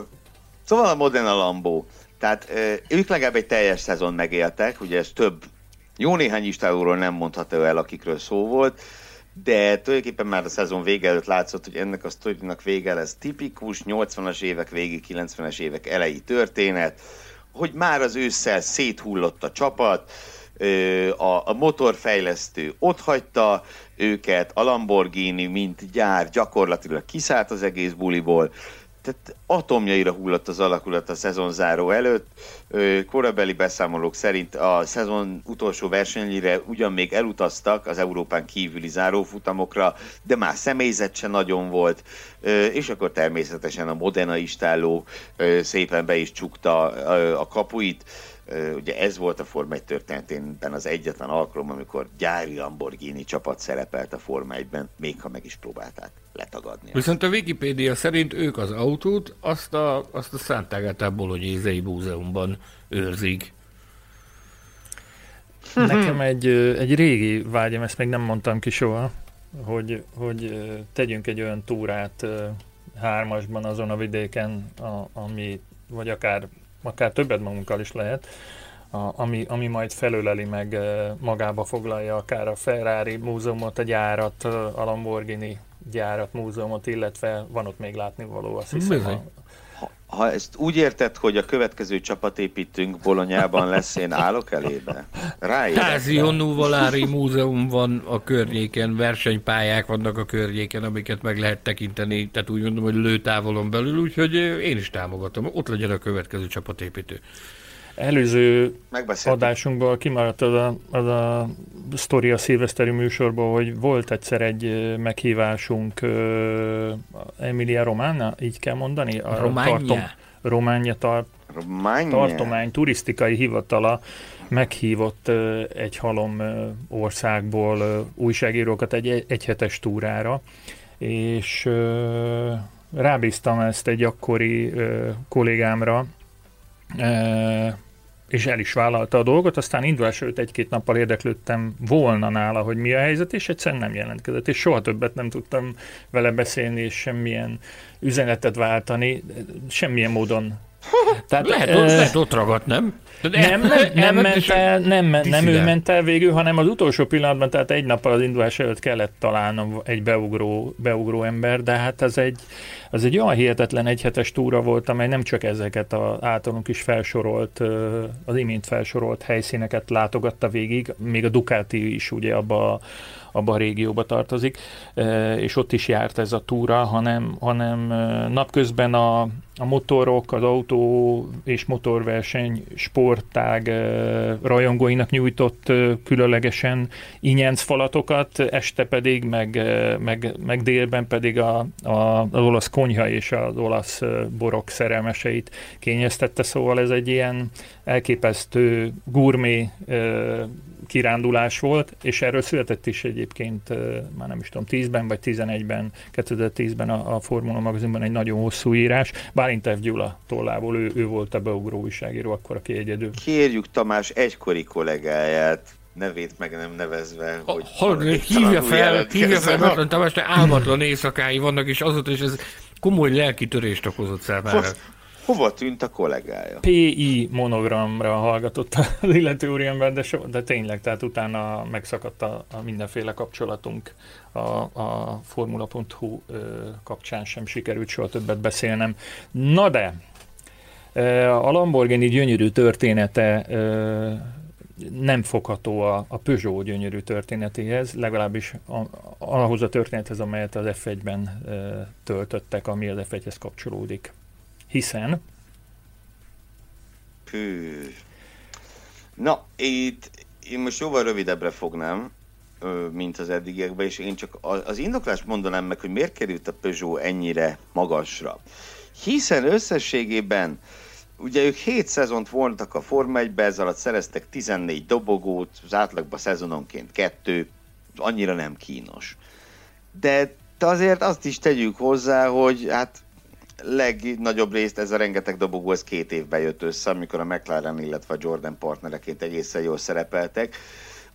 szóval a Modena Lambó. Tehát ö, ők legalább egy teljes szezon megéltek, ugye ez több, jó néhány istálóról nem mondható el, akikről szó volt, de tulajdonképpen már a szezon vége előtt látszott, hogy ennek a sztorinak vége lesz tipikus, 80-as évek végi, 90-es évek elejé történet, hogy már az ősszel széthullott a csapat, a, a motorfejlesztő ott hagyta őket, a Lamborghini, mint gyár gyakorlatilag kiszállt az egész buliból, tehát atomjaira hullott az alakulat a szezon záró előtt. Korabeli beszámolók szerint a szezon utolsó versenyére ugyan még elutaztak az Európán kívüli zárófutamokra, de már személyzet se nagyon volt, és akkor természetesen a Modena istálló szépen be is csukta a kapuit Ugye ez volt a Forma 1 történetében az egyetlen alkalom, amikor gyári Lamborghini csapat szerepelt a Forma 1-ben, még ha meg is próbálták letagadni. Viszont a Wikipédia szerint ők az autót, azt a, azt a Sant'Agata Bolognései Múzeumban őrzik. Nekem egy, egy régi vágyam, ezt még nem mondtam ki soha, hogy, hogy tegyünk egy olyan túrát hármasban azon a vidéken, a, ami, vagy akár akár többet magunkkal is lehet, a, ami, ami majd felöleli meg eh, magába foglalja akár a Ferrari múzeumot, a gyárat, a Lamborghini gyárat, múzeumot, illetve van ott még látnivaló, azt hiszem. A, ha, ha ezt úgy érted, hogy a következő csapatépítünk Bolonyában lesz, én állok elébe? Tázio Nuvolári múzeum van a környéken, versenypályák vannak a környéken, amiket meg lehet tekinteni, tehát úgy mondom, hogy lőtávolon belül, úgyhogy én is támogatom. Ott legyen a következő csapatépítő. Előző adásunkból kimaradt az a, az a sztori a szilveszteri műsorból, hogy volt egyszer egy meghívásunk Emilia Romana, így kell mondani? A Románia. Tartom, Románia, tar, Románia. tartomány turisztikai hivatala meghívott egy halom országból újságírókat egy egyhetes túrára, és rábíztam ezt egy akkori kollégámra, és el is vállalta a dolgot, aztán indulás előtt egy-két nappal érdeklődtem volna nála, hogy mi a helyzet, és egyszerűen nem jelentkezett, és soha többet nem tudtam vele beszélni, és semmilyen üzenetet váltani, semmilyen módon. Tehát, lehet, uh, lehet ott ragadt, nem? Nem, nem, nem, ment el, nem, nem ő ment el végül, hanem az utolsó pillanatban, tehát egy nappal az indulás előtt kellett találnom egy beugró, beugró ember, de hát ez egy, az egy olyan hihetetlen egyhetes túra volt, amely nem csak ezeket az általunk is felsorolt, az imént felsorolt helyszíneket látogatta végig, még a Ducati is ugye abba abba a régióba tartozik, és ott is járt ez a túra, hanem, hanem napközben a, a motorok, az autó és motorverseny sportág rajongóinak nyújtott különlegesen inyenc falatokat, este pedig, meg, meg, meg délben pedig a, a, az olasz konyha és az olasz borok szerelmeseit kényeztette, szóval ez egy ilyen elképesztő gurmé kirándulás volt, és erről született is egyébként, már nem is tudom, 10-ben vagy 11-ben, 2010-ben a, a Formula magazinban egy nagyon hosszú írás. Bálint F. Gyula tollából, ő, ő volt a beugró újságíró, akkor aki egyedül. Kérjük Tamás egykori kollégáját, nevét meg nem nevezve, hogy... Hallod, hívja fel, hívja fel, mert Tamás, te álmatlan éjszakái vannak, és azóta is ez komoly lelki törést okozott számára. Hova tűnt a kollégája? PI monogramra hallgatott az illető úriember, de, so, de tényleg, tehát utána megszakadt a, a mindenféle kapcsolatunk a, a formula.hu kapcsán sem sikerült soha többet beszélnem. Na de, a Lamborghini gyönyörű története nem fogható a, a Peugeot gyönyörű történetéhez, legalábbis a, ahhoz a történethez, amelyet az F1-ben töltöttek, ami az F1-hez kapcsolódik hiszen... Hű. Na, itt én most jóval rövidebbre fognám, mint az eddigiekben, és én csak az indoklást mondanám meg, hogy miért került a Peugeot ennyire magasra. Hiszen összességében Ugye ők 7 szezont voltak a Forma 1 ez alatt szereztek 14 dobogót, az átlagban szezononként kettő, annyira nem kínos. De azért azt is tegyük hozzá, hogy hát legnagyobb részt ez a rengeteg dobogó, ez két évben jött össze, amikor a McLaren, illetve a Jordan partnereként egészen jól szerepeltek.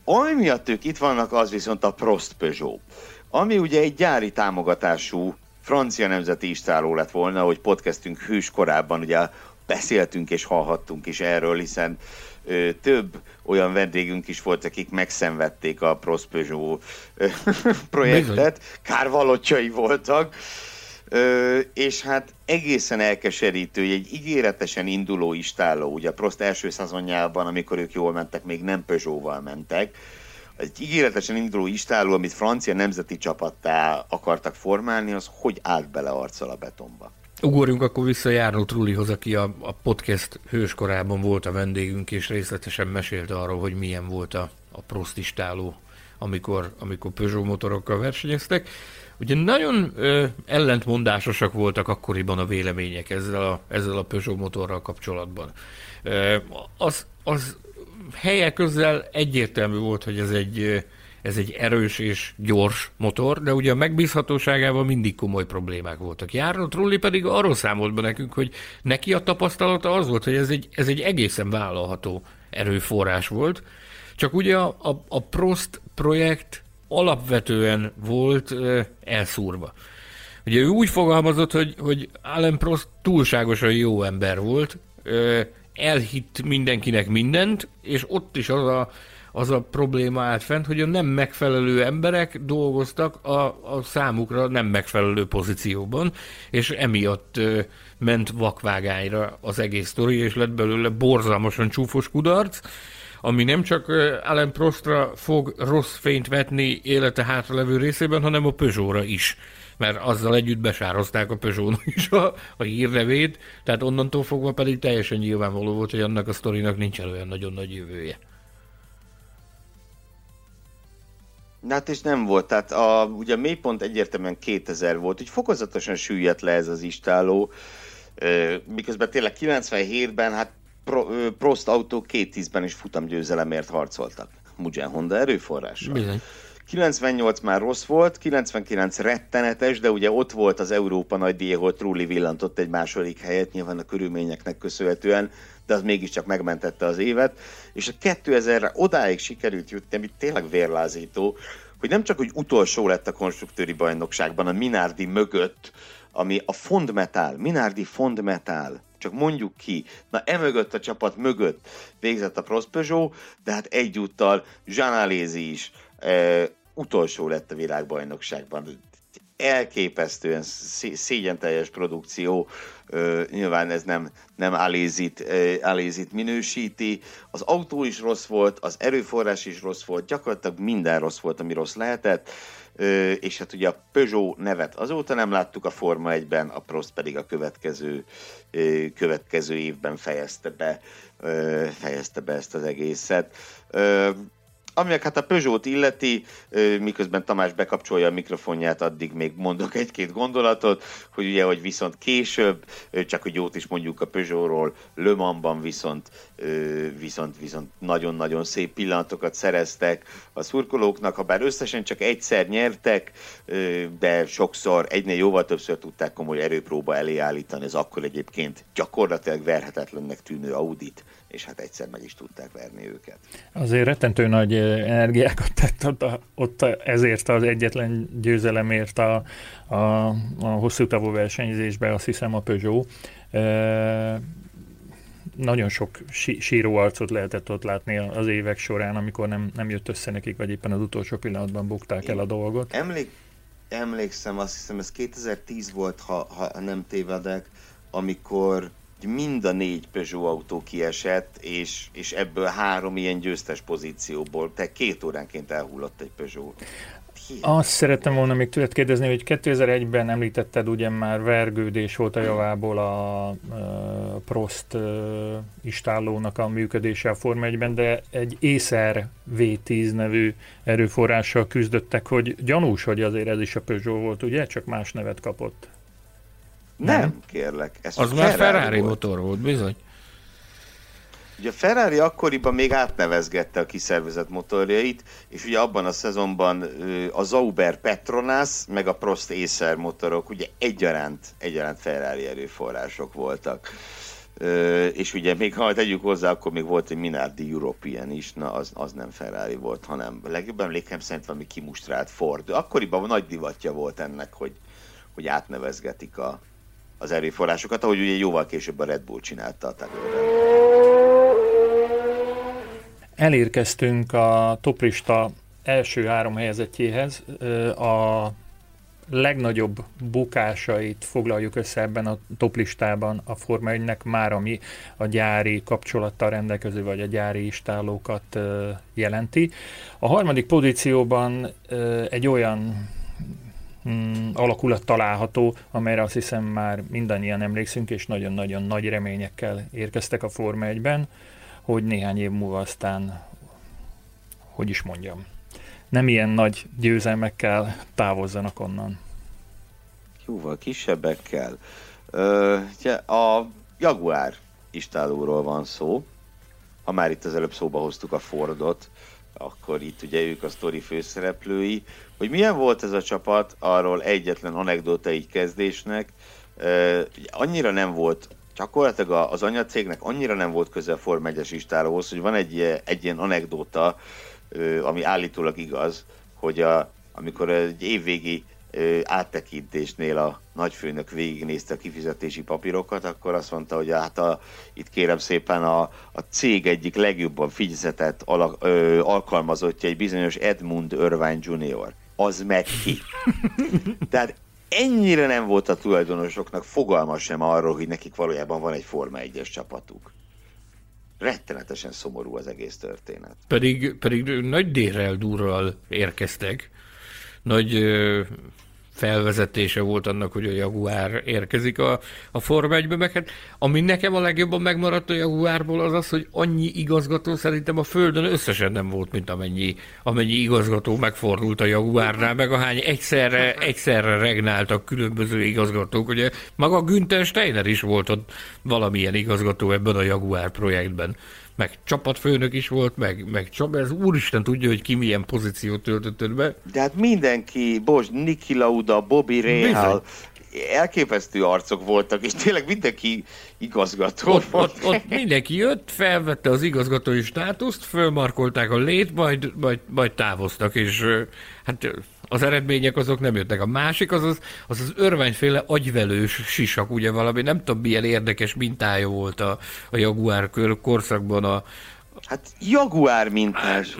Ami miatt ők itt vannak, az viszont a Prost Peugeot, ami ugye egy gyári támogatású francia nemzeti istáló lett volna, hogy podcastünk hűs korábban ugye beszéltünk és hallhattunk is erről, hiszen ö, több olyan vendégünk is volt, akik megszenvedték a Prost Peugeot ö, projektet, kárvalottjai voltak, Ö, és hát egészen elkeserítő, egy ígéretesen induló istálló, ugye a Prost első szezonjában, amikor ők jól mentek, még nem Peugeot-val mentek, egy ígéretesen induló istálló, amit francia nemzeti csapattá akartak formálni, az hogy állt bele arccal a betonba? Ugorjunk akkor vissza Járnó Trullihoz, aki a, a podcast hőskorában volt a vendégünk, és részletesen mesélte arról, hogy milyen volt a, a Prost istáló, amikor, amikor Peugeot motorokkal versenyeztek. Ugye nagyon ö, ellentmondásosak voltak akkoriban a vélemények ezzel a, ezzel a Peugeot motorral kapcsolatban. Ö, az, az helye közel egyértelmű volt, hogy ez egy, ez egy erős és gyors motor, de ugye a megbízhatóságával mindig komoly problémák voltak. Járó Trulli pedig arról számolt be nekünk, hogy neki a tapasztalata az volt, hogy ez egy, ez egy egészen vállalható erőforrás volt, csak ugye a, a, a Prost projekt alapvetően volt elszúrva. Ugye ő úgy fogalmazott, hogy, hogy Alan Prost túlságosan jó ember volt, elhitt mindenkinek mindent, és ott is az a, az a probléma állt fent, hogy a nem megfelelő emberek dolgoztak a, a számukra nem megfelelő pozícióban, és emiatt ment vakvágányra az egész sztori, és lett belőle borzalmasan csúfos kudarc, ami nem csak Alan Prostra fog rossz fényt vetni élete hátralevő részében, hanem a Peugeotra is mert azzal együtt besározták a peugeot is a, a hírnevét, tehát onnantól fogva pedig teljesen nyilvánvaló volt, hogy annak a sztorinak nincsen olyan nagyon nagy jövője. Hát és nem volt, tehát a, ugye a mélypont egyértelműen 2000 volt, hogy fokozatosan süllyedt le ez az istáló, miközben tényleg 97-ben hát Pro, Prost autó két tízben is futamgyőzelemért harcoltak. Mugen Honda erőforrással. Bizony. 98 már rossz volt, 99 rettenetes, de ugye ott volt az Európa nagy díj, ahol Trulli villantott egy második helyet, nyilván a körülményeknek köszönhetően, de az mégiscsak megmentette az évet, és a 2000-re odáig sikerült jutni, ami tényleg vérlázító, hogy nem csak, hogy utolsó lett a konstruktőri bajnokságban a Minardi mögött, ami a Fondmetal, Minardi Fondmetal, csak mondjuk ki, na emögött a csapat mögött végzett a Prost Peugeot, de hát egyúttal Jean Alézi is e, utolsó lett a világbajnokságban. Elképesztően szégyen teljes produkció, e, nyilván ez nem, nem Alézit, e, Alézit minősíti. Az autó is rossz volt, az erőforrás is rossz volt, gyakorlatilag minden rossz volt, ami rossz lehetett és hát ugye a Peugeot nevet azóta nem láttuk a Forma 1-ben, a Prost pedig a következő, következő évben fejezte be, fejezte be ezt az egészet. Ami hát a Peugeot illeti, miközben Tamás bekapcsolja a mikrofonját, addig még mondok egy-két gondolatot, hogy ugye, hogy viszont később, csak hogy jót is mondjuk a Peugeotról, Le Mansban viszont, viszont, viszont nagyon-nagyon szép pillanatokat szereztek a szurkolóknak, ha bár összesen csak egyszer nyertek, de sokszor, egynél jóval többször tudták komoly erőpróba elé állítani az akkor egyébként gyakorlatilag verhetetlennek tűnő Audit és hát egyszer meg is tudták verni őket. Azért rettentő nagy energiákat tett ott, a, ott ezért az egyetlen győzelemért a, a, a hosszú távú versenyzésbe, azt hiszem a Peugeot. E, nagyon sok sí, síró arcot lehetett ott látni az évek során, amikor nem, nem jött össze nekik, vagy éppen az utolsó pillanatban bukták Én el a dolgot. Emlék, emlékszem, azt hiszem ez 2010 volt, ha, ha nem tévedek, amikor mind a négy Peugeot autó kiesett, és, és ebből három ilyen győztes pozícióból, tehát két óránként elhullott egy Peugeot. Azt szerettem volna még tőled kérdezni, hogy 2001-ben említetted ugye már vergődés volt a javából a, a Prost istállónak a működése a Forma 1-ben, de egy Acer V10 nevű erőforrással küzdöttek, hogy gyanús, hogy azért ez is a Peugeot volt, ugye? Csak más nevet kapott. Nem, nem kérlek. Ez az Ferrari már Ferrari volt. motor volt, bizony. Ugye a Ferrari akkoriban még átnevezgette a kiszervezett motorjait, és ugye abban a szezonban a Zauber Petronas, meg a Prost Acer motorok ugye egyaránt, egyaránt Ferrari erőforrások voltak. és ugye még ha tegyük hozzá, akkor még volt egy Minardi European is, na az, az nem Ferrari volt, hanem legjobban emlékem szerint valami kimustrált Ford. Akkoriban nagy divatja volt ennek, hogy, hogy átnevezgetik a, az erőforrásokat, ahogy ugye jóval később a Red Bull csinálta a Elérkeztünk a toprista első három helyezettjéhez. A legnagyobb bukásait foglaljuk össze ebben a toplistában a Forma 1-nek már, ami a gyári kapcsolattal rendelkező, vagy a gyári istálókat jelenti. A harmadik pozícióban egy olyan mm, alakulat található, amelyre azt hiszem már mindannyian emlékszünk, és nagyon-nagyon nagy reményekkel érkeztek a Forma 1-ben, hogy néhány év múlva aztán, hogy is mondjam, nem ilyen nagy győzelmekkel távozzanak onnan. Jóval kisebbekkel. Ö, a Jaguar istálóról van szó, ha már itt az előbb szóba hoztuk a Fordot, akkor itt ugye ők a sztori főszereplői. Hogy milyen volt ez a csapat, arról egyetlen anekdóta így kezdésnek. Annyira nem volt, gyakorlatilag az anyacégnek annyira nem volt közel Form 1-es istálóhoz, hogy van egy, egy ilyen anekdóta, ami állítólag igaz, hogy a, amikor egy évvégi áttekintésnél a nagyfőnök végignézte a kifizetési papírokat, akkor azt mondta, hogy hát a, itt kérem szépen a, a cég egyik legjobban fizetett ala, ö, alkalmazottja egy bizonyos Edmund Irvine Jr. Az meg ki. Tehát ennyire nem volt a tulajdonosoknak fogalma sem arról, hogy nekik valójában van egy Forma 1-es csapatuk. Rettenetesen szomorú az egész történet. Pedig, pedig nagy dérrel durral érkeztek. Nagy felvezetése volt annak, hogy a Jaguár érkezik a, a Forma 1 meg hát ami nekem a legjobban megmaradt a Jaguárból az az, hogy annyi igazgató szerintem a Földön összesen nem volt, mint amennyi, amennyi igazgató megfordult a Jaguárnál, meg ahány egyszerre, egyszerre regnáltak különböző igazgatók. Ugye maga Günther Steiner is volt ott valamilyen igazgató ebben a Jaguár projektben meg csapatfőnök is volt, meg, meg csap, ez úristen tudja, hogy ki milyen pozíciót töltött be. De hát mindenki, Bos, Niki Lauda, Bobby Rahal, elképesztő arcok voltak, és tényleg mindenki igazgató ott, ott, ott mindenki jött, felvette az igazgatói státuszt, fölmarkolták a lét, majd, majd, majd távoztak, és hát az eredmények azok nem jöttek. A másik az az, az, az örványféle agyvelős sisak, ugye valami, nem tudom milyen érdekes mintája volt a, a Jaguar korszakban a, Hát Jaguar mintás.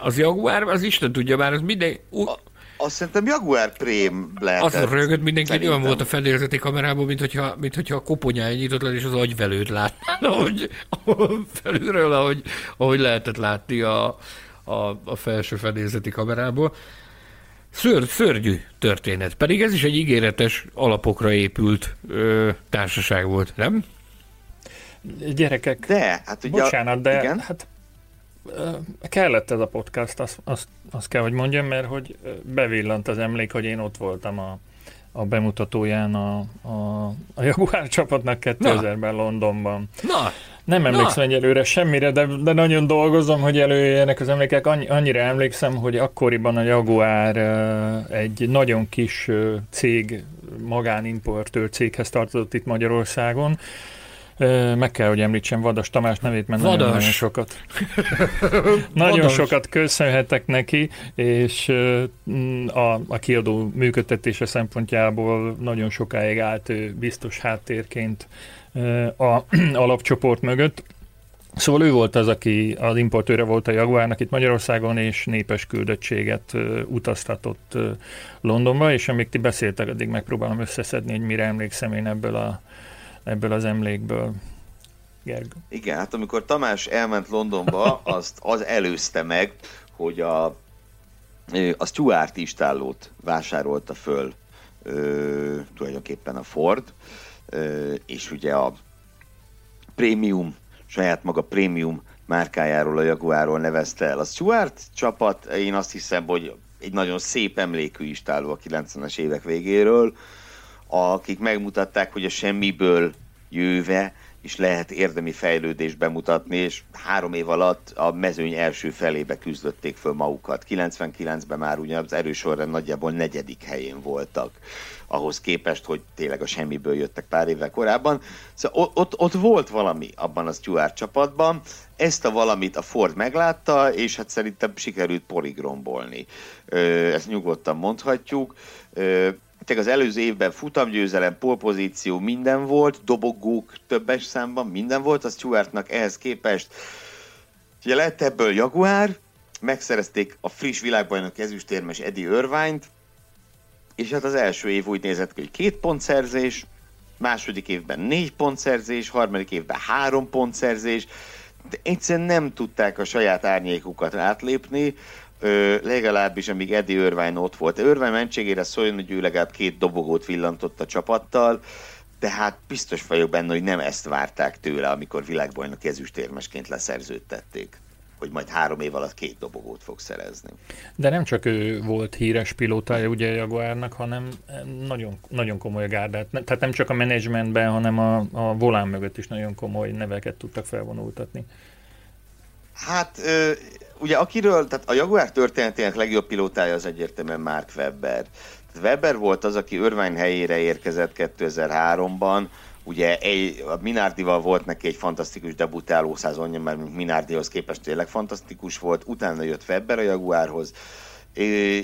Az Jaguar, az Isten tudja már, az minden... A, azt szerintem Jaguar Prém lehetett. Az rögött mindenki, szerintem. olyan volt a fedélzeti kamerában, mint hogyha, mint hogyha a koponyája nyitott le, és az agyvelőt ahogy, ahogy felülről, ahogy, ahogy lehetett látni a, a, a felső fedélzeti kamerából. Ször, szörnyű történet. Pedig ez is egy ígéretes alapokra épült ö, társaság volt, nem? Gyerekek, De, hát ugye... bocsánat, de igen? hát kellett ez a podcast, azt, azt, azt kell, hogy mondjam, mert hogy bevillant az emlék, hogy én ott voltam a, a bemutatóján a, a, a Jaguar csapatnak 2000-ben Londonban. Na, Nem emlékszem egyelőre semmire, de, de nagyon dolgozom, hogy előjöjjenek az emlékek. Annyi, annyira emlékszem, hogy akkoriban a Jaguar egy nagyon kis cég, magánimportőr céghez tartozott itt Magyarországon. Meg kell, hogy említsem Vadas Tamás nevét, mert nagyon, Vadas. nagyon sokat nagyon Vadas. sokat köszönhetek neki, és a, a kiadó működtetése szempontjából nagyon sokáig állt biztos háttérként a alapcsoport mögött. Szóval ő volt az, aki az importőre volt a Jaguárnak itt Magyarországon, és népes küldöttséget ö, utaztatott ö, Londonba, és amíg ti beszéltek, addig megpróbálom összeszedni, hogy mire emlékszem én ebből, a, ebből az emlékből. Gergő. Igen, hát amikor Tamás elment Londonba, azt az előzte meg, hogy a, a Stuart istállót vásárolta föl ö, tulajdonképpen a Ford, ö, és ugye a prémium, saját maga prémium márkájáról, a Jaguarról nevezte el. A Stuart csapat, én azt hiszem, hogy egy nagyon szép emlékű istálló a 90-es évek végéről, akik megmutatták, hogy a semmiből jöve is lehet érdemi fejlődést bemutatni, és három év alatt a mezőny első felébe küzdötték föl magukat. 99-ben már ugye az erősorrend nagyjából negyedik helyén voltak, ahhoz képest, hogy tényleg a semmiből jöttek pár évvel korábban. Szóval ott, ott, volt valami abban a Stuart csapatban, ezt a valamit a Ford meglátta, és hát szerintem sikerült poligrombolni. Ezt nyugodtan mondhatjuk. Tényleg az előző évben futamgyőzelem, polpozíció, minden volt, dobogók többes számban, minden volt, a Stuartnak ehhez képest. Ugye lett ebből Jaguar, megszerezték a friss világbajnok ezüstérmes Eddie Irvine-t, és hát az első év úgy nézett ki, hogy két pontszerzés, második évben négy pontszerzés, harmadik évben három pontszerzés, de egyszerűen nem tudták a saját árnyékukat átlépni, ö, legalábbis amíg Eddie Irvine ott volt. Irvine mentségére szóljon, hogy ő legalább két dobogót villantott a csapattal, de hát biztos vagyok benne, hogy nem ezt várták tőle, amikor világbajnok ezüstérmesként leszerződtették hogy majd három év alatt két dobogót fog szerezni. De nem csak ő volt híres pilótája ugye a Jaguárnak, hanem nagyon, nagyon komoly gárdát. Tehát nem csak a menedzsmentben, hanem a, a volán mögött is nagyon komoly neveket tudtak felvonultatni. Hát ö, ugye akiről, tehát a Jaguar történetének legjobb pilótája az egyértelműen Mark Webber. Tehát Webber volt az, aki Irvine helyére érkezett 2003-ban, ugye egy, a Minardival volt neki egy fantasztikus debutáló szezonja, mert Minardihoz képest tényleg fantasztikus volt, utána jött Webber a Jaguárhoz,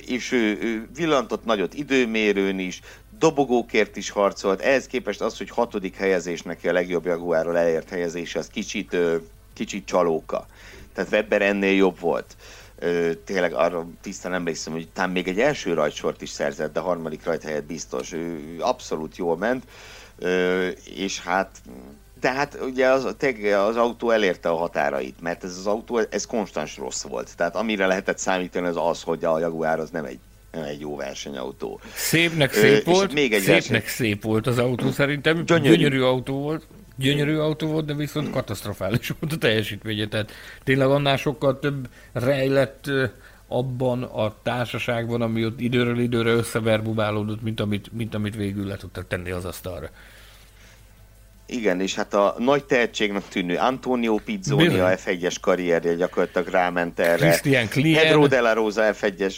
és ő, ő villantott nagyot időmérőn is, dobogókért is harcolt, ehhez képest az, hogy hatodik helyezés neki a legjobb Jaguárról elért helyezés, az kicsit, kicsit csalóka. Tehát Webber ennél jobb volt. Tényleg arra tisztán emlékszem, hogy talán még egy első rajtsort is szerzett, de harmadik rajt helyett biztos. Ő abszolút jól ment, és hát de hát ugye az, az autó elérte a határait, mert ez az autó, ez konstans rossz volt. Tehát amire lehetett számítani az az, hogy a Jaguar az nem egy, nem egy jó versenyautó. Szépnek szép Ö, volt, még egy szépnek verseny... szép volt az autó szerintem, gyönyörű, gyönyörű autó volt. Gyönyörű autó volt, de viszont katasztrofális volt a teljesítménye. Tehát tényleg annál sokkal több rejlett abban a társaságban, ami ott időről időre összeverbubálódott, mint amit, mint amit végül le tudtak tenni az asztalra. Igen, és hát a nagy tehetségnek tűnő Antonio Pizzoni Bizony. a F1-es karrierje gyakorlatilag ráment erre. Christian Klien. Pedro de la Rosa F1-es.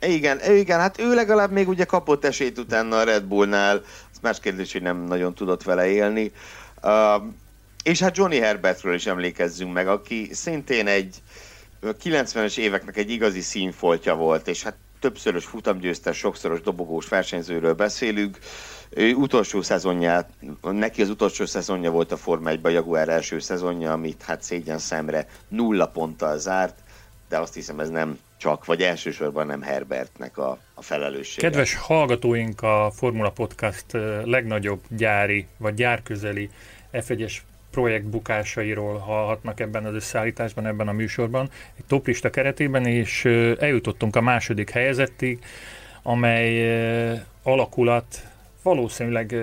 Igen, igen, hát ő legalább még ugye kapott esélyt utána a Red Bullnál, az más kérdés, hogy nem nagyon tudott vele élni. És hát Johnny Herbertről is emlékezzünk meg, aki szintén egy 90-es éveknek egy igazi színfoltja volt, és hát többszörös futamgyőztes, sokszoros dobogós versenyzőről beszélünk. Ő utolsó szezonját, neki az utolsó szezonja volt a Forma 1 a Jaguar első szezonja, amit hát szégyen szemre nulla ponttal zárt, de azt hiszem ez nem csak, vagy elsősorban nem Herbertnek a, a felelőssége. Kedves hallgatóink, a Formula Podcast legnagyobb gyári, vagy gyárközeli F1-es projekt bukásairól hallhatnak ebben az összeállításban, ebben a műsorban, egy toplista keretében, és eljutottunk a második helyezettig, amely alakulat valószínűleg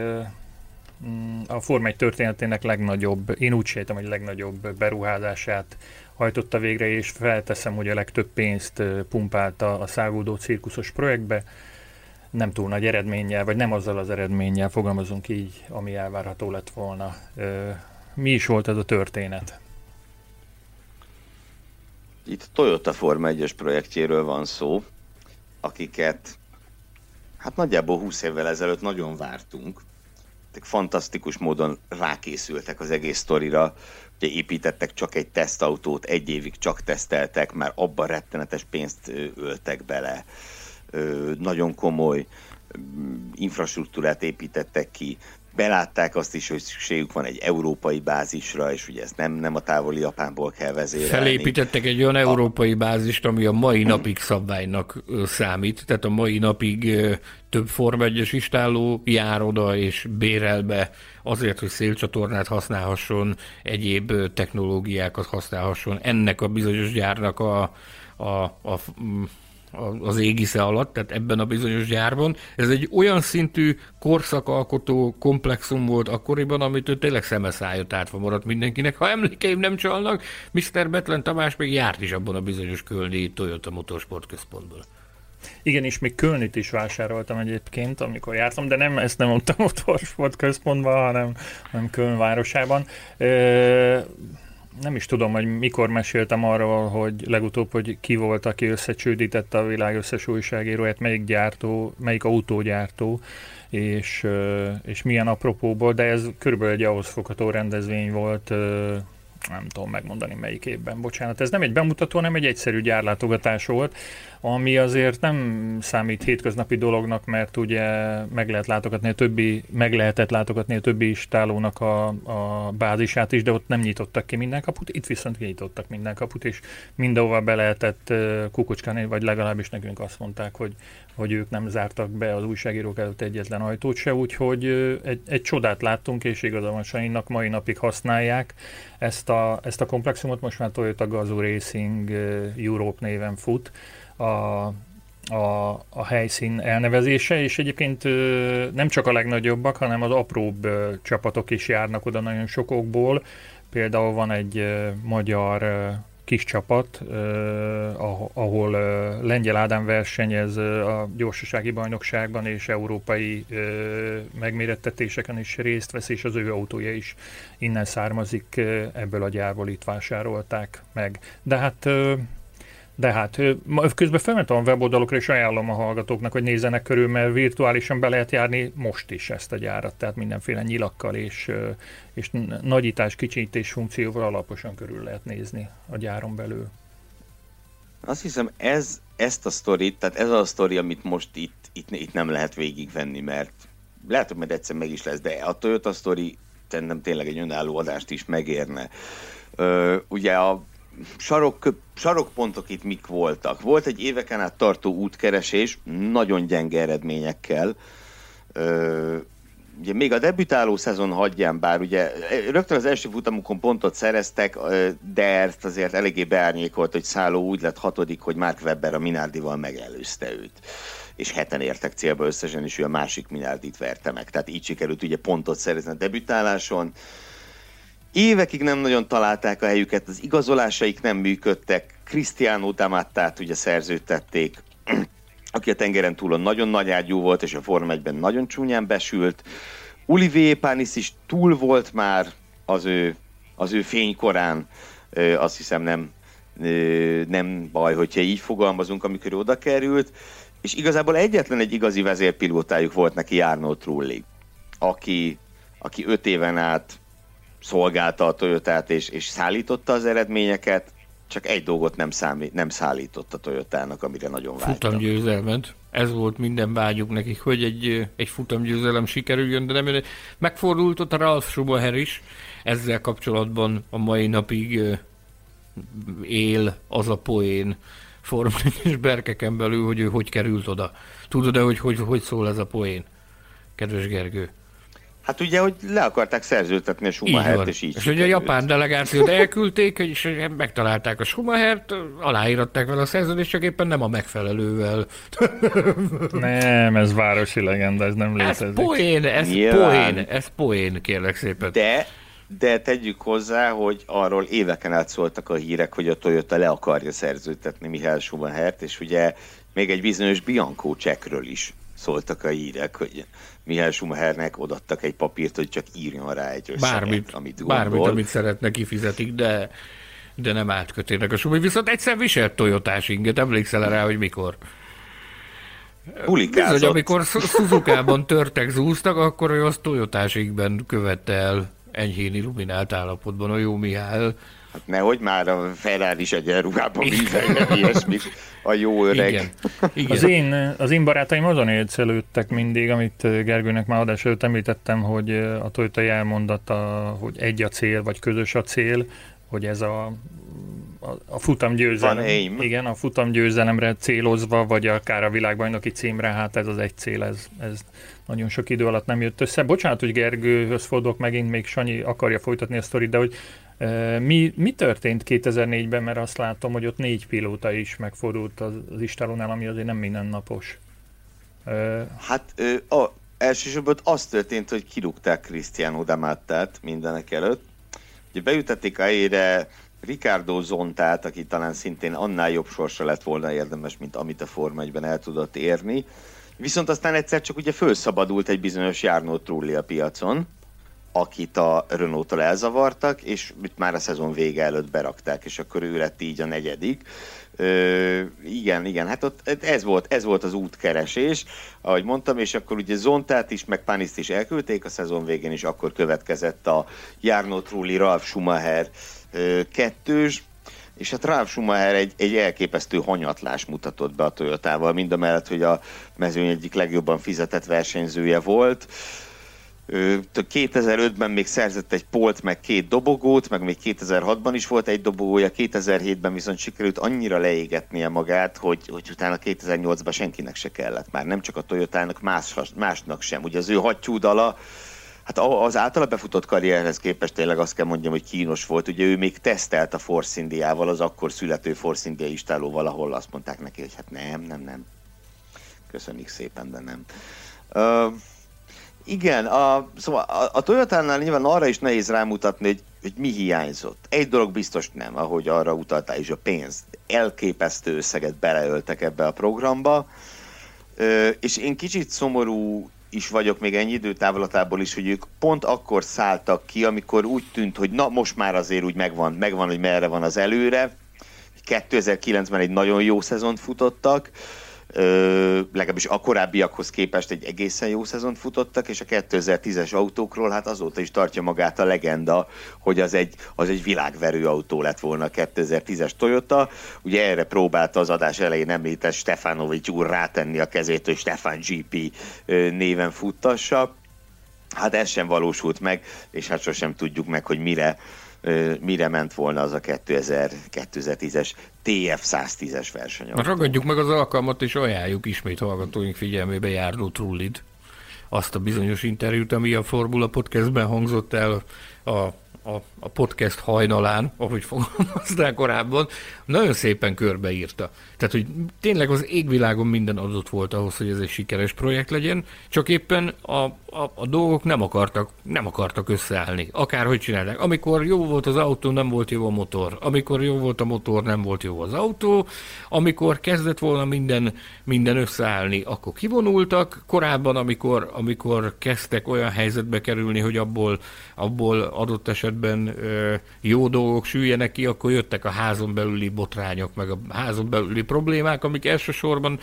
mm, a Forma 1 történetének legnagyobb, én úgy sejtem, hogy legnagyobb beruházását hajtotta végre, és felteszem, hogy a legtöbb pénzt pumpálta a száguldó cirkuszos projektbe, nem túl nagy eredménnyel, vagy nem azzal az eredménnyel fogalmazunk így, ami elvárható lett volna. Mi is volt ez a történet? Itt Toyota Forma 1-es projektjéről van szó, akiket hát nagyjából 20 évvel ezelőtt nagyon vártunk. Fantasztikus módon rákészültek az egész sztorira, építettek csak egy tesztautót, egy évig csak teszteltek, már abban rettenetes pénzt öltek bele. Nagyon komoly infrastruktúrát építettek ki, belátták azt is, hogy szükségük van egy európai bázisra, és ugye ezt nem, nem a távoli Japánból kell vezérelni. Felépítettek egy olyan európai bázist, ami a mai napig szabványnak számít, tehát a mai napig több Form 1 istáló jár oda és bérel be azért, hogy szélcsatornát használhasson, egyéb technológiákat használhasson ennek a bizonyos gyárnak a, a, a az égisze alatt, tehát ebben a bizonyos gyárban. Ez egy olyan szintű korszakalkotó komplexum volt akkoriban, amit ő tényleg szemeszájat átva maradt mindenkinek. Ha emlékeim nem csalnak, Mr. Betlen Tamás még járt is abban a bizonyos Kölni Toyota Motorsport központból. Igen, és még Kölnit is vásároltam egyébként, amikor jártam, de nem ezt nem mondtam motorsport központban, hanem, hanem Köln városában. Ö- nem is tudom, hogy mikor meséltem arról, hogy legutóbb, hogy ki volt, aki összecsődítette a világ összes újságíróját, melyik gyártó, melyik autógyártó, és, és milyen apropóból, de ez körülbelül egy ahhoz fogható rendezvény volt, nem tudom megmondani melyik évben, bocsánat. Ez nem egy bemutató, hanem egy egyszerű gyárlátogatás volt, ami azért nem számít hétköznapi dolognak, mert ugye meg lehet látogatni a többi, meg lehetett látogatni a többi istálónak a, a bázisát is, de ott nem nyitottak ki minden kaput, itt viszont kinyitottak minden kaput, és mindenhova be lehetett kukucskálni, vagy legalábbis nekünk azt mondták, hogy, hogy ők nem zártak be az újságírók előtt egyetlen ajtót se, úgyhogy egy, egy csodát láttunk, és igazából Sanyinak mai napig használják ezt a, ezt a komplexumot, most már Toyota Gazoo Racing Europe néven fut, a, a, a helyszín elnevezése, és egyébként nem csak a legnagyobbak, hanem az apróbb csapatok is járnak oda nagyon sokokból. Például van egy magyar kis csapat, ahol Lengyel Ádám versenyez a gyorsasági bajnokságban és európai megmérettetéseken is részt vesz, és az ő autója is innen származik, ebből a gyárból itt vásárolták meg. De hát de hát közben felmentem a weboldalokra, és ajánlom a hallgatóknak, hogy nézzenek körül, mert virtuálisan be lehet járni most is ezt a gyárat, tehát mindenféle nyilakkal és, és nagyítás, kicsítés funkcióval alaposan körül lehet nézni a gyáron belül. Azt hiszem, ez, ezt a sztorit, tehát ez a sztori, amit most itt, itt, itt nem lehet végigvenni, mert lehet, hogy majd egyszer meg is lesz, de a Toyota sztori szerintem tényleg egy önálló adást is megérne. Ö, ugye a sarok, sarokpontok itt mik voltak? Volt egy éveken át tartó útkeresés, nagyon gyenge eredményekkel. Ö, ugye még a debütáló szezon hagyján, bár ugye rögtön az első futamukon pontot szereztek, de ezt azért eléggé beárnyékolt, hogy Szálló úgy lett hatodik, hogy Mark Webber a Minardival megelőzte őt és heten értek célba összesen, és ő a másik Minardit verte meg. Tehát így sikerült ugye pontot szerezni a debütáláson évekig nem nagyon találták a helyüket, az igazolásaik nem működtek, Cristiano Damattát ugye szerződtették, aki a tengeren túlon nagyon nagy ágyú volt, és a Forma 1-ben nagyon csúnyán besült. Olivier Panis is túl volt már az ő, az ő fénykorán, azt hiszem nem, nem baj, hogyha így fogalmazunk, amikor oda került, és igazából egyetlen egy igazi vezérpilótájuk volt neki Arnold Trulli, aki, aki öt éven át szolgálta a Toyotát és, és szállította az eredményeket, csak egy dolgot nem, számít, nem szállított a Toyotának, amire nagyon vágytam. Futamgyőzelmet. Ez volt minden vágyuk nekik, hogy egy, egy futamgyőzelem sikerüljön, de nem megfordult ott a Ralph Schumacher is. Ezzel kapcsolatban a mai napig él az a poén Formulás berkeken belül, hogy ő hogy került oda. Tudod-e, hogy hogy, hogy szól ez a poén? Kedves Gergő? Hát ugye, hogy le akarták szerződtetni a Schumachert, és így És ugye a japán delegációt elküldték, és megtalálták a Schumachert, aláíratták vele a szerződést, csak éppen nem a megfelelővel. nem, ez városi legenda, ez nem létezik. Ez poén, ez Nyilván. poén, ez poén, kérlek szépen. De, de tegyük hozzá, hogy arról éveken át szóltak a hírek, hogy a Toyota le akarja szerződtetni Mihály Schumachert, és ugye még egy bizonyos Bianco csekről is szóltak a hírek, hogy Mihály Schumachernek odattak egy papírt, hogy csak írjon rá egy összeget, bármit, amit gondol. Bármit, amit szeretne, kifizetik, de, de nem átkötének a Schumacher. Viszont egyszer viselt Toyotás inget, emlékszel rá, hogy mikor? Hulikázott. Bizony, amikor Suzuka-ban törtek zúztak, akkor ő azt Toyotás követte el enyhén illuminált állapotban a jó Mihály. Hát nehogy már a Ferrari is egyenruhában vízelnek ilyesmit, a jó öreg. Igen. Igen. Az, én, az én barátaim azon élcelődtek mindig, amit Gergőnek már adás előtt említettem, hogy a Toyota elmondata, hogy egy a cél, vagy közös a cél, hogy ez a, a, a futam győzelem. Igen, a futam győzelemre célozva, vagy akár a világbajnoki címre, hát ez az egy cél, ez, ez nagyon sok idő alatt nem jött össze. Bocsánat, hogy Gergőhöz fordulok megint, még Sanyi akarja folytatni a sztorit, de hogy mi, mi történt 2004-ben, mert azt látom, hogy ott négy pilóta is megfordult az, az Istálónál, ami azért nem mindennapos. Hát a, elsősorban az történt, hogy kirúgták Cristiano Damattát mindenek előtt. Ugye beütették a helyére Ricardo Zontát, aki talán szintén annál jobb sorsa lett volna érdemes, mint amit a Forma 1 el tudott érni. Viszont aztán egyszer csak ugye felszabadult egy bizonyos Jarno Trulli a piacon, akit a Renault-tól elzavartak, és itt már a szezon vége előtt berakták, és akkor ő lett így a negyedik. Ö, igen, igen, hát ott ez volt, ez volt az útkeresés, ahogy mondtam, és akkor ugye Zontát is, meg Paniszt is elküldték a szezon végén, és akkor következett a Jarno Trulli, Ralf Schumacher ö, kettős, és hát Ralf Schumacher egy, egy elképesztő hanyatlás mutatott be a Toyotával, mind a mellett, hogy a mezőny egyik legjobban fizetett versenyzője volt. 2005-ben még szerzett egy polt, meg két dobogót, meg még 2006-ban is volt egy dobogója, 2007-ben viszont sikerült annyira leégetnie magát, hogy, hogy utána 2008-ban senkinek se kellett már, nem csak a Toyotának, más, másnak sem. Ugye az ő hattyúdala, Hát az általa befutott karrierhez képest tényleg azt kell mondjam, hogy kínos volt. Ugye ő még tesztelt a Force Indiával, az akkor születő Force India istáló valahol azt mondták neki, hogy hát nem, nem, nem. Köszönjük szépen, de nem. Uh, igen, a, szóval a, a Toyota-nál nyilván arra is nehéz rámutatni, hogy, hogy mi hiányzott. Egy dolog biztos nem, ahogy arra utaltál is, a pénz. Elképesztő összeget beleöltek ebbe a programba, Ö, és én kicsit szomorú is vagyok még ennyi időtávlatából is, hogy ők pont akkor szálltak ki, amikor úgy tűnt, hogy na most már azért úgy megvan, megvan, hogy merre van az előre. 2009-ben egy nagyon jó szezont futottak, ö, legalábbis a korábbiakhoz képest egy egészen jó szezont futottak, és a 2010-es autókról hát azóta is tartja magát a legenda, hogy az egy, az egy világverő autó lett volna a 2010-es Toyota. Ugye erre próbálta az adás elején említett Stefanovics úr rátenni a kezét, hogy Stefan GP néven futtassa. Hát ez sem valósult meg, és hát sosem tudjuk meg, hogy mire mire ment volna az a 2000, 2010-es TF 110-es verseny. Ragadjuk meg az alkalmat, és ajánljuk ismét hallgatóink figyelmébe járó Trullid azt a bizonyos interjút, ami a Formula Podcastben hangzott el a a, a podcast hajnalán, ahogy fogalmaztál korábban, nagyon szépen körbeírta. Tehát, hogy tényleg az égvilágon minden adott volt ahhoz, hogy ez egy sikeres projekt legyen, csak éppen a, a, a dolgok nem akartak, nem akartak összeállni. Akárhogy csinálták. Amikor jó volt az autó, nem volt jó a motor. Amikor jó volt a motor, nem volt jó az autó. Amikor kezdett volna minden, minden összeállni, akkor kivonultak. Korábban, amikor, amikor kezdtek olyan helyzetbe kerülni, hogy abból, abból adott esetben ö, jó dolgok süljenek ki, akkor jöttek a házon belüli botrányok, meg a házon belüli problémák, amik elsősorban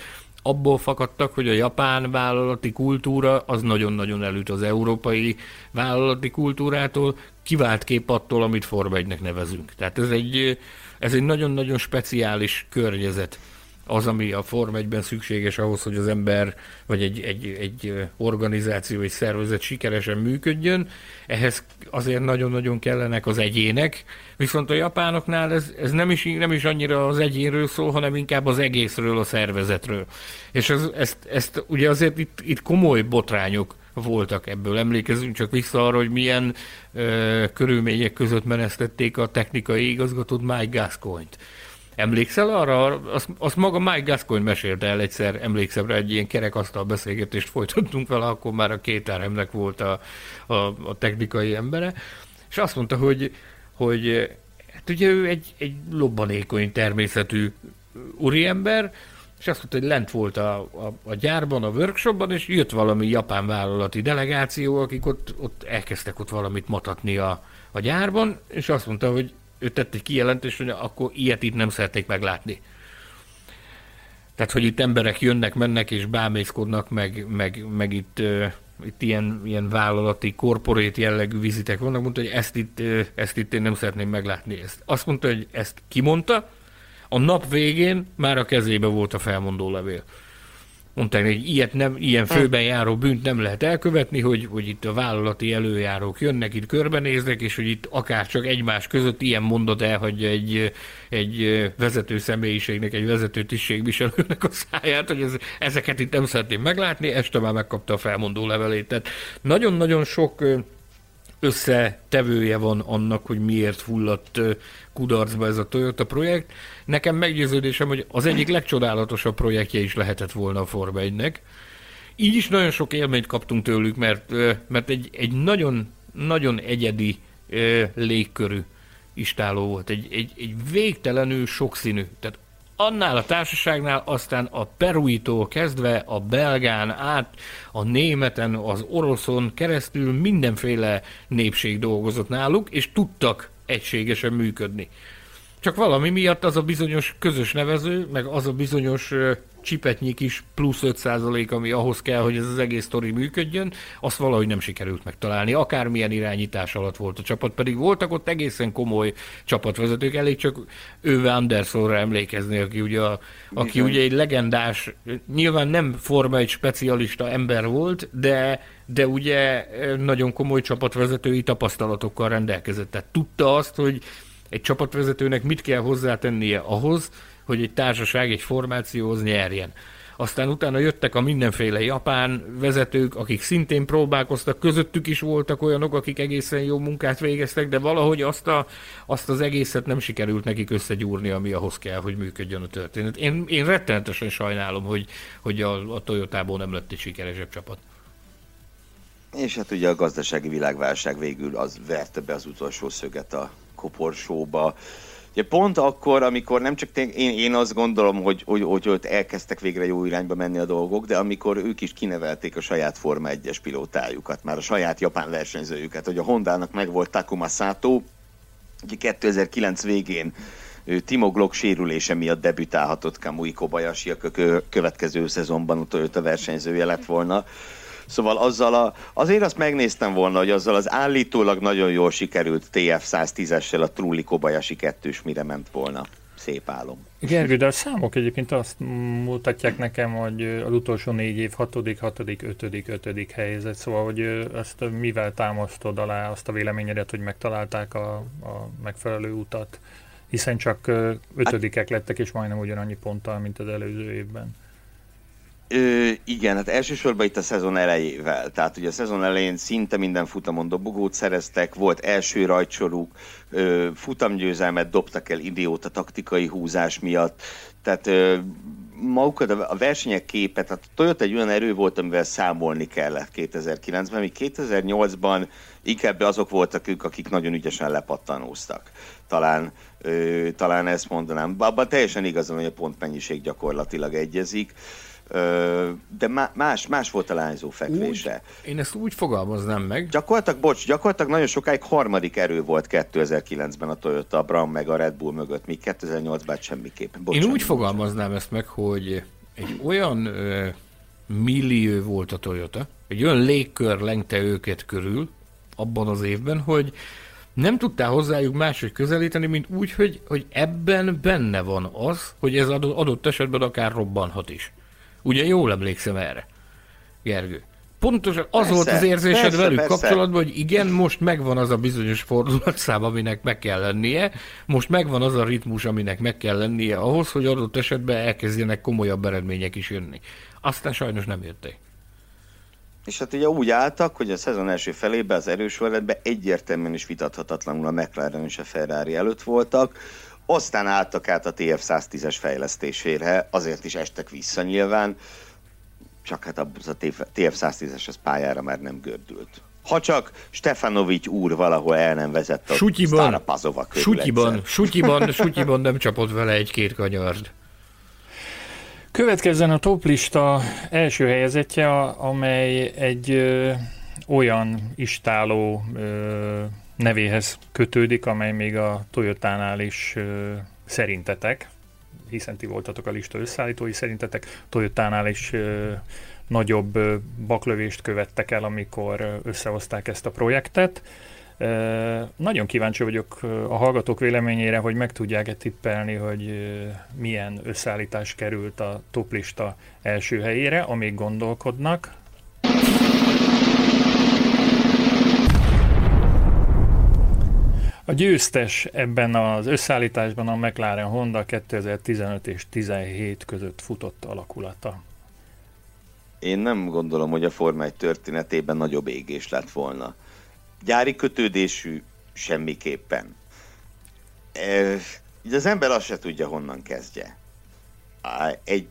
abból fakadtak, hogy a japán vállalati kultúra az nagyon-nagyon előtt az európai vállalati kultúrától, kivált kép attól, amit Forma 1 nevezünk. Tehát ez egy, ez egy nagyon-nagyon speciális környezet az, ami a Form 1-ben szükséges ahhoz, hogy az ember, vagy egy, egy, egy organizáció, egy szervezet sikeresen működjön. Ehhez azért nagyon-nagyon kellenek az egyének, viszont a japánoknál ez, ez nem, is, nem is annyira az egyénről szól, hanem inkább az egészről, a szervezetről. És ez, ezt, ezt ugye azért itt, itt komoly botrányok voltak ebből. Emlékezünk csak vissza arra, hogy milyen ö, körülmények között menesztették a technikai igazgatót Mike Gascoigne-t. Emlékszel arra? Azt, azt maga Mike Gascoigne mesélte el egyszer, emlékszem rá, egy ilyen kerekasztal beszélgetést folytattunk vele, akkor már a két rm volt a, a, a technikai embere, és azt mondta, hogy, hogy hát ugye ő egy, egy lobbanékony természetű úriember, és azt mondta, hogy lent volt a, a, a gyárban, a workshopban, és jött valami japán vállalati delegáció, akik ott, ott elkezdtek ott valamit matatni a, a gyárban, és azt mondta, hogy ő tett egy kijelentést, hogy akkor ilyet itt nem szerették meglátni. Tehát, hogy itt emberek jönnek, mennek és bámészkodnak, meg, meg, meg itt, uh, itt ilyen, ilyen vállalati, korporét jellegű vizitek vannak, mondta, hogy ezt itt, uh, ezt itt én nem szeretném meglátni. Ezt. Azt mondta, hogy ezt kimondta, a nap végén már a kezébe volt a felmondó levél. Mondták, hogy ilyet nem, ilyen főben járó bűnt nem lehet elkövetni, hogy, hogy itt a vállalati előjárók jönnek, itt körbenéznek, és hogy itt akár csak egymás között ilyen mondat elhagyja egy, egy vezető személyiségnek, egy vezető tisztségviselőnek a száját, hogy ez, ezeket itt nem szeretném meglátni, este már megkapta a felmondó levelét. Tehát nagyon-nagyon sok összetevője van annak, hogy miért fulladt kudarcba ez a Toyota projekt. Nekem meggyőződésem, hogy az egyik legcsodálatosabb projektje is lehetett volna a Forma 1-nek. Így is nagyon sok élményt kaptunk tőlük, mert, mert egy, egy nagyon, nagyon egyedi légkörű istáló volt. Egy, egy, egy végtelenül sokszínű. Tehát annál a társaságnál aztán a peruitól kezdve a belgán át, a németen, az oroszon keresztül mindenféle népség dolgozott náluk, és tudtak egységesen működni. Csak valami miatt az a bizonyos közös nevező, meg az a bizonyos csipetnyi kis plusz 5% ami ahhoz kell, hogy ez az egész sztori működjön, azt valahogy nem sikerült megtalálni. Akármilyen irányítás alatt volt a csapat, pedig voltak ott egészen komoly csapatvezetők, elég csak őve Andersonra emlékezni, aki ugye, a, aki ugye egy legendás, nyilván nem forma egy specialista ember volt, de de ugye nagyon komoly csapatvezetői tapasztalatokkal rendelkezett. Tehát tudta azt, hogy egy csapatvezetőnek mit kell hozzátennie ahhoz, hogy egy társaság, egy formációhoz nyerjen. Aztán utána jöttek a mindenféle japán vezetők, akik szintén próbálkoztak, közöttük is voltak olyanok, akik egészen jó munkát végeztek, de valahogy azt, a, azt az egészet nem sikerült nekik összegyúrni, ami ahhoz kell, hogy működjön a történet. Én, én rettenetesen sajnálom, hogy, hogy a, a Toyotából nem lett egy sikeresebb csapat. És hát ugye a gazdasági világválság végül az verte be az utolsó szöget a koporsóba. Ugye pont akkor, amikor nem csak én, én azt gondolom, hogy, hogy, hogy ott elkezdtek végre jó irányba menni a dolgok, de amikor ők is kinevelték a saját Forma 1-es pilótájukat, már a saját japán versenyzőjüket, hogy a Hondának meg volt Takuma Sato, ugye 2009 végén ő Timo Glock sérülése miatt debütálhatott Kamui Kobayashi, a következő szezonban a versenyzője lett volna. Szóval azzal a, azért azt megnéztem volna, hogy azzal az állítólag nagyon jól sikerült TF 110-essel a Trulli Kobayashi kettős mire ment volna. Szép álom. Gergő, de a számok egyébként azt mutatják nekem, hogy az utolsó négy év hatodik, hatodik, ötödik, ötödik helyzet, szóval, hogy ezt mivel támasztod alá azt a véleményedet, hogy megtalálták a, a megfelelő utat, hiszen csak ötödikek lettek, és majdnem ugyanannyi ponttal, mint az előző évben. Ö, igen, hát elsősorban itt a szezon elejével. Tehát ugye a szezon elején szinte minden futamon dobogót szereztek, volt első rajtsoruk, ö, futamgyőzelmet dobtak el idióta taktikai húzás miatt. Tehát ö, magukat a versenyek képet, tehát a Toyota egy olyan erő volt, amivel számolni kellett 2009-ben, míg 2008-ban inkább azok voltak ők, akik nagyon ügyesen lepattanóztak. Talán, ö, talán ezt mondanám. Abban teljesen igazán, hogy a pontmennyiség gyakorlatilag egyezik de más, más volt a lányzó fekvése. Úgy, én ezt úgy fogalmaznám meg. Gyakorlatilag, bocs, gyakorlatilag nagyon sokáig harmadik erő volt 2009-ben a Toyota, a Brown meg a Red Bull mögött, míg 2008-ban semmiképpen. Bocs, én úgy fogalmaznám ezt meg, hogy egy olyan ö, millió volt a Toyota, egy olyan légkör lengte őket körül abban az évben, hogy nem tudtál hozzájuk máshogy közelíteni, mint úgy, hogy, hogy ebben benne van az, hogy ez adott esetben akár robbanhat is. Ugye jól emlékszem erre, Gergő. Pontosan az persze, volt az érzésed persze, velük persze. kapcsolatban, hogy igen, most megvan az a bizonyos fordulatszám, aminek meg kell lennie, most megvan az a ritmus, aminek meg kell lennie ahhoz, hogy adott esetben elkezdjenek komolyabb eredmények is jönni. Aztán sajnos nem jöttek. És hát ugye úgy álltak, hogy a szezon első felében az erős egyértelműen is vitathatatlanul a McLaren és a Ferrari előtt voltak, aztán álltak át a TF110-es fejlesztésére, azért is estek vissza nyilván, csak hát a TF110-es az pályára már nem gördült. Ha csak Stefanovics úr valahol el nem vezette a Sutyiban, Sutyiban, Sutyiban, Sutyiban nem csapott vele egy-két kanyard. Következzen a toplista első helyezettje, amely egy ö, olyan istáló ö, nevéhez kötődik, amely még a Toyotánál is ö, szerintetek, hiszen ti voltatok a lista összeállítói, szerintetek Toyotánál is ö, nagyobb ö, baklövést követtek el, amikor összehozták ezt a projektet. Nagyon kíváncsi vagyok a hallgatók véleményére, hogy meg tudják-e tippelni, hogy milyen összeállítás került a toplista első helyére, amíg gondolkodnak. A győztes ebben az összeállításban a McLaren Honda 2015 és 17 között futott alakulata. Én nem gondolom, hogy a Forma 1 történetében nagyobb égés lett volna gyári kötődésű semmiképpen. E, így az ember azt se tudja, honnan kezdje. Egy,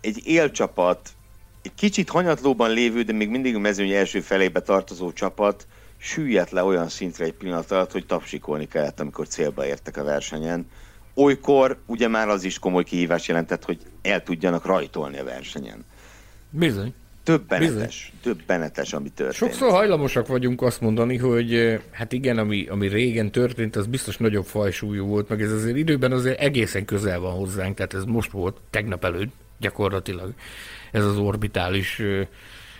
egy élcsapat, egy kicsit hanyatlóban lévő, de még mindig a mezőny első felébe tartozó csapat süllyedt le olyan szintre egy pillanat alatt, hogy tapsikolni kellett, amikor célba értek a versenyen. Olykor ugye már az is komoly kihívás jelentett, hogy el tudjanak rajtolni a versenyen. Bizony. Többenetes, többenetes, ami történt. Sokszor hajlamosak vagyunk azt mondani, hogy eh, hát igen, ami, ami régen történt, az biztos nagyobb fajsúlyú volt, meg ez azért időben azért egészen közel van hozzánk, tehát ez most volt, tegnap előtt gyakorlatilag ez az orbitális, eh,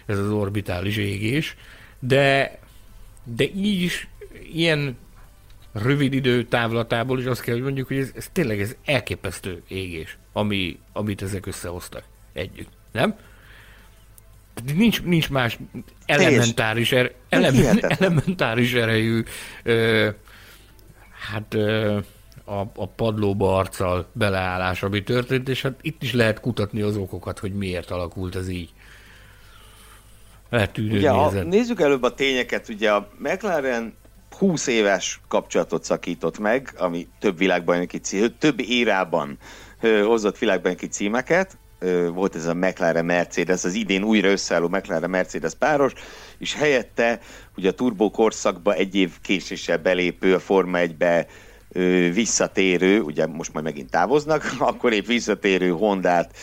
ez az orbitális égés, de, de így is ilyen rövid idő távlatából is azt kell, hogy mondjuk, hogy ez, ez tényleg ez elképesztő égés, ami, amit ezek összehoztak együtt. Nem? Nincs, nincs más elementáris, er, element, elementáris erejű ö, hát ö, a, a padlóba arccal beleállás, ami történt, és hát itt is lehet kutatni az okokat, hogy miért alakult ez így. Ugye, a, Nézzük előbb a tényeket. Ugye a McLaren 20 éves kapcsolatot szakított meg, ami több világbajnoki cím, több érában hozott világbajnoki címeket, volt ez a McLaren Mercedes, az idén újra összeálló McLaren Mercedes páros, és helyette ugye a turbo korszakba egy év késéssel belépő a Forma 1-be visszatérő, ugye most majd megint távoznak, akkor épp visszatérő Hondát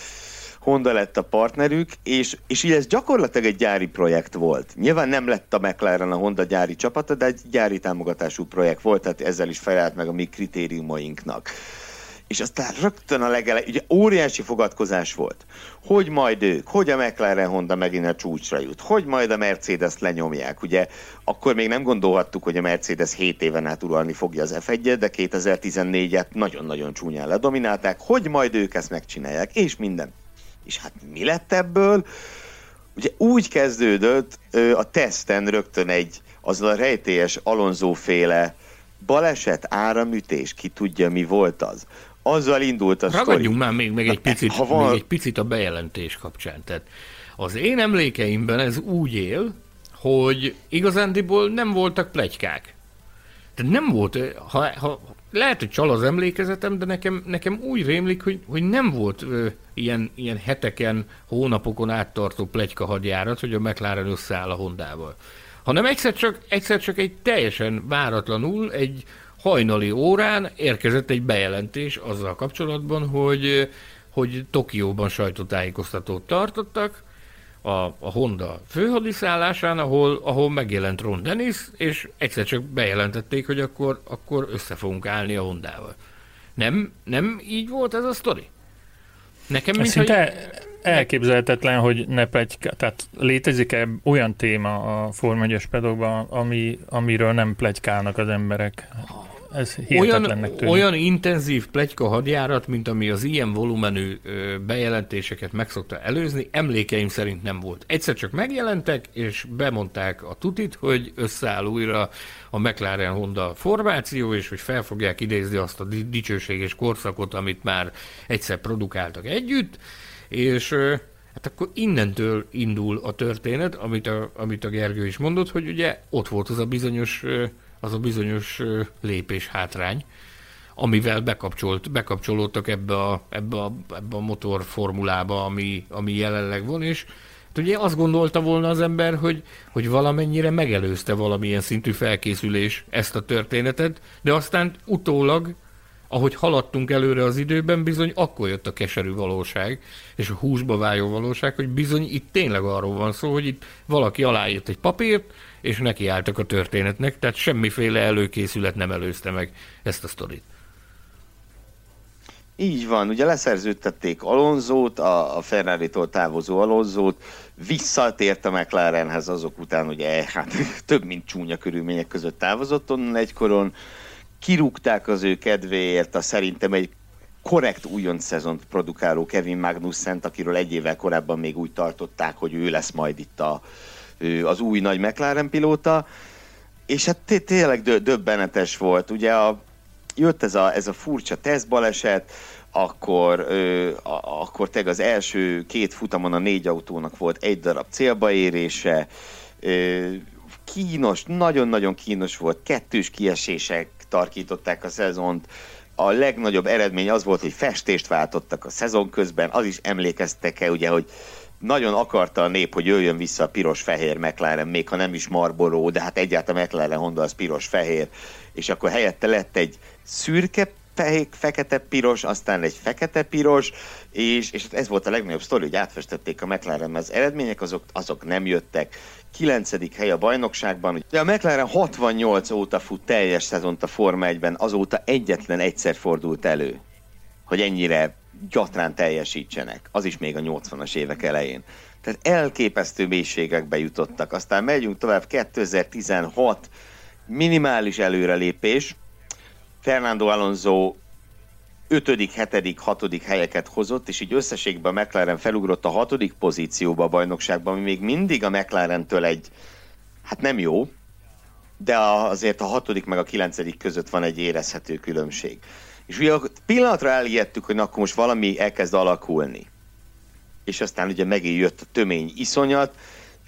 Honda lett a partnerük, és, és így ez gyakorlatilag egy gyári projekt volt. Nyilván nem lett a McLaren a Honda gyári csapata, de egy gyári támogatású projekt volt, tehát ezzel is felelt meg a mi kritériumainknak. És aztán rögtön a legele, ugye óriási fogadkozás volt, hogy majd ők, hogy a McLaren Honda megint a csúcsra jut, hogy majd a Mercedes lenyomják, ugye akkor még nem gondolhattuk, hogy a Mercedes 7 éven át uralni fogja az f 1 de 2014-et nagyon-nagyon csúnyán ledominálták, hogy majd ők ezt megcsinálják, és minden. És hát mi lett ebből? Ugye úgy kezdődött a teszten rögtön egy, azzal a rejtélyes Alonso féle baleset, áramütés, ki tudja mi volt az azzal indult a Ragadjunk sztori. már még, még, egy picit, ha van... még egy picit a bejelentés kapcsán. Tehát az én emlékeimben ez úgy él, hogy igazándiból nem voltak plegykák. Tehát nem volt, ha, ha, lehet, hogy csal az emlékezetem, de nekem, nekem úgy rémlik, hogy, hogy nem volt ö, ilyen, ilyen heteken, hónapokon áttartó plegyka hadjárat, hogy a McLaren összeáll a Hondával. Hanem egyszer csak, egyszer csak egy teljesen váratlanul, egy hajnali órán érkezett egy bejelentés azzal kapcsolatban, hogy, hogy Tokióban sajtótájékoztatót tartottak, a, a Honda főhadiszállásán, ahol, ahol megjelent Ron Dennis, és egyszer csak bejelentették, hogy akkor, akkor össze fogunk állni a Hondával. Nem, nem így volt ez a sztori? Nekem mint Szinte hogy... elképzelhetetlen, hogy ne plegy, tehát létezik-e olyan téma a Form 1 pedokban, ami, amiről nem plegykálnak az emberek? Ez olyan, olyan intenzív plegyka hadjárat, mint ami az ilyen volumenű bejelentéseket meg szokta előzni, emlékeim szerint nem volt. Egyszer csak megjelentek, és bemondták a tutit, hogy összeáll újra a McLaren Honda formáció, és hogy fel fogják idézni azt a dicsőséges korszakot, amit már egyszer produkáltak együtt, és Hát akkor innentől indul a történet, amit a, amit a Gergő is mondott, hogy ugye ott volt az a bizonyos, az a bizonyos lépés hátrány, amivel bekapcsolt, bekapcsolódtak ebbe a, ebbe a, ebbe a motorformulába, ami, ami jelenleg van, és hát ugye azt gondolta volna az ember, hogy, hogy valamennyire megelőzte valamilyen szintű felkészülés ezt a történetet, de aztán utólag ahogy haladtunk előre az időben, bizony akkor jött a keserű valóság, és a húsba váló valóság, hogy bizony itt tényleg arról van szó, hogy itt valaki aláírt egy papírt, és nekiálltak a történetnek, tehát semmiféle előkészület nem előzte meg ezt a sztorit. Így van, ugye leszerződtették Alonzót, a, a Ferrari-tól távozó Alonzót, visszatért a McLarenhez azok után, ugye hát több mint csúnya körülmények között távozott onnan egykoron, kirúgták az ő kedvéért a szerintem egy korrekt újonc szezont produkáló Kevin Magnussen, akiről egy évvel korábban még úgy tartották, hogy ő lesz majd itt a, az új nagy McLaren pilóta, és hát tényleg döbbenetes volt. Ugye a, jött ez a, ez a furcsa tesztbaleset, akkor, ö, akkor teg az első két futamon a négy autónak volt egy darab célba érése, ö, kínos, nagyon-nagyon kínos volt, kettős kiesések, tarkították a szezont. A legnagyobb eredmény az volt, hogy festést váltottak a szezon közben, az is emlékeztek-e, ugye, hogy nagyon akarta a nép, hogy jöjjön vissza a piros-fehér McLaren, még ha nem is Marlboro, de hát egyáltalán McLaren Honda az piros-fehér, és akkor helyette lett egy szürke fekete-piros, aztán egy fekete-piros, és, és ez volt a legnagyobb sztori, hogy átfestették a McLaren, az eredmények azok, azok nem jöttek. 9. hely a bajnokságban. De a McLaren 68 óta fut teljes szezont a Forma 1-ben, azóta egyetlen egyszer fordult elő, hogy ennyire gyatrán teljesítsenek. Az is még a 80-as évek elején. Tehát elképesztő mélységekbe jutottak. Aztán megyünk tovább 2016, minimális előrelépés. Fernando Alonso 5., 7., 6. helyeket hozott, és így összességben a McLaren felugrott a 6. pozícióba a bajnokságban, ami még mindig a McLaren-től egy, hát nem jó, de azért a 6. meg a 9. között van egy érezhető különbség. És ugye pillanatra elijedtük, hogy na, akkor most valami elkezd alakulni. És aztán ugye megint jött a tömény iszonyat,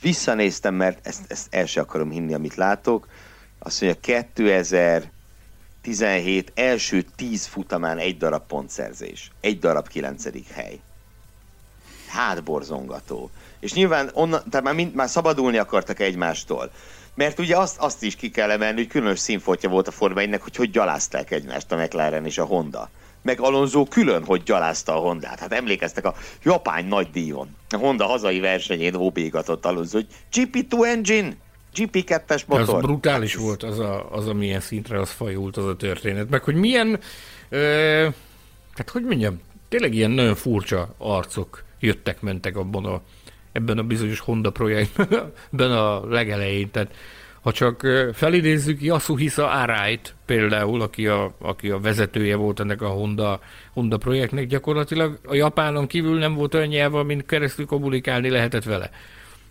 visszanéztem, mert ezt, ezt el sem akarom hinni, amit látok, azt mondja 2000 17 első 10 futamán egy darab pontszerzés, egy darab 9. hely. Hátborzongató. És nyilván onnan, tehát már, mind, már szabadulni akartak egymástól. Mert ugye azt, azt is ki kell emelni, hogy különös színfotja volt a Forma hogy hogy gyalázták egymást a McLaren és a Honda. Meg Alonso külön, hogy gyalázta a Hondát. Hát emlékeztek a japán nagy díjon. A Honda hazai versenyén óbégatott Alonso, hogy GP2 engine, GP2-es motor. Az brutális volt az, a, az, amilyen szintre az fajult az a történet. Meg hogy milyen, ö, hát hogy mondjam, tényleg ilyen nagyon furcsa arcok jöttek-mentek abban a, ebben a bizonyos Honda projektben a legelején. Tehát ha csak felidézzük Yasuhisa Arait például, aki a, aki a vezetője volt ennek a Honda, Honda projektnek, gyakorlatilag a Japánon kívül nem volt olyan nyelv, mint keresztül kommunikálni lehetett vele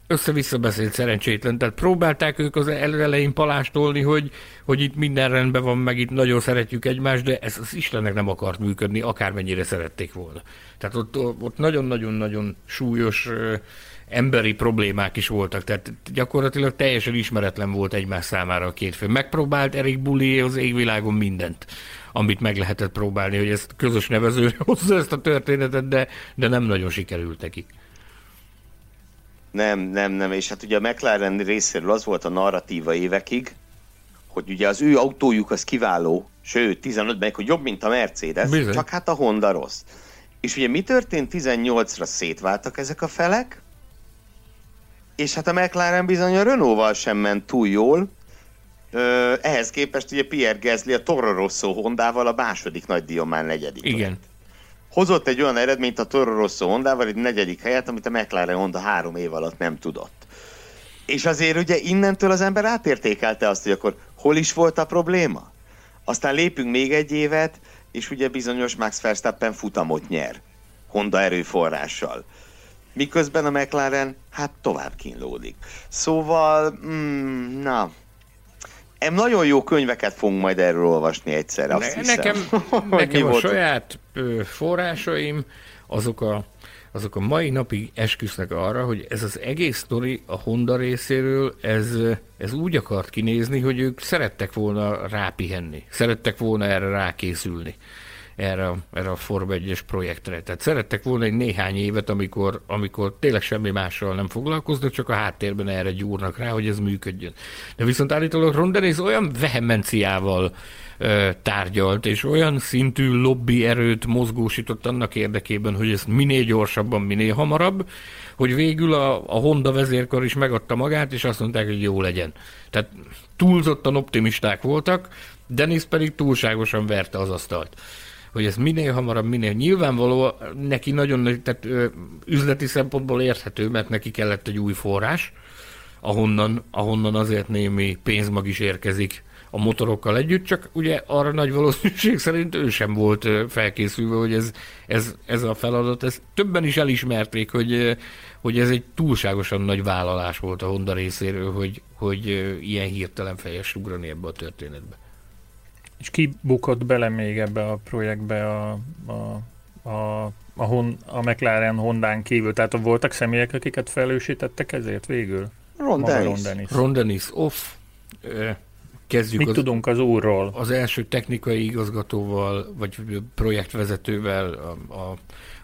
össze-vissza beszélt szerencsétlen, tehát próbálták ők az elején palástolni, hogy, hogy itt minden rendben van, meg itt nagyon szeretjük egymást, de ez az Istennek nem akart működni, akármennyire szerették volna. Tehát ott, ott nagyon-nagyon-nagyon súlyos emberi problémák is voltak, tehát gyakorlatilag teljesen ismeretlen volt egymás számára a két fő. Megpróbált Erik Bulli az égvilágon mindent, amit meg lehetett próbálni, hogy ezt közös nevezőre hozza ezt a történetet, de, de nem nagyon sikerült neki. Nem, nem, nem, és hát ugye a McLaren részéről az volt a narratíva évekig, hogy ugye az ő autójuk az kiváló, sőt 15-ben, hogy jobb, mint a Mercedes, Bizony. csak hát a Honda rossz. És ugye mi történt 18-ra szétváltak ezek a felek, és hát a McLaren bizony a Renault-val sem ment túl jól, Ö, ehhez képest ugye Pierre Gasly a Toro Rosso Hondával a második nagy díjon már negyedik. Igen. Lett hozott egy olyan eredményt a Toro Rosso Hondával, egy negyedik helyet, amit a McLaren Honda három év alatt nem tudott. És azért ugye innentől az ember átértékelte azt, hogy akkor hol is volt a probléma. Aztán lépünk még egy évet, és ugye bizonyos Max Verstappen futamot nyer. Honda erőforrással. Miközben a McLaren hát tovább kínlódik. Szóval, mm, na, Em nagyon jó könyveket fogunk majd erről olvasni egyszer, azt ne, hiszem. Nekem, nekem a saját ö, forrásaim, azok a, azok a mai napig esküsznek arra, hogy ez az egész sztori a Honda részéről, ez, ez úgy akart kinézni, hogy ők szerettek volna rápihenni, szerettek volna erre rákészülni erre, erre a Form 1 projektre. Tehát szerettek volna egy néhány évet, amikor, amikor tényleg semmi mással nem foglalkoznak, csak a háttérben erre gyúrnak rá, hogy ez működjön. De viszont állítólag Ron Dennis olyan vehemenciával ö, tárgyalt, és olyan szintű lobby erőt mozgósított annak érdekében, hogy ez minél gyorsabban, minél hamarabb, hogy végül a, a Honda vezérkar is megadta magát, és azt mondták, hogy jó legyen. Tehát túlzottan optimisták voltak, Dennis pedig túlságosan verte az asztalt hogy ez minél hamarabb, minél nyilvánvaló, neki nagyon, tehát üzleti szempontból érthető, mert neki kellett egy új forrás, ahonnan, ahonnan azért némi pénzmag is érkezik a motorokkal együtt, csak ugye arra nagy valószínűség szerint ő sem volt felkészülve, hogy ez, ez, ez a feladat. Ez többen is elismerték, hogy, hogy ez egy túlságosan nagy vállalás volt a Honda részéről, hogy, hogy ilyen hirtelen fejes ugrani ebbe a történetbe. És ki bukott bele még ebbe a projektbe a, a, a, a, Hon, a McLaren Hondán kívül? Tehát voltak személyek, akiket felősítettek ezért végül? Ron Dennis. Dennis. Ron Dennis off. Kezdjük Mit az, tudunk az úrról? Az első technikai igazgatóval, vagy projektvezetővel, a, a,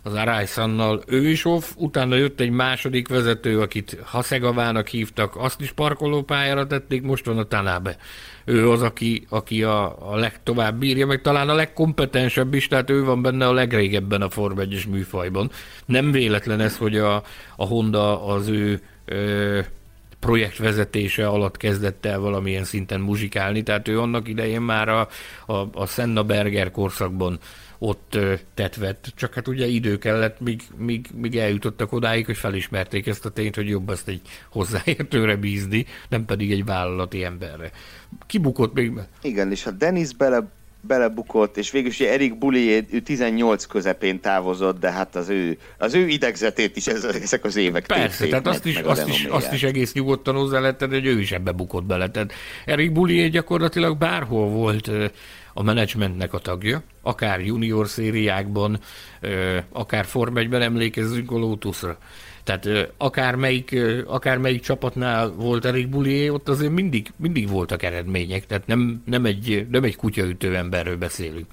az Arájszannal, ő is off, utána jött egy második vezető, akit Haszegavának hívtak, azt is parkolópályára tették, most van a Tanábe ő az, aki, aki a, a legtovább bírja, meg talán a legkompetensebb is, tehát ő van benne a legrégebben a Form 1 műfajban. Nem véletlen ez, hogy a, a Honda az ő ö, projektvezetése alatt kezdett el valamilyen szinten muzsikálni, tehát ő annak idején már a, a, a Senna Berger korszakban ott tetvett, csak hát ugye idő kellett, míg, míg, míg eljutottak odáig, hogy felismerték ezt a tényt, hogy jobb ezt egy hozzáértőre bízni, nem pedig egy vállalati emberre. Kibukott még? Igen, és a Dennis bele belebukott, és végül is Erik Bullié, ő 18 közepén távozott, de hát az ő, az ő idegzetét is ez, ezek az évek Persze, tehát azt is, azt, is, azt is egész nyugodtan hozzá lehet tenni, hogy ő is ebbe bukott bele. Tehát Erik Bullié gyakorlatilag bárhol volt a menedzsmentnek a tagja, akár junior szériákban, akár Form 1-ben emlékezzünk a Lotusra. Tehát akár melyik, akár melyik csapatnál volt Erik Bullié, ott azért mindig, mindig voltak eredmények, tehát nem, nem, egy, nem egy kutyaütő emberről beszélünk.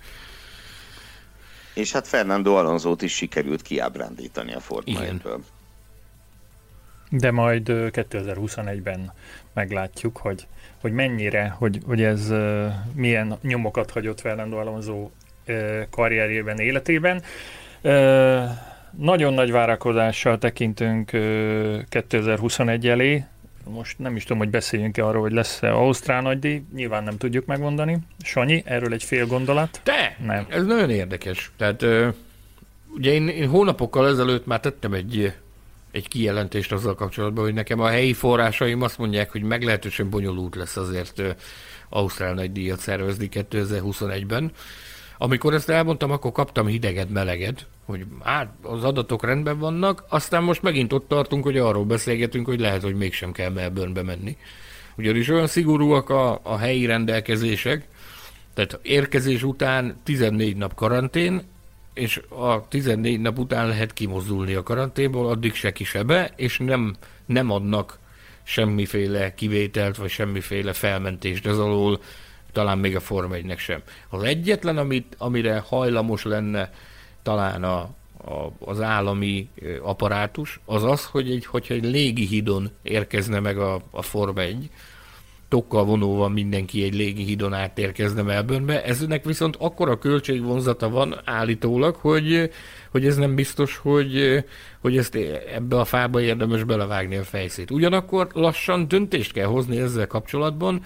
És hát Fernando Alonso-t is sikerült kiábrándítani a Forma De majd 2021-ben meglátjuk, hogy hogy mennyire, hogy, hogy ez milyen nyomokat hagyott Fernando Alonso karrierjében, életében. Nagyon nagy várakozással tekintünk 2021 elé. Most nem is tudom, hogy beszéljünk-e arról, hogy lesz-e Ausztrál nagydíj, nyilván nem tudjuk megmondani. Sanyi, erről egy fél gondolat? Te! Nem. Ez nagyon érdekes. Tehát ugye én, én hónapokkal ezelőtt már tettem egy egy kijelentést azzal kapcsolatban, hogy nekem a helyi forrásaim azt mondják, hogy meglehetősen bonyolult lesz azért Ausztrál nagy díjat szervezni 2021-ben. Amikor ezt elmondtam, akkor kaptam hideget, meleget, hogy hát az adatok rendben vannak, aztán most megint ott tartunk, hogy arról beszélgetünk, hogy lehet, hogy mégsem kell Melbournebe menni. Ugyanis olyan szigorúak a, a helyi rendelkezések, tehát érkezés után 14 nap karantén, és a 14 nap után lehet kimozdulni a karanténból, addig se kisebe, és nem, nem adnak semmiféle kivételt, vagy semmiféle felmentést ez alól, talán még a Form 1 sem. Az egyetlen, amit, amire hajlamos lenne talán a, a, az állami apparátus, az az, hogy egy, hogyha egy légi hídon érkezne meg a, a Form 1, tokkal vonóval mindenki egy légi hídon átérkezne Melbournebe. Eznek viszont akkora költségvonzata van állítólag, hogy, hogy ez nem biztos, hogy, hogy ezt ebbe a fába érdemes belevágni a fejszét. Ugyanakkor lassan döntést kell hozni ezzel kapcsolatban,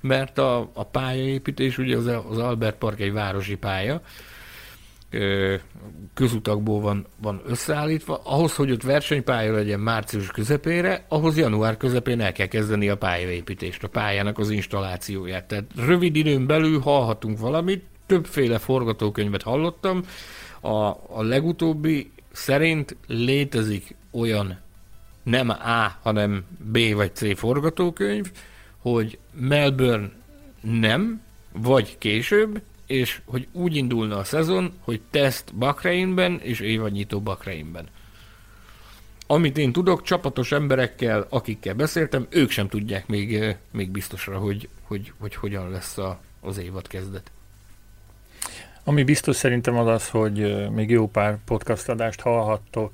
mert a, a pályaépítés, ugye az, az Albert Park egy városi pálya, közutakból van, van összeállítva, ahhoz, hogy ott versenypálya legyen március közepére, ahhoz január közepén el kell kezdeni a pályaépítést, a pályának az installációját. Tehát rövid időn belül hallhatunk valamit, többféle forgatókönyvet hallottam, a, a legutóbbi szerint létezik olyan nem A, hanem B vagy C forgatókönyv, hogy Melbourne nem, vagy később, és hogy úgy indulna a szezon, hogy teszt Bakreinben és évadnyitó Bakreinben. amit én tudok, csapatos emberekkel, akikkel beszéltem, ők sem tudják még, még biztosra, hogy, hogy, hogy hogyan lesz a, az évad kezdet. Ami biztos szerintem az az, hogy még jó pár podcast adást hallhattok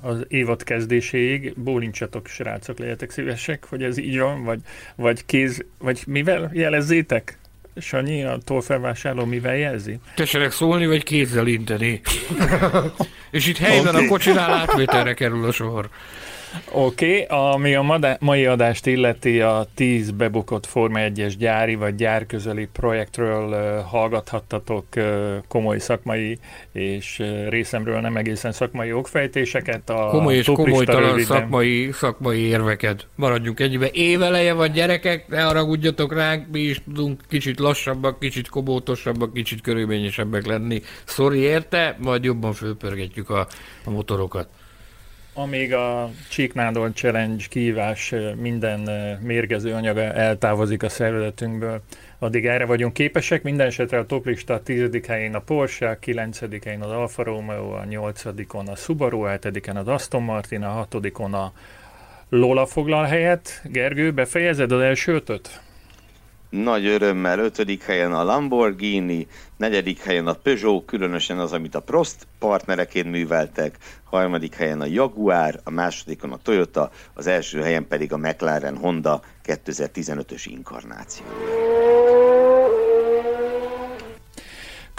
az évad kezdéséig. Bólincsatok, srácok, legyetek szívesek, hogy ez így van, vagy, vagy kéz, vagy mivel jelezzétek? Sanyi, a tolfelvásárló mivel jelzi? Tessenek szólni, vagy kézzel inteni. És itt helyben okay. a kocsinál átvételre kerül a sor. Oké, okay, ami a mai adást illeti a 10 bebukott Forma 1-es gyári vagy gyárközeli projektről hallgathattatok komoly szakmai és részemről nem egészen szakmai okfejtéseket. A komoly és komolytalan szakmai, szakmai érveket. Maradjunk egybe. Éveleje van gyerekek, ne haragudjatok ránk, mi is tudunk kicsit lassabbak, kicsit kobótosabbak, kicsit körülményesebbek lenni. Sorry érte, majd jobban fölpörgetjük a, a motorokat amíg a Csíknádor Challenge kívás minden mérgező anyaga eltávozik a szervezetünkből, addig erre vagyunk képesek. Minden esetre a toplista a 10. helyén a Porsche, a 9. helyén az Alfa Romeo, a 8. a Subaru, a 7. az Aston Martin, a 6. a Lola foglal helyet. Gergő, befejezed az első ötöt? Nagy örömmel ötödik helyen a Lamborghini, negyedik helyen a Peugeot, különösen az, amit a Prost partnereként műveltek, harmadik helyen a Jaguar, a másodikon a Toyota, az első helyen pedig a McLaren Honda 2015-ös inkarnációja.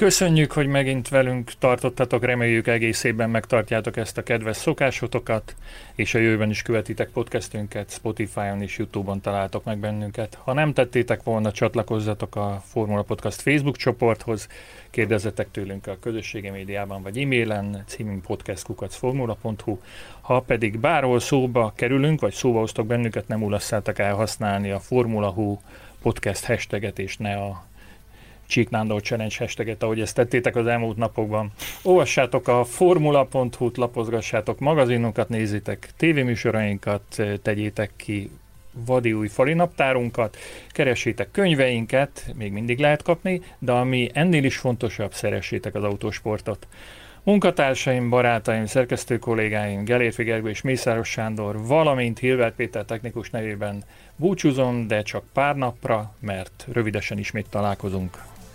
Köszönjük, hogy megint velünk tartottatok, reméljük egész évben megtartjátok ezt a kedves szokásotokat, és a jövőben is követitek podcastünket, Spotify-on és Youtube-on találtok meg bennünket. Ha nem tettétek volna, csatlakozzatok a Formula Podcast Facebook csoporthoz, kérdezzetek tőlünk a közösségi médiában vagy e-mailen, címünk podcastkukacformula.hu. Ha pedig bárhol szóba kerülünk, vagy szóba hoztok bennünket, nem ulasszátok el használni a Formula Hu podcast hashtaget, és ne a Csíknándor Challenge hashtaget, ahogy ezt tettétek az elmúlt napokban. Olvassátok a formula.hu-t, lapozgassátok magazinunkat, nézzétek tévéműsorainkat, tegyétek ki vadi új falinaptárunkat, keressétek könyveinket, még mindig lehet kapni, de ami ennél is fontosabb, szeressétek az autósportot. Munkatársaim, barátaim, szerkesztő kollégáim, Gelérfi Gergő és Mészáros Sándor, valamint Hilbert Péter technikus nevében búcsúzom, de csak pár napra, mert rövidesen ismét találkozunk.